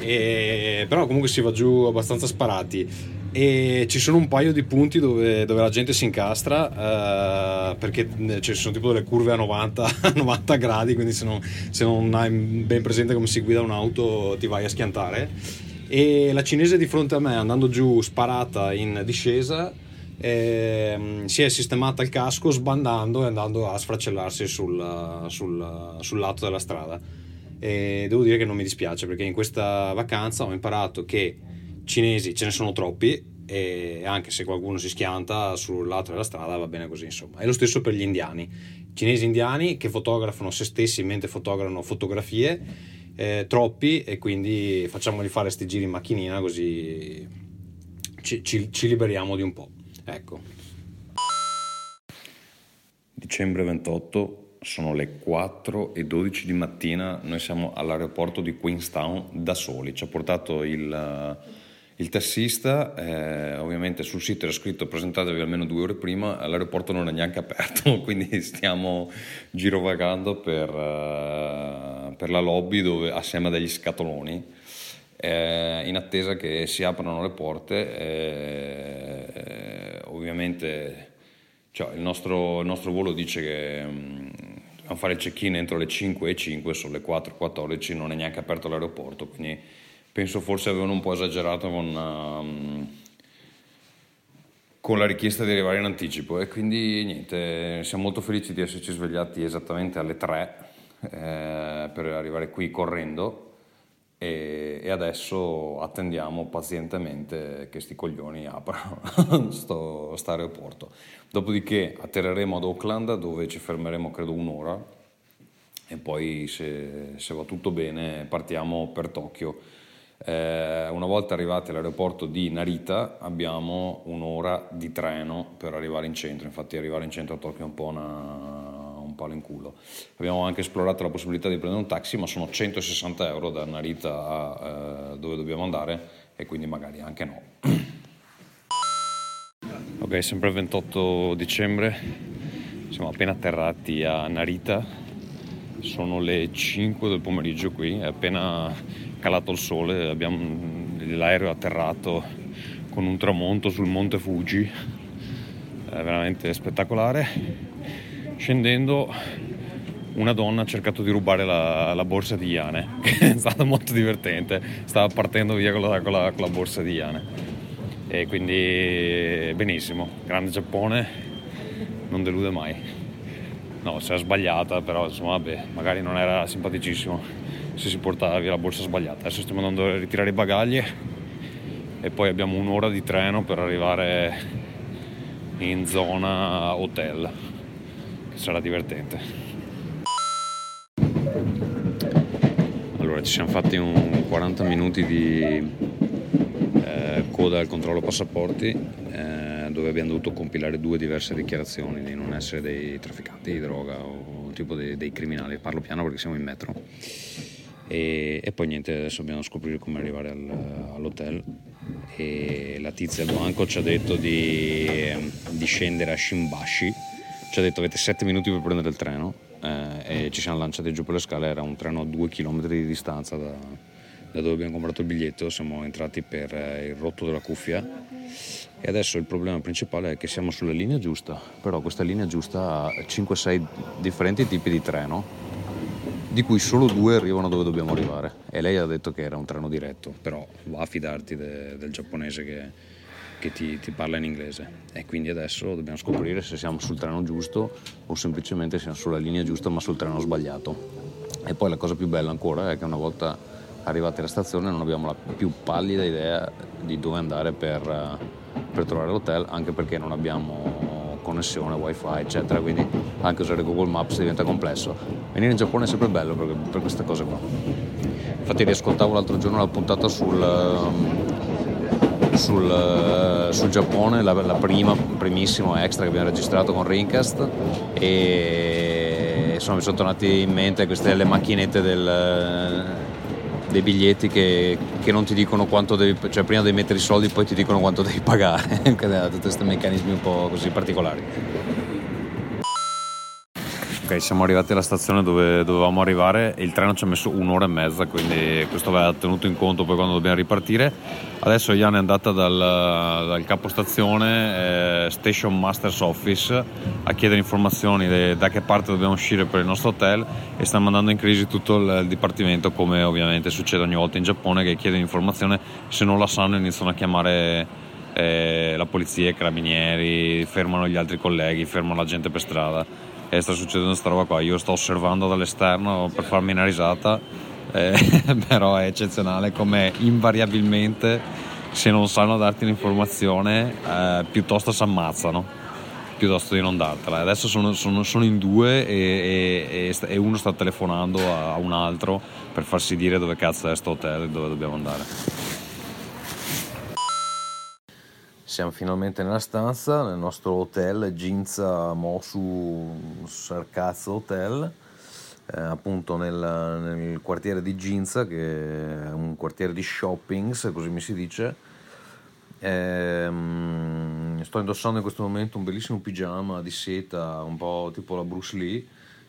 e, però comunque si va giù abbastanza sparati. E ci sono un paio di punti dove, dove la gente si incastra eh, perché cioè, ci sono tipo delle curve a 90, 90 gradi quindi se non, se non hai ben presente come si guida un'auto ti vai a schiantare e la cinese di fronte a me andando giù sparata in discesa eh, si è sistemata il casco sbandando e andando a sfracellarsi sul, sul, sul lato della strada. E devo dire che non mi dispiace perché in questa vacanza ho imparato che cinesi ce ne sono troppi e anche se qualcuno si schianta sul lato della strada va bene così insomma. È lo stesso per gli indiani. Cinesi indiani che fotografano se stessi mentre fotografano fotografie eh, troppi e quindi facciamoli fare sti giri in macchinina così ci, ci, ci liberiamo di un po'. Ecco. Dicembre 28, sono le 4 e 12 di mattina, noi siamo all'aeroporto di Queenstown da soli, ci ha portato il il tassista, eh, ovviamente sul sito era scritto presentatevi almeno due ore prima, l'aeroporto non è neanche aperto, quindi stiamo girovagando per, uh, per la lobby dove, assieme a degli scatoloni, eh, in attesa che si aprano le porte. Eh, ovviamente cioè, il, nostro, il, nostro, volo dice che um, dobbiamo fare il check-in entro le 5 e 5, sono le 4.14, non è neanche aperto l'aeroporto, quindi penso forse avevano un po' esagerato con, um, con, la richiesta di arrivare in anticipo e quindi niente, siamo molto felici di esserci svegliati esattamente alle 3 eh, per arrivare qui correndo e, e, adesso attendiamo pazientemente che sti coglioni aprano sto, sto aeroporto. Dopodiché atterreremo ad Auckland dove ci fermeremo credo un'ora e poi se, se va tutto bene partiamo per Tokyo eh, una volta arrivati all'aeroporto di Narita abbiamo un'ora di treno per arrivare in centro, infatti arrivare in centro a Tokyo è un po' una, un palo in culo. Abbiamo anche esplorato la possibilità di prendere un taxi, ma sono 160 euro da Narita a eh, dove dobbiamo andare e quindi magari anche no. Ok, sempre il 28 dicembre, siamo appena atterrati a Narita, sono le 5 del pomeriggio qui, è appena calato il sole, abbiamo, l'aereo è atterrato con un tramonto sul monte Fuji, è veramente spettacolare. Scendendo una donna ha cercato di rubare la, la borsa di Iane, che è stato molto divertente, stava partendo via con la, con la, con la borsa di Iane e quindi benissimo, grande Giappone, non delude mai. No, si è sbagliata, però insomma vabbè, magari non era simpaticissimo se si portava via la borsa sbagliata. Adesso stiamo andando a ritirare i bagagli e poi abbiamo un'ora di treno per arrivare in zona hotel, che sarà divertente. Allora, ci siamo fatti un 40 minuti di coda al controllo passaporti eh, dove abbiamo dovuto compilare due diverse dichiarazioni di non essere dei trafficanti di droga o tipo dei, dei criminali. Parlo piano perché siamo in metro. E, e, poi niente, adesso dobbiamo scoprire come arrivare al, all'hotel. E la tizia al banco ci ha detto di, di scendere a Shimbashi. Ci ha detto avete 7 minuti per prendere il treno eh, e ci siamo lanciati giù per le scale. Era un treno a 2 km di distanza da, da dove abbiamo comprato il biglietto, siamo entrati per eh, il rotto della cuffia e adesso il problema principale è che siamo sulla linea giusta, però questa linea giusta ha 5-6 differenti tipi di treno, di cui solo due arrivano dove dobbiamo arrivare e lei ha detto che era un treno diretto, però va a fidarti de, del giapponese che, che ti, ti, parla in inglese e quindi adesso dobbiamo scoprire se siamo sul treno giusto o semplicemente siamo sulla linea giusta ma sul treno sbagliato. E poi la cosa più bella ancora è che una volta arrivati alla stazione non abbiamo la più pallida idea di dove andare per, eh, per trovare l'hotel, anche perché non abbiamo connessione, wifi, eccetera, quindi anche usare Google Maps diventa complesso. Venire in Giappone è sempre bello per, per queste cose qua. Infatti riascoltavo l'altro giorno la puntata sul, ehm, sul, eh, sul Giappone, la, la, prima, primissimo extra che abbiamo registrato con Rincast e insomma mi sono tornati in mente queste le macchinette del dei biglietti che, che, non ti dicono quanto devi, cioè prima devi mettere i soldi poi ti dicono quanto devi pagare, tutti questi meccanismi un po' così particolari. Siamo arrivati alla stazione dove dovevamo arrivare. E il treno ci ha messo un'ora e mezza, quindi questo va tenuto in conto poi quando dobbiamo ripartire. Adesso Ian è andata dal, dal capostazione eh, Station Masters Office a chiedere informazioni de, da che parte dobbiamo uscire per il nostro hotel e sta mandando in crisi tutto il, il dipartimento come ovviamente succede ogni volta in Giappone che chiedono informazione, se non la sanno iniziano a chiamare eh, la polizia, i carabinieri, fermano gli altri colleghi, fermano la gente per strada e sta succedendo questa roba qua. Io sto osservando dall'esterno per farmi una risata, eh, però è eccezionale come invariabilmente se non sanno darti un'informazione eh, piuttosto si ammazzano piuttosto di non dartela. Adesso sono, sono, sono in due e, e, e, uno sta telefonando a, a un altro per farsi dire dove cazzo è sto hotel e dove dobbiamo andare. Siamo finalmente nella stanza, nel nostro hotel Ginza Mosu Sarkazzo Hotel, eh, appunto nel, nel, quartiere di Ginza, che è un quartiere di shopping, se così mi si dice. Eh, sto indossando in questo momento un bellissimo pigiama di seta, un po' tipo la Bruce Lee.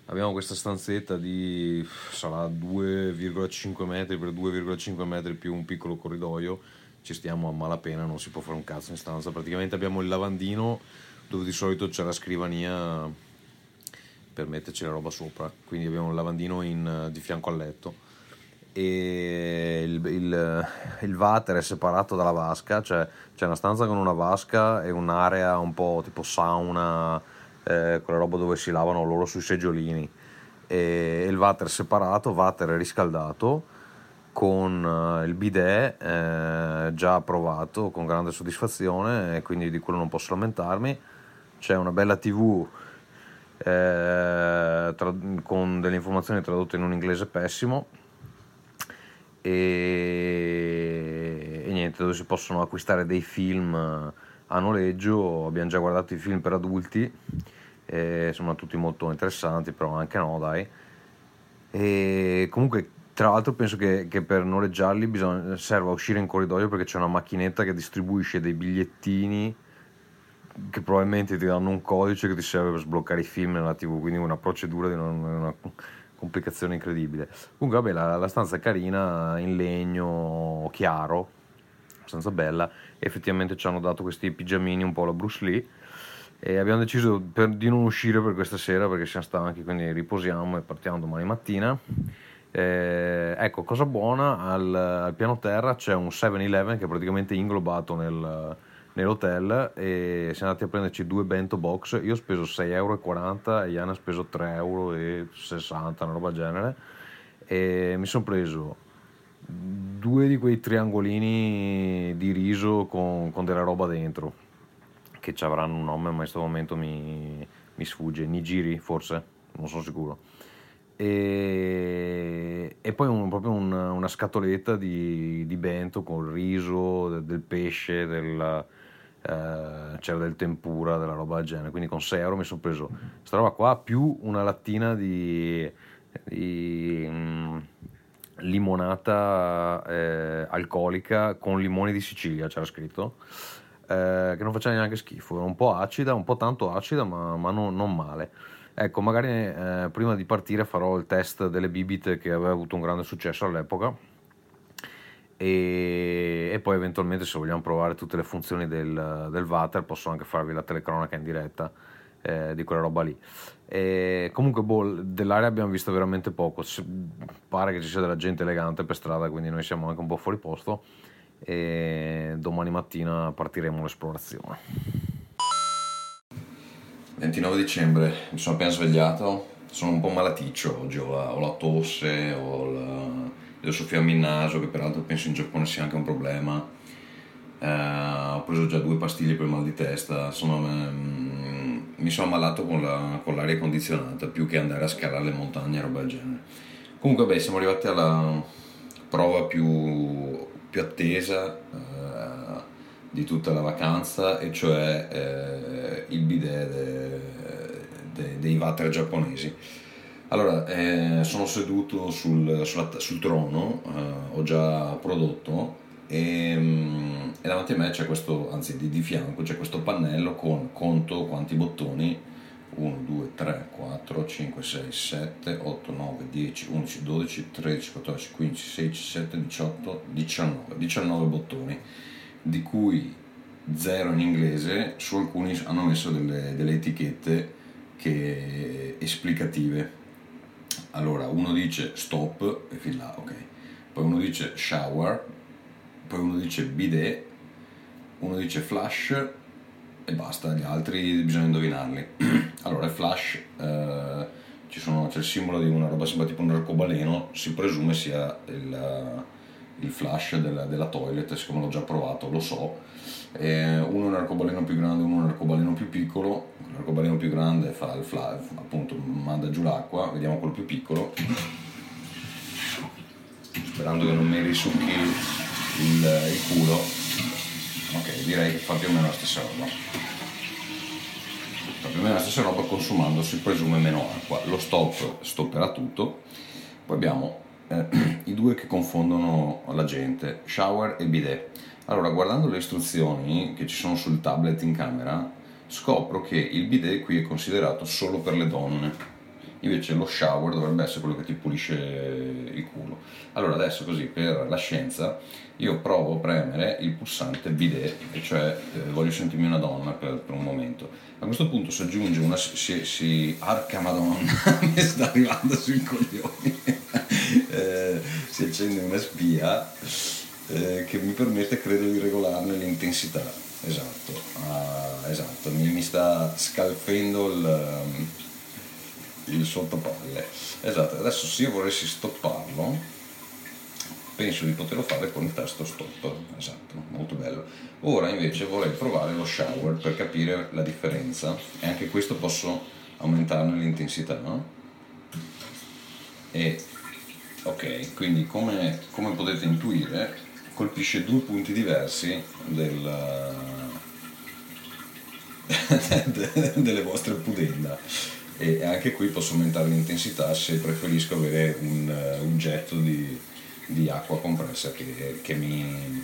Abbiamo questa stanzetta di sarà 2,5 metri per 2,5 metri più un piccolo corridoio ci stiamo a malapena, non si può fare un cazzo in stanza. Praticamente abbiamo il lavandino dove di solito c'è la scrivania per metterci la roba sopra, quindi abbiamo il lavandino in, di fianco al letto. E il, il, il water è separato dalla vasca, cioè c'è una stanza con una vasca e un'area un po' tipo sauna, eh, quella roba dove si lavano loro sui seggiolini. E il water separato, water riscaldato con eh, il bidet eh, già approvato con grande soddisfazione e quindi di quello non posso lamentarmi. C'è una bella TV eh, tra, con delle informazioni tradotte in un inglese pessimo e, e, niente, dove si possono acquistare dei film a noleggio. Abbiamo già guardato i film per adulti e sembrano tutti molto interessanti, però anche no, dai. E comunque, tra l'altro, penso che, che per noleggiarli bisogna, serva uscire in corridoio perché c'è una macchinetta che distribuisce dei bigliettini che probabilmente ti danno un codice che ti serve per sbloccare i film nella TV, quindi una procedura di una, una complicazione incredibile. Comunque, vabbè, la, la, stanza è carina, in legno chiaro, abbastanza bella. Effettivamente ci hanno dato questi pigiamini un po' alla Bruce Lee. E abbiamo deciso per, di non uscire per questa sera perché siamo stanchi, quindi riposiamo e partiamo domani mattina. Eh, ecco, cosa buona, al, al, piano terra c'è un 7-Eleven che è praticamente inglobato nel, nell'hotel e siamo andati a prenderci due bento box. Io ho speso 6,40 euro e Ian ha speso 3,60 euro, una roba del genere. E mi sono preso due di quei triangolini di riso con, con della roba dentro che ci avranno un nome ma in questo momento mi, mi sfugge Nigiri forse non sono sicuro e, e poi un, proprio un, una scatoletta di, di, bento con il riso del, del pesce del, eh, c'era del tempura, della roba del genere, quindi con 6 euro mi sono preso questa roba qua più una lattina di, di mm, limonata eh, alcolica con limoni di Sicilia, c'era scritto, eh, che non faceva neanche schifo, era un po' acida, un po' tanto acida, ma, ma non, non, male. Ecco, magari eh, prima di partire farò il test delle bibite che aveva avuto un grande successo all'epoca e, e, poi eventualmente se vogliamo provare tutte le funzioni del, del Vater posso anche farvi la telecronaca in diretta eh, di quella roba lì. E comunque boh, dell'area abbiamo visto veramente poco, pare che ci sia della gente elegante per strada, quindi noi siamo anche un po' fuori posto e domani mattina partiremo l'esplorazione. 29 dicembre, mi sono appena svegliato, sono un po' malaticcio oggi, ho la, ho la tosse, ho la devo soffiarmi il naso, che peraltro penso in Giappone sia anche un problema. Eh, ho preso già due pastiglie per il mal di testa, insomma mm, mi sono ammalato con, la, con, l'aria condizionata più che andare a scalare le montagne e roba del genere. Comunque beh, siamo arrivati alla prova più, più attesa eh, di tutta la vacanza e cioè eh, il bidet de, de, dei water giapponesi. Allora, eh, sono seduto sul, sulla, sul trono, eh, ho già prodotto e, mm, e, davanti a me c'è questo, anzi di, di fianco c'è questo pannello con conto quanti bottoni? 1, 2, 3, 4, 5, 6, 7, 8, 9, 10, 11, 12, 13, 14, 15, 16, 17, 18, 19, 19 bottoni, di cui 0 in inglese, su alcuni hanno messo delle, delle etichette che, esplicative allora, uno dice stop e fin là, ok. Poi uno dice shower, poi uno dice bidet, uno dice flash e basta, gli altri bisogna indovinarli. allora, flash, eh, sono, c'è il simbolo di una roba, sembra tipo un arcobaleno, si presume sia il, il flash della, della, toilet, siccome l'ho già provato, lo so. Eh, uno è un arcobaleno più grande, uno è un arcobaleno più piccolo. L'arcobaleno più grande fa il fly, appunto manda giù l'acqua, vediamo quello più piccolo, sperando che non mi risucchi il, il culo, ok direi che fa più o meno la stessa roba, fa più o meno la stessa roba consumando si presume meno acqua, lo stop stopperà tutto, poi abbiamo eh, i due che confondono la gente, shower e bidet. Allora, guardando le istruzioni che ci sono sul tablet in camera, scopro che il bidet qui è considerato solo per le donne. Invece lo shower dovrebbe essere quello che ti pulisce il culo. Allora adesso così per la scienza io provo a premere il pulsante bidet, cioè eh, voglio sentirmi una donna per, per, un momento. A questo punto si aggiunge una... si, si arca madonna, mi sta arrivando sui coglioni. Eh, si accende una spia eh, che mi permette credo di regolarne l'intensità esatto, uh, esatto. Mi, mi, sta scalfendo il, um, il sottopalle. Esatto, adesso se io volessi stopparlo, penso di poterlo fare con il tasto stop, esatto, molto bello. Ora invece vorrei provare lo shower per capire la differenza e anche questo posso aumentarne l'intensità, no? E ok, quindi come, come potete intuire colpisce due punti diversi del, delle vostre pudenda e anche qui posso aumentare l'intensità se preferisco avere un, un getto di, di, acqua compressa che, che mi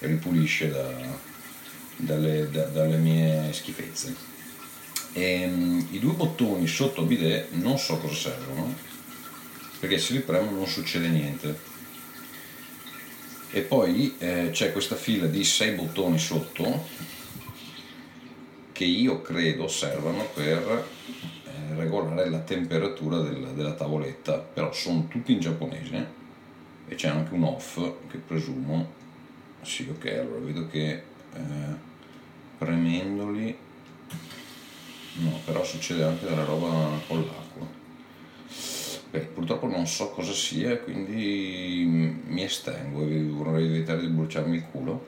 ripulisce da, dalle, da, dalle, mie schifezze. E, um, I due bottoni sotto bidet non so cosa servono perché se li premo non succede niente. E poi eh, c'è questa fila di 6 bottoni sotto che io credo servano per eh, regolare la temperatura del, della tavoletta, però sono tutti in giapponese e c'è anche un off che presumo, sì ok, allora vedo che eh, premendoli, no, però succede anche della roba con l'acqua. Beh, purtroppo non so cosa sia, quindi mi estengo e vorrei evitare di bruciarmi il culo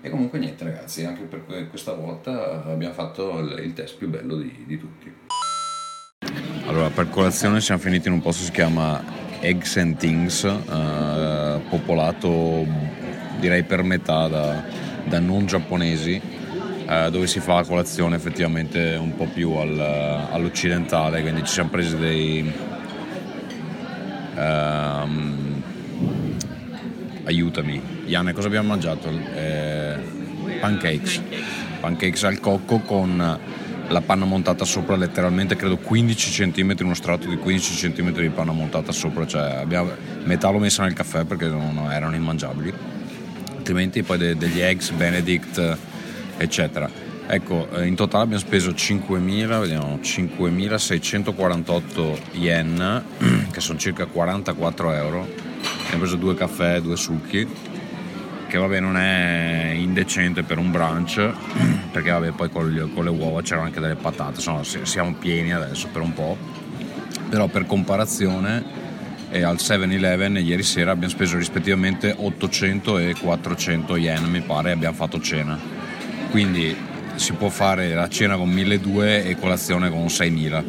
e comunque niente ragazzi, anche per questa volta abbiamo fatto il test più bello di, di tutti. Allora, per colazione siamo finiti in un posto che si chiama Eggs and Things, eh, popolato direi per metà da, da non giapponesi, eh, dove si fa la colazione effettivamente un po' più al, all'occidentale, quindi ci siamo presi dei... Um, aiutami, Iane, cosa abbiamo mangiato? Eh, pancakes. Pancakes al cocco con la panna montata sopra letteralmente credo 15 cm uno strato di 15 cm di panna montata sopra cioè abbiamo, metà l'ho messa nel caffè perché non, erano immangiabili altrimenti poi de, degli eggs benedict eccetera ecco eh, in totale abbiamo speso 5.000 vediamo 5.648 yen che sono circa 44 euro. Abbiamo preso due caffè due succhi che vabbè non è indecente per un brunch perché vabbè poi con, con le uova c'erano anche delle patate insomma siamo pieni adesso per un po' però per comparazione eh, al 7-Eleven ieri sera abbiamo speso rispettivamente 800 e 400 yen mi pare e abbiamo fatto cena. Quindi si può fare la cena con 1200 e colazione con 6000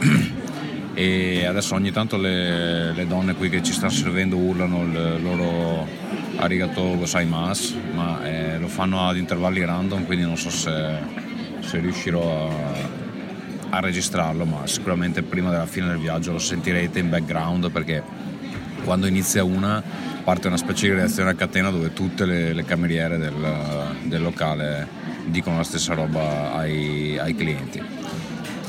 e adesso ogni tanto le, le donne qui che ci stanno servendo urlano il loro arigato gozaimasu, ma eh, lo fanno ad intervalli random, quindi non so se, se riuscirò a, a, registrarlo, ma sicuramente prima della fine del viaggio lo sentirete in background perché quando inizia una parte una specie di reazione a catena dove tutte le, le cameriere del, del, locale dicono la stessa roba ai, ai clienti.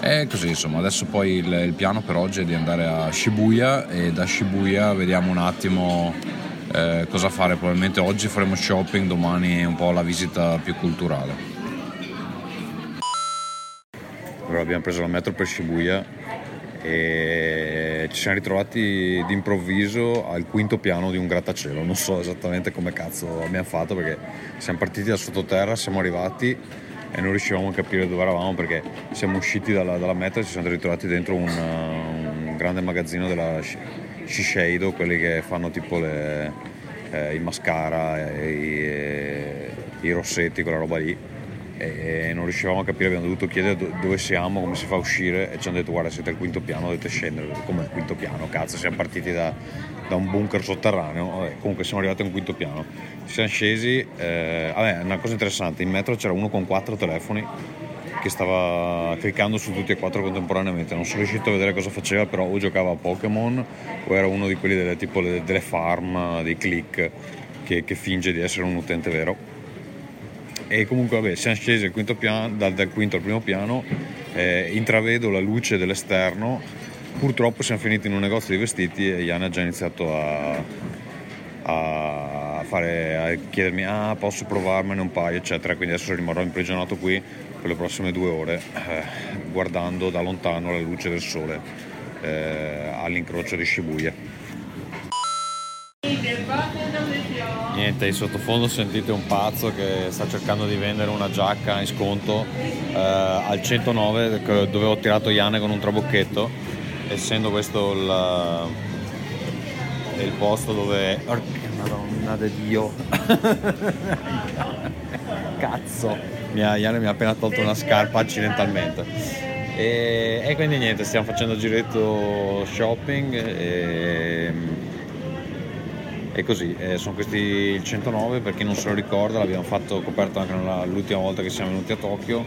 E così insomma, adesso poi il, il piano per oggi è di andare a Shibuya e da Shibuya vediamo un attimo eh, cosa fare. Probabilmente oggi faremo shopping, domani un po' la visita più culturale. Allora abbiamo preso la metro per Shibuya e ci siamo ritrovati d'improvviso al quinto piano di un grattacielo. Non so esattamente come cazzo abbiamo fatto perché siamo partiti da sottoterra, siamo arrivati e non riuscivamo a capire dove eravamo perché siamo usciti dalla, dalla metro e ci siamo ritrovati dentro un, un grande magazzino della Shiseido, quelli che fanno tipo le, eh, i mascara, i, i, rossetti, quella roba lì. E non riuscivamo a capire, abbiamo dovuto chiedere dove siamo, come si fa a uscire e ci hanno detto guarda siete al quinto piano, dovete scendere. Come al quinto piano? Cazzo, siamo partiti da, da un bunker sotterraneo, vabbè, comunque siamo arrivati a un quinto piano. Ci siamo scesi, eh, vabbè, una cosa interessante, in metro c'era uno con quattro telefoni che stava cliccando su tutti e quattro contemporaneamente. Non sono riuscito a vedere cosa faceva, però o giocava a Pokémon o era uno di quelli delle, tipo delle farm, dei click, che, che, finge di essere un utente vero. E comunque vabbè, siamo scesi al piano, dal, dal, quinto al primo piano, eh, intravedo la luce dell'esterno, purtroppo siamo finiti in un negozio di vestiti e Ian ha già iniziato a, a, fare, a chiedermi ah posso provarmene un paio eccetera, quindi adesso rimarrò imprigionato qui per le prossime due ore eh, guardando da lontano la luce del sole eh, all'incrocio di Shibuya. Niente, in sottofondo sentite un pazzo che sta cercando di vendere una giacca in sconto eh, al 109 dove ho tirato Iane con un trabocchetto, essendo questo il, il posto dove... Orca madonna di Dio! Cazzo! Iane mi ha appena tolto una scarpa accidentalmente. E, e quindi niente, stiamo facendo giretto shopping e, e così, e sono questi il 109 per chi non se lo ricorda, l'abbiamo fatto coperto anche l'ultima volta che siamo venuti a Tokyo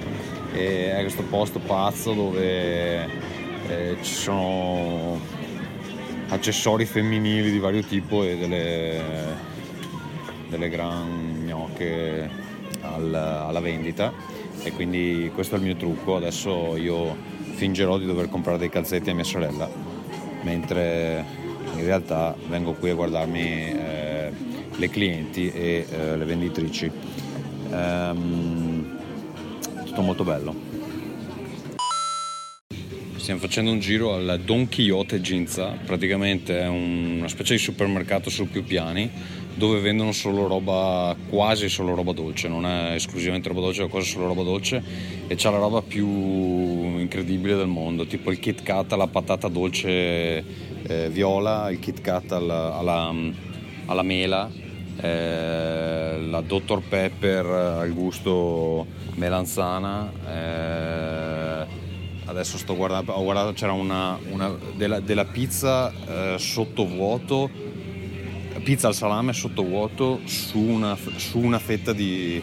è questo posto pazzo dove eh, ci sono accessori femminili di vario tipo e delle, delle gran gnocche al, alla vendita. E quindi questo è il mio trucco. Adesso io fingerò di dover comprare dei calzetti a mia sorella mentre in realtà vengo qui a guardarmi eh, le clienti e eh, le venditrici. Ehm, tutto molto bello. Stiamo facendo un giro al Don Quixote Ginza, praticamente è una specie di supermercato su più piani dove vendono solo roba, quasi solo roba dolce, non è esclusivamente roba dolce, è quasi solo roba dolce. E c'ha la roba più incredibile del mondo, tipo il Kit Kat alla patata dolce eh, viola, il Kit Kat alla, alla, alla mela, eh, la Dr. Pepper al gusto melanzana. Eh, adesso sto guardando, ho guardato c'era una, una della, della, pizza eh, sottovuoto, pizza al salame sottovuoto su una, su una fetta di,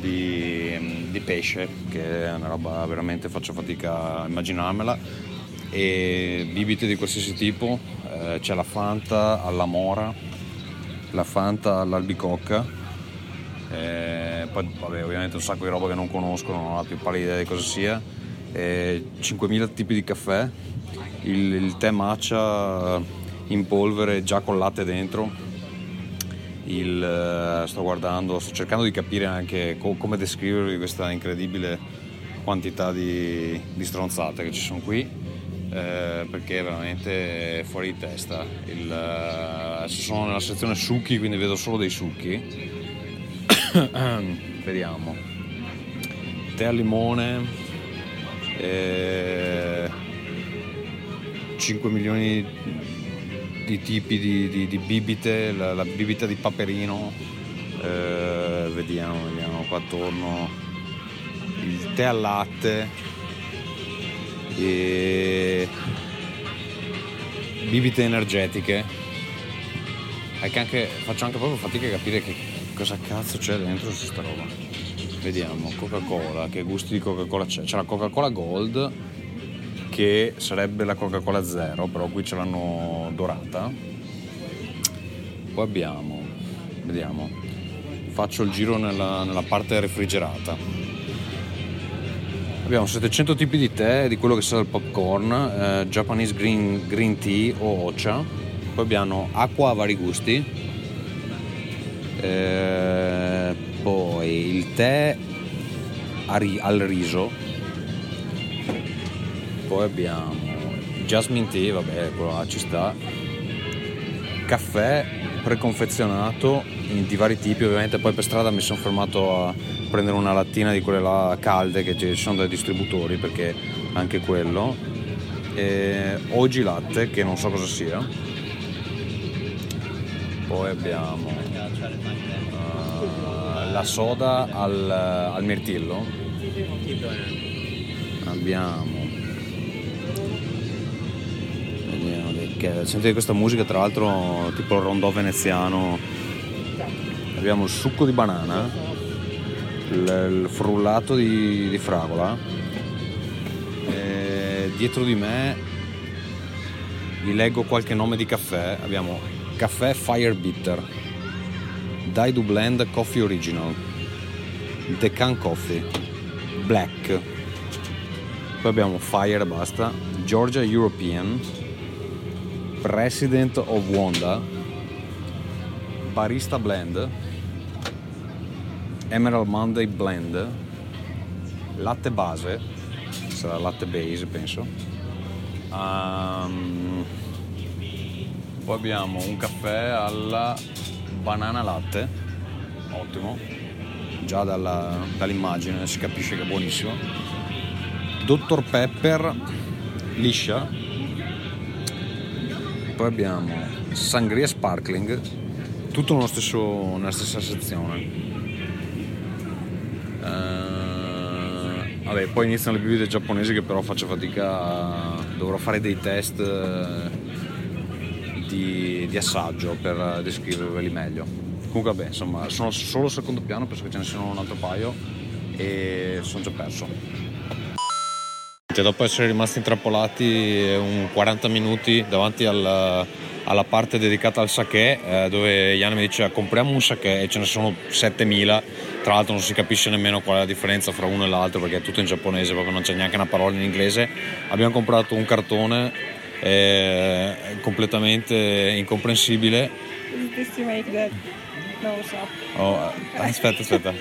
di, di, pesce, che è una roba veramente faccio fatica a immaginarmela. E bibite di qualsiasi tipo, eh, c'è la Fanta alla mora, la Fanta all'albicocca. Eh, poi vabbè, ovviamente un sacco di roba che non conosco, non ho la più pallida idea di cosa sia eh, 5.000 tipi di caffè, il, il, tè matcha in polvere già con latte dentro. Il, eh, sto guardando, sto cercando di capire anche co- come descrivervi questa incredibile quantità di, di stronzate che ci sono qui. Eh, perché è veramente fuori di testa. Il, eh, sono nella sezione succhi, quindi vedo solo dei succhi. Vediamo. Tè al limone, eh, 5 milioni di tipi di, di, di bibite, la, la, bibita di paperino, eh, vediamo, vediamo qua attorno, il tè al latte, e bibite energetiche. Anche, faccio anche proprio fatica a capire che cosa cazzo c'è dentro su sta roba. Vediamo, Coca-Cola, che gusti di Coca-Cola c'è? C'è la Coca-Cola Gold, che sarebbe la Coca-Cola Zero, però qui ce l'hanno dorata. Poi abbiamo, vediamo, faccio il giro nella, nella parte refrigerata. Abbiamo 700 tipi di tè, di quello che sa il popcorn, eh, Japanese green, green, Tea o Ocha. Poi abbiamo acqua a vari gusti. Eh, poi il tè al riso, poi abbiamo jasmine tea, vabbè, quello là ci sta, caffè preconfezionato di vari tipi, ovviamente poi per strada mi sono fermato a prendere una lattina di quelle là calde che ci sono dai distributori perché anche quello, e oggi latte che non so cosa sia, poi abbiamo la soda al, al mirtillo. Abbiamo. Sentite questa musica, tra l'altro, tipo il rondò veneziano. Abbiamo il succo di banana, il, il frullato di, di fragola. E dietro di me vi leggo qualche nome di caffè. Abbiamo caffè Fire Bitter Daidu Blend Coffee Original, Decan Coffee, Black, poi abbiamo Fire, basta, Georgia European, President of Wanda, Barista Blend, Emerald Monday Blend, latte base, sarà latte base penso. Um, poi abbiamo un caffè alla banana latte, ottimo, già dalla, dall'immagine si capisce che è buonissimo. Dr. Pepper liscia, poi abbiamo sangria sparkling, tutto nello stesso, nella stessa sezione. Uh, vabbè, poi iniziano le bibite giapponesi che però faccio fatica, a... dovrò fare dei test di, di assaggio per descriverveli meglio. Comunque vabbè, insomma, sono solo secondo piano, penso che ce ne siano un altro paio e sono già perso. Dopo essere rimasti intrappolati un 40 minuti davanti al, alla parte dedicata al sake, eh, dove Ian mi dice compriamo un sake e ce ne sono 7000, tra l'altro non si capisce nemmeno qual è la differenza fra uno e l'altro perché è tutto in giapponese, proprio non c'è neanche una parola in inglese. Abbiamo comprato un cartone eh, completamente incomprensibile. Oh, aspetta, aspetta.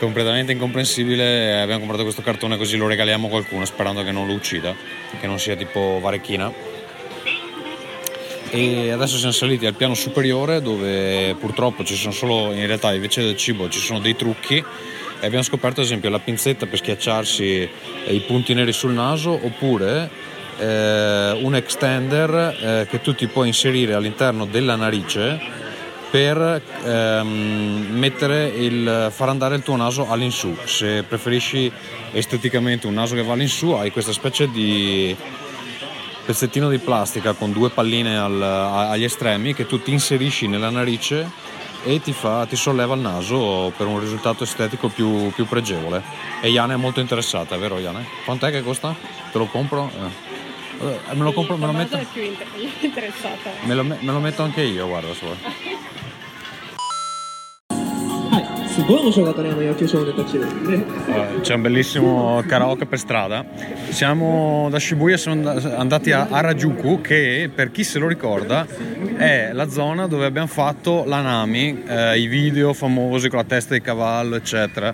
completamente incomprensibile. Abbiamo comprato questo cartone così lo regaliamo a qualcuno sperando che non lo uccida, che non sia tipo varechina. E adesso siamo saliti al piano superiore dove purtroppo ci sono solo, in realtà invece del cibo ci sono dei trucchi e abbiamo scoperto ad esempio la pinzetta per schiacciarsi i punti neri sul naso oppure eh, un extender eh, che tu ti puoi inserire all'interno della narice per ehm, il, far andare il tuo naso all'insù. Se preferisci esteticamente un naso che va all'insù, hai questa specie di pezzettino di plastica con due palline al, agli estremi che tu ti inserisci nella narice e ti, fa, ti solleva il naso per un risultato estetico più, più pregevole. E Iane è molto interessata, vero Iane? Quant'è che costa? Te lo compro? Eh. Me lo compro, me lo metto. Me lo, me lo metto anche io, guarda, vuoi. すごい面白かったねあの野球少年たちね C'è un bellissimo karaoke per strada. Siamo da Shibuya, siamo andati a Harajuku, che per chi se lo ricorda è la zona dove abbiamo fatto l'anami, eh, i video famosi con la testa di cavallo, eccetera.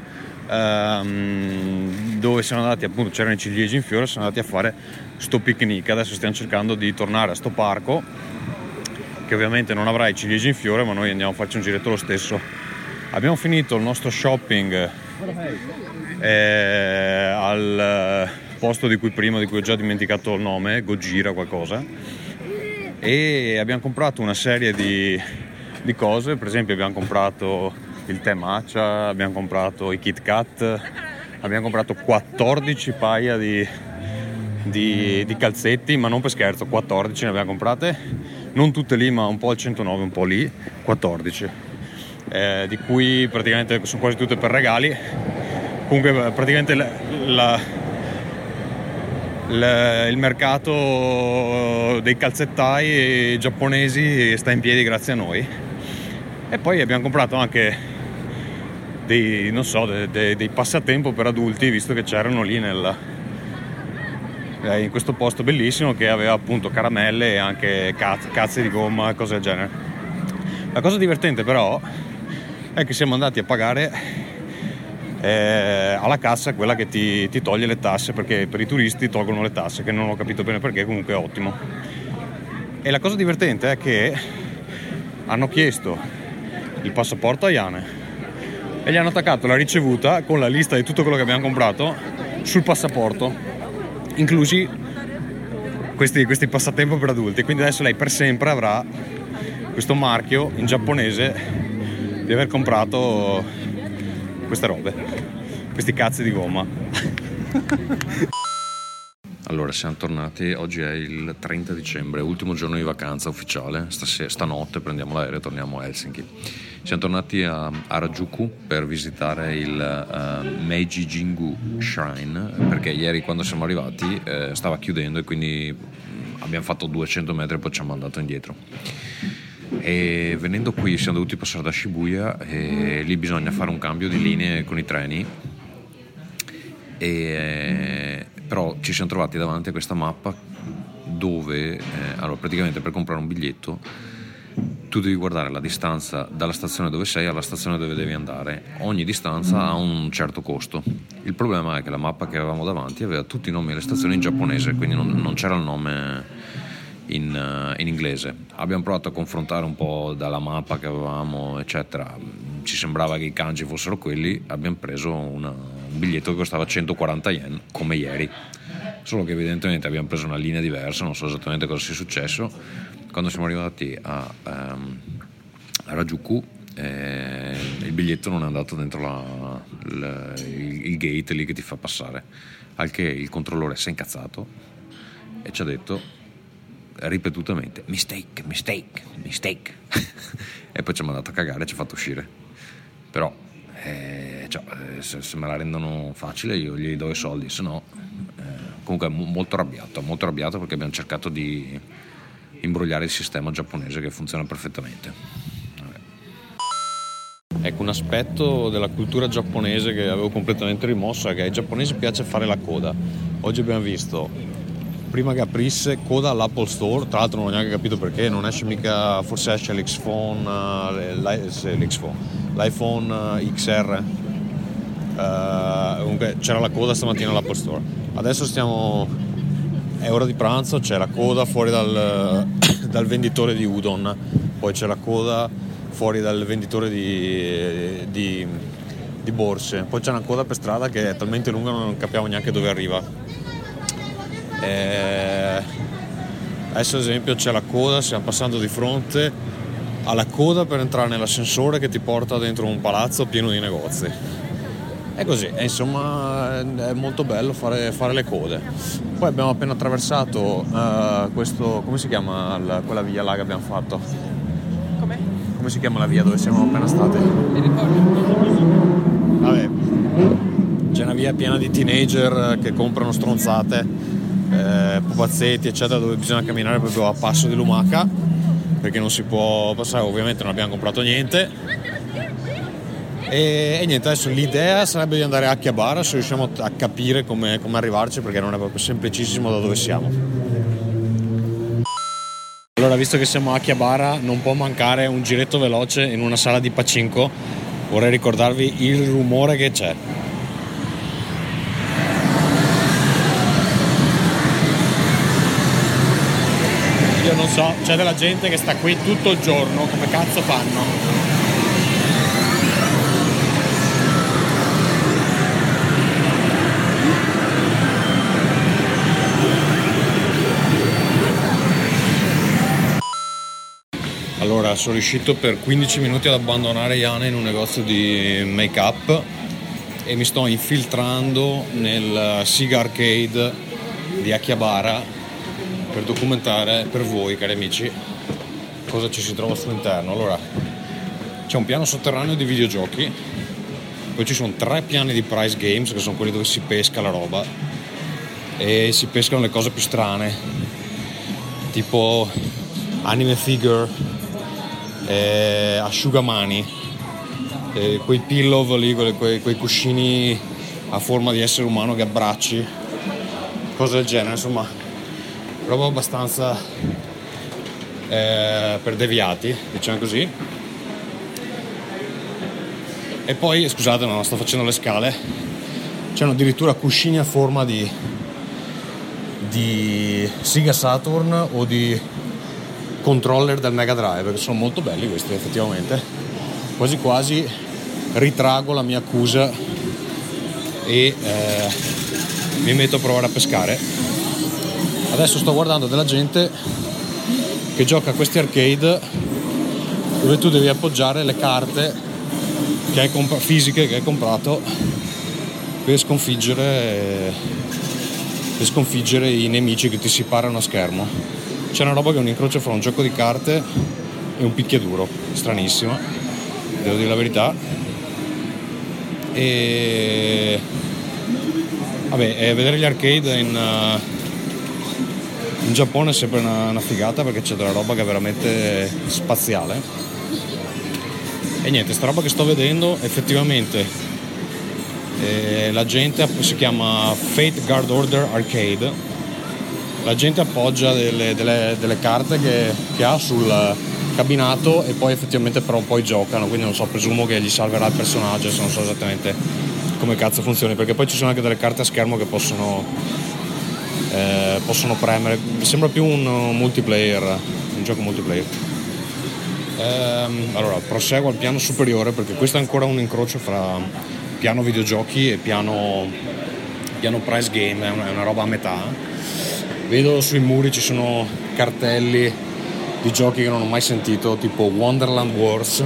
Ehm, dove siamo andati appunto, c'erano i ciliegi in fiore, siamo andati a fare sto picnic. Adesso stiamo cercando di tornare a sto parco, che ovviamente non avrà i ciliegi in fiore, ma noi andiamo a farci un giretto lo stesso abbiamo finito il nostro shopping eh, al posto di cui prima di cui ho già dimenticato il nome Gojira qualcosa. E abbiamo comprato una serie di, di cose per esempio abbiamo comprato il tè matcha abbiamo comprato i Kit Kat abbiamo comprato 14 paia di, di, di calzetti ma non per scherzo 14 ne abbiamo comprate. Non tutte lì ma un po' al 109 un po' lì 14 eh, di cui praticamente sono quasi tutte per regali. Comunque praticamente la, la, la, il mercato dei calzettai giapponesi sta in piedi grazie a noi. E poi abbiamo comprato anche dei, so, dei, dei, dei passatempo per adulti, visto che c'erano lì nel, eh, in questo posto bellissimo che aveva appunto caramelle e anche cazze di gomma e cose del genere. La cosa divertente però è che siamo andati a pagare eh, alla cassa quella che ti, ti, toglie le tasse perché per i turisti tolgono le tasse che non ho capito bene perché comunque è ottimo. E la cosa divertente è che hanno chiesto il passaporto a Iane e gli hanno attaccato la ricevuta con la lista di tutto quello che abbiamo comprato sul passaporto inclusi questi, questi passatempo per adulti. Quindi adesso lei per sempre avrà questo marchio in giapponese di aver comprato queste robe, questi cazzi di gomma. Allora, siamo tornati, oggi è il 30 dicembre, ultimo giorno di vacanza ufficiale, Stasera, stanotte prendiamo l'aereo e torniamo a Helsinki. Siamo tornati a Harajuku per visitare il uh, Meiji Jingu Shrine, perché ieri quando siamo arrivati eh, stava chiudendo e quindi abbiamo fatto 200 metri e poi ci hanno mandato indietro e venendo qui siamo dovuti passare da Shibuya e lì bisogna fare un cambio di linee con i treni. E, però ci siamo trovati davanti a questa mappa dove eh, allora praticamente per comprare un biglietto tu devi guardare la distanza dalla stazione dove sei alla stazione dove devi andare. Ogni distanza ha un certo costo. Il problema è che la mappa che avevamo davanti aveva tutti i nomi delle stazioni in giapponese quindi non, non c'era il nome in, uh, in, inglese. Abbiamo provato a confrontare un po' dalla mappa che avevamo, eccetera. Ci sembrava che i kanji fossero quelli. Abbiamo preso una, un biglietto che costava 140 yen, come ieri. Solo che evidentemente abbiamo preso una linea diversa, non so esattamente cosa sia successo. Quando siamo arrivati a, um, a Rajuku, eh, il biglietto non è andato dentro la, la, il, il gate lì che ti fa passare. Al che il controllore si è incazzato e ci ha detto ripetutamente mistake, mistake, mistake e poi ci ha mandato a cagare e ci ha fatto uscire però eh, cioè, eh, se, se, me la rendono facile io gli do i soldi, se no eh, comunque molto arrabbiato, molto arrabbiato perché abbiamo cercato di imbrogliare il sistema giapponese che funziona perfettamente. Ecco un aspetto della cultura giapponese che avevo completamente rimosso è che ai giapponesi piace fare la coda. Oggi abbiamo visto prima che aprisse coda all'Apple Store, tra l'altro non ho neanche capito perché, non esce mica, forse esce l'Xphone, uh, l'Xphone l'iPhone uh, XR. Uh, comunque c'era la coda stamattina all'Apple Store. Adesso stiamo, è ora di pranzo, c'è la coda fuori dal, dal venditore di udon, poi c'è la coda fuori dal venditore di, di, di borse, poi c'è una coda per strada che è talmente lunga che non capiamo neanche dove arriva. Eh, adesso ad esempio c'è la coda, stiamo passando di fronte alla coda per entrare nell'ascensore che ti porta dentro un palazzo pieno di negozi. È così, e insomma è molto bello fare, fare, le code. Poi abbiamo appena attraversato uh, questo, come si chiama la, quella via là che abbiamo fatto? come si chiama la via dove siamo appena stati? Mi ricordo. Vabbè, c'è una via piena di teenager che comprano stronzate, eh, pupazzetti, eccetera, dove bisogna camminare proprio a passo di lumaca, perché non si può passare, ovviamente non abbiamo comprato niente. E, e niente, adesso l'idea sarebbe di andare a Chiabara se riusciamo a capire come, come arrivarci, perché non è proprio semplicissimo da dove siamo. Allora, visto che siamo a Chiabara, non può mancare un giretto veloce in una sala di Pacinco. Vorrei ricordarvi il rumore che c'è. Non so, c'è della gente che sta qui tutto il giorno, come cazzo fanno? Allora, sono riuscito per 15 minuti ad abbandonare Iana in un negozio di make-up e mi sto infiltrando nel Siga Arcade di Akihabara per documentare per voi, cari amici, cosa ci si trova sull'interno. Allora, c'è un piano sotterraneo di videogiochi, poi ci sono tre piani di prize games, che sono quelli dove si pesca la roba, e si pescano le cose più strane, tipo anime figure eh, asciugamani, eh, quei pillow lì, quei, quei, cuscini a forma di essere umano che abbracci, cose del genere, insomma, roba abbastanza eh, per deviati, diciamo così. E poi, scusate, no, sto facendo le scale, c'hanno addirittura cuscini a forma di, di Sega Saturn o di controller del Mega Drive, che sono molto belli questi effettivamente. Quasi quasi ritrago la mia accusa e eh, mi metto a provare a pescare. Adesso sto guardando della gente che gioca a questi arcade dove tu devi appoggiare le carte che hai comp- fisiche che hai comprato per sconfiggere, per sconfiggere i nemici che ti si parano a schermo c'è una roba che è un incrocio fra un gioco di carte e un picchiaduro, stranissima, devo dire la verità. E vabbè, vedere gli arcade in, uh, in Giappone è sempre una, una, figata perché c'è della roba che è veramente spaziale. E niente, sta roba che sto vedendo effettivamente eh, la gente si chiama Fate Guard Order Arcade la gente appoggia delle, delle, delle carte che, che, ha sul cabinato e poi effettivamente però poi giocano, quindi non so, presumo che gli salverà il personaggio, non so esattamente come cazzo funzioni, perché poi ci sono anche delle carte a schermo che possono, eh, possono premere, sembra più un multiplayer, un gioco multiplayer. Ehm, allora, proseguo al piano superiore perché questo è ancora un incrocio fra piano videogiochi e piano, piano prize game, è una, è una roba a metà Vedo sui muri ci sono cartelli di giochi che non ho mai sentito, tipo Wonderland Wars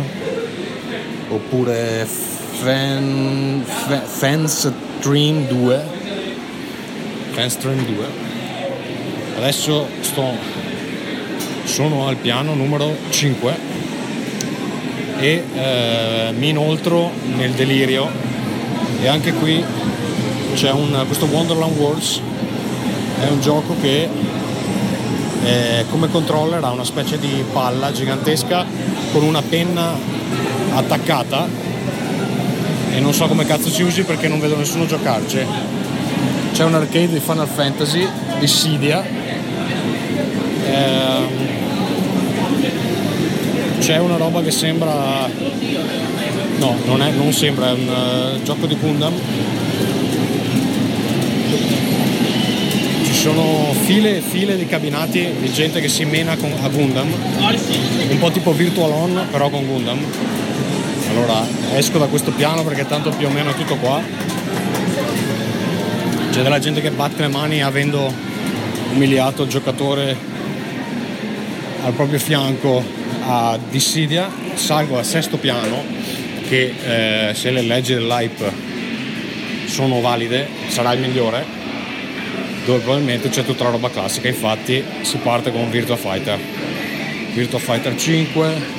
oppure Fan, Fan, Fans Stream 2. Fans Stream 2. Adesso sto, sono al piano numero 5 e eh, mi inoltro nel delirio. E anche qui c'è un, questo Wonderland Wars è un gioco che eh, come controller ha una specie di palla gigantesca con una penna attaccata. E non so come cazzo si usi perché non vedo nessuno giocarci c'è un arcade di Final Fantasy di Sidia. Eh, c'è una roba che sembra no non, è, non sembra è un uh, gioco di Gundam. Ci sono file e file di cabinati di gente che si mena con, a Gundam. Un po' tipo Virtual On però con Gundam. Allora esco da questo piano perché tanto più o meno è tutto qua c'è della gente che batte le mani avendo umiliato il giocatore al proprio fianco a Dissidia salgo al sesto piano che eh, se le leggi dell'hype sono valide sarà il migliore. Dove probabilmente c'è tutta la roba classica infatti si parte con Virtua Fighter. Virtua Fighter 5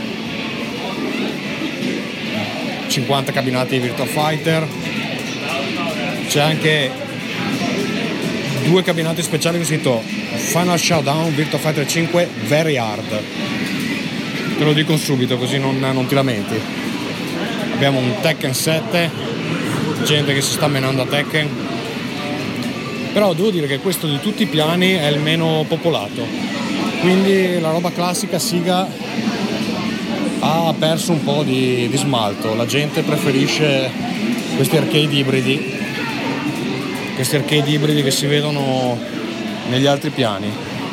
50 cabinati di Virtua Fighter. C'è anche due cabinati speciali con scritto Final Showdown Virtua Fighter 5 Very Hard. Te lo dico subito così non, non ti lamenti. Abbiamo un Tekken 7 gente che si sta menando a Tekken. Però devo dire che questo di tutti i piani è il meno popolato. Quindi la roba classica siga ha perso un po' di, di smalto. La gente preferisce questi arcade ibridi questi arcade ibridi che si vedono negli altri piani.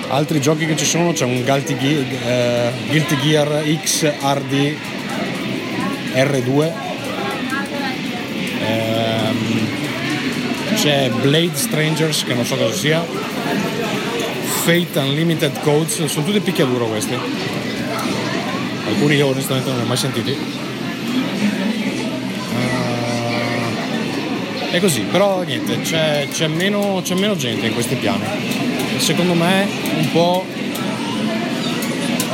Altri giochi che ci sono c'è un Guilty Gear, eh, Guilty Gear X RD R2 ehm, c'è Blade Strangers che non so cosa sia. Fate Unlimited Codes sono tutti picchiaduro questi. Alcuni io onestamente non li ho mai sentiti è così però niente c'è, c'è, meno, c'è meno gente in questi piani secondo me un po'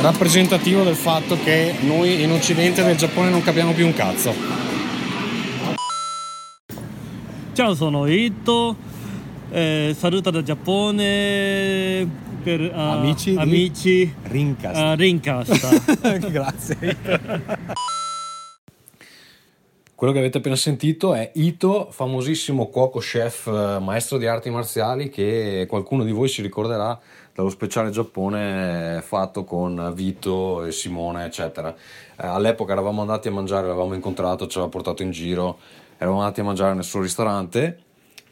rappresentativo del fatto che noi in occidente del Giappone non capiamo più un cazzo Ciao, sono Ito, eh, saluto dal Giappone per uh, amici, amici Rincast. Uh, Rincast. Grazie. Quello che avete appena sentito è Ito, famosissimo cuoco chef, eh, maestro di arti marziali che qualcuno di voi si ricorderà dallo speciale Giappone fatto con Vito e Simone, eccetera. Eh, all'epoca eravamo andati a mangiare, l'avevamo incontrato, ci aveva portato in giro eravamo andati a mangiare nel suo ristorante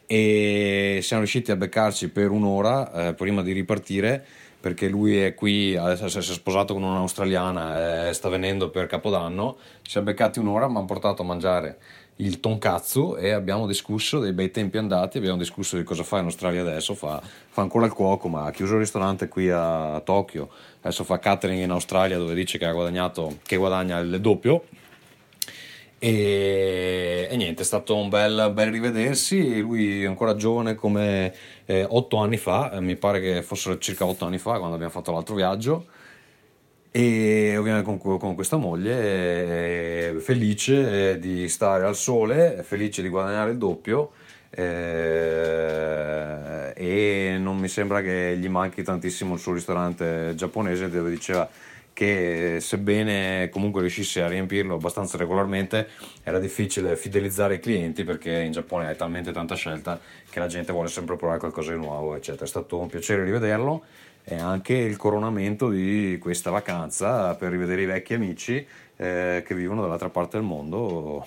e siamo riusciti a beccarci per un'ora eh, prima di ripartire perché lui è qui, adesso si è sposato con un'australiana, eh, sta venendo per Capodanno, ci siamo beccati un'ora, mi hanno portato a mangiare il tonkatsu e abbiamo discusso dei bei tempi andati, abbiamo discusso di cosa fa in Australia adesso, fa, fa ancora il cuoco ma ha chiuso il ristorante qui a Tokyo, adesso fa catering in Australia dove dice ha che guadagna il doppio e, e, niente, è stato un bel, bel, rivedersi. Lui ancora giovane come eh, otto anni fa, eh, mi pare che fossero circa otto anni fa quando abbiamo fatto l'altro viaggio. E ovviamente con, con questa moglie, eh, felice di stare al sole, felice di guadagnare il doppio. Eh, e non mi sembra che gli manchi tantissimo il suo ristorante giapponese dove diceva che sebbene comunque riuscisse a riempirlo abbastanza regolarmente era difficile fidelizzare i clienti perché in Giappone hai talmente tanta scelta che la gente vuole sempre provare qualcosa di nuovo eccetera. È stato un piacere rivederlo e anche il coronamento di questa vacanza per rivedere i vecchi amici eh, che vivono dall'altra parte del mondo.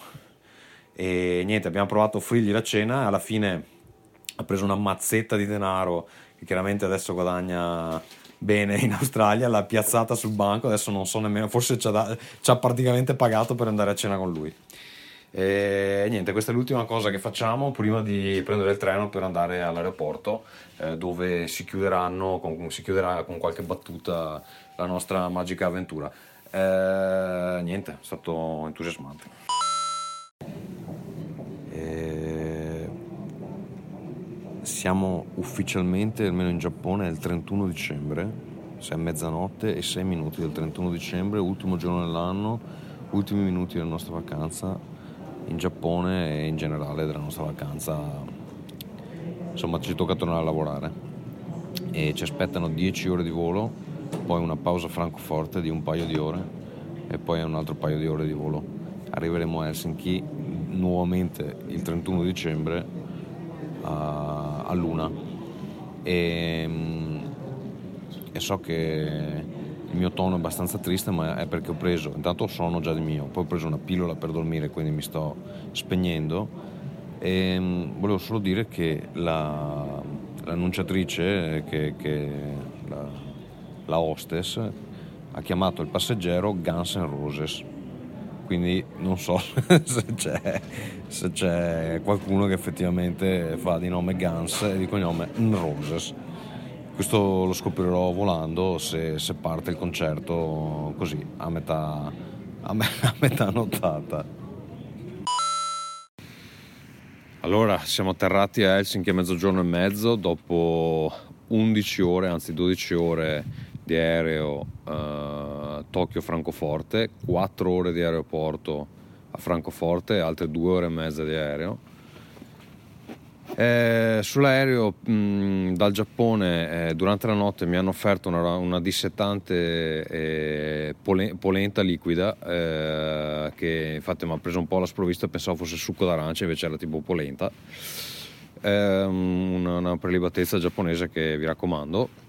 E niente abbiamo provato a offrirgli la cena alla fine ha preso una mazzetta di denaro che chiaramente adesso guadagna bene in Australia, l'ha piazzata sul banco, adesso non so nemmeno, forse ci ha, praticamente pagato per andare a cena con lui. E niente, questa è l'ultima cosa che facciamo prima di prendere il treno per andare all'aeroporto eh, dove si, con, si chiuderà con qualche battuta la nostra magica avventura. Eh, niente, è stato entusiasmante. Siamo ufficialmente, almeno in Giappone, il 31 dicembre, se è mezzanotte e 6 minuti del 31 dicembre, ultimo giorno dell'anno, ultimi minuti della nostra vacanza in Giappone e in generale della nostra vacanza. Insomma, ci tocca tornare a lavorare e ci aspettano 10 ore di volo, poi una pausa a Francoforte di un paio di ore e poi un altro paio di ore di volo. Arriveremo a Helsinki nuovamente il 31 dicembre a, a luna. E, e so che il mio tono è abbastanza triste ma è perché ho preso intanto sono già di mio poi ho preso una pillola per dormire quindi mi sto spegnendo. E volevo solo dire che la, l'annunciatrice che, che la, la hostess ha chiamato il passeggero Guns N' Roses quindi non so se c'è, se c'è, qualcuno che effettivamente fa di nome Guns e di cognome Roses. Questo lo scoprirò volando se, se parte il concerto così a metà, a, me, a metà nottata. Allora, siamo atterrati a Helsinki a mezzogiorno e mezzo dopo 11 ore, anzi 12 ore di aereo uh, Tokyo-Francoforte, 4 ore di aeroporto a Francoforte altre 2 ore e mezza di aereo. Eh, sull'aereo mh, dal Giappone eh, durante la notte mi hanno offerto una, una dissettante eh, polenta liquida eh, che infatti mi ha preso un po' la sprovvista pensavo fosse succo d'arancia invece era tipo polenta una, una prelibatezza giapponese che vi raccomando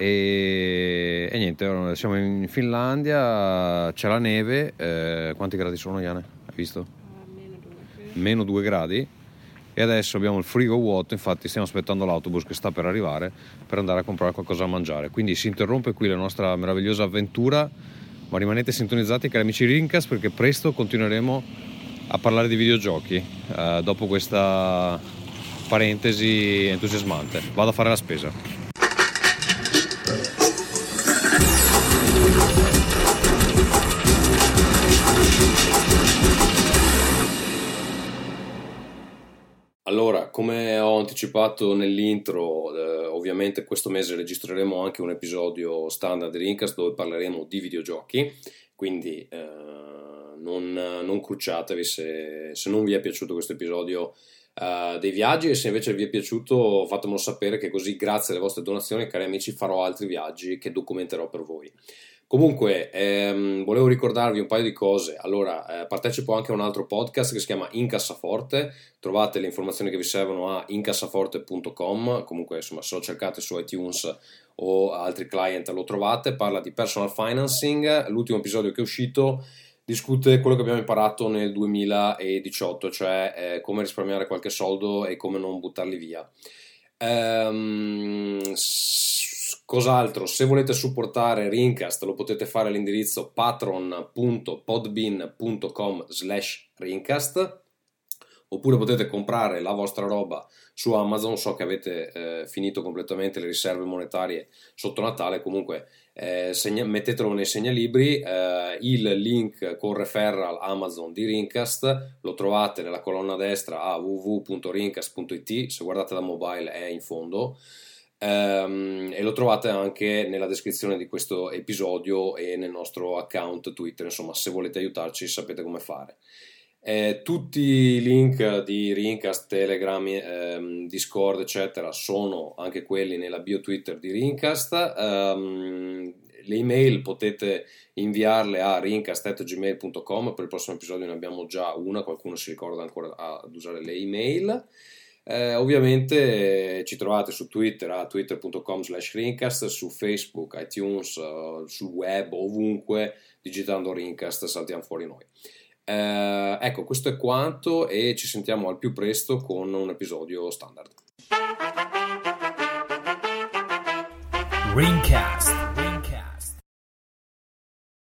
e, e, niente, siamo in Finlandia, c'è la neve, eh, quanti gradi sono Iane? Hai visto? Meno 2 gradi e adesso abbiamo il frigo vuoto, infatti stiamo aspettando l'autobus che sta per arrivare per andare a comprare qualcosa da mangiare. Quindi si interrompe qui la nostra meravigliosa avventura, ma rimanete sintonizzati cari amici Rincas perché presto continueremo a parlare di videogiochi eh, dopo questa parentesi entusiasmante. Vado a fare la spesa. Come ho anticipato nell'intro, eh, ovviamente questo mese registreremo anche un episodio standard di Rincast dove parleremo di videogiochi, quindi eh, non, non, crucciatevi se, se, non vi è piaciuto questo episodio eh, dei viaggi e se invece vi è piaciuto fatemelo sapere che così grazie alle vostre donazioni, cari amici, farò altri viaggi che documenterò per voi. Comunque, ehm, volevo ricordarvi un paio di cose. Allora, eh, partecipo anche a un altro podcast che si chiama Incassaforte. Trovate le informazioni che vi servono a incassaforte.com. Comunque, insomma, se lo cercate su iTunes o altri client lo trovate. Parla di personal financing. L'ultimo episodio che è uscito discute quello che abbiamo imparato nel 2018, cioè eh, come risparmiare qualche soldo e come non buttarli via. Ehm, Cos'altro? Se volete supportare Rincast lo potete fare all'indirizzo patron.podbean.com slash Rincast oppure potete comprare la vostra roba su Amazon, so che avete eh, finito completamente le riserve monetarie sotto Natale, comunque eh, segna- mettetelo nei segnalibri, eh, il link con referral Amazon di Rincast lo trovate nella colonna destra a www.rincast.it, se guardate da mobile è in fondo, Um, e lo trovate anche nella descrizione di questo episodio e nel nostro account Twitter, insomma se volete aiutarci sapete come fare. Eh, tutti i link di Rincast, Telegram, ehm, Discord eccetera sono anche quelli nella bio Twitter di Rincast. Um, le email potete inviarle a rincast.gmail.com per il prossimo episodio ne abbiamo già una, qualcuno si ricorda ancora ad usare le email. Eh, ovviamente ci trovate su Twitter a twitter.com slash Rincast, su Facebook, iTunes, uh, sul web, ovunque, digitando Rincast saltiamo fuori noi. Eh, ecco, questo è quanto e ci sentiamo al più presto con un episodio standard. Ringcast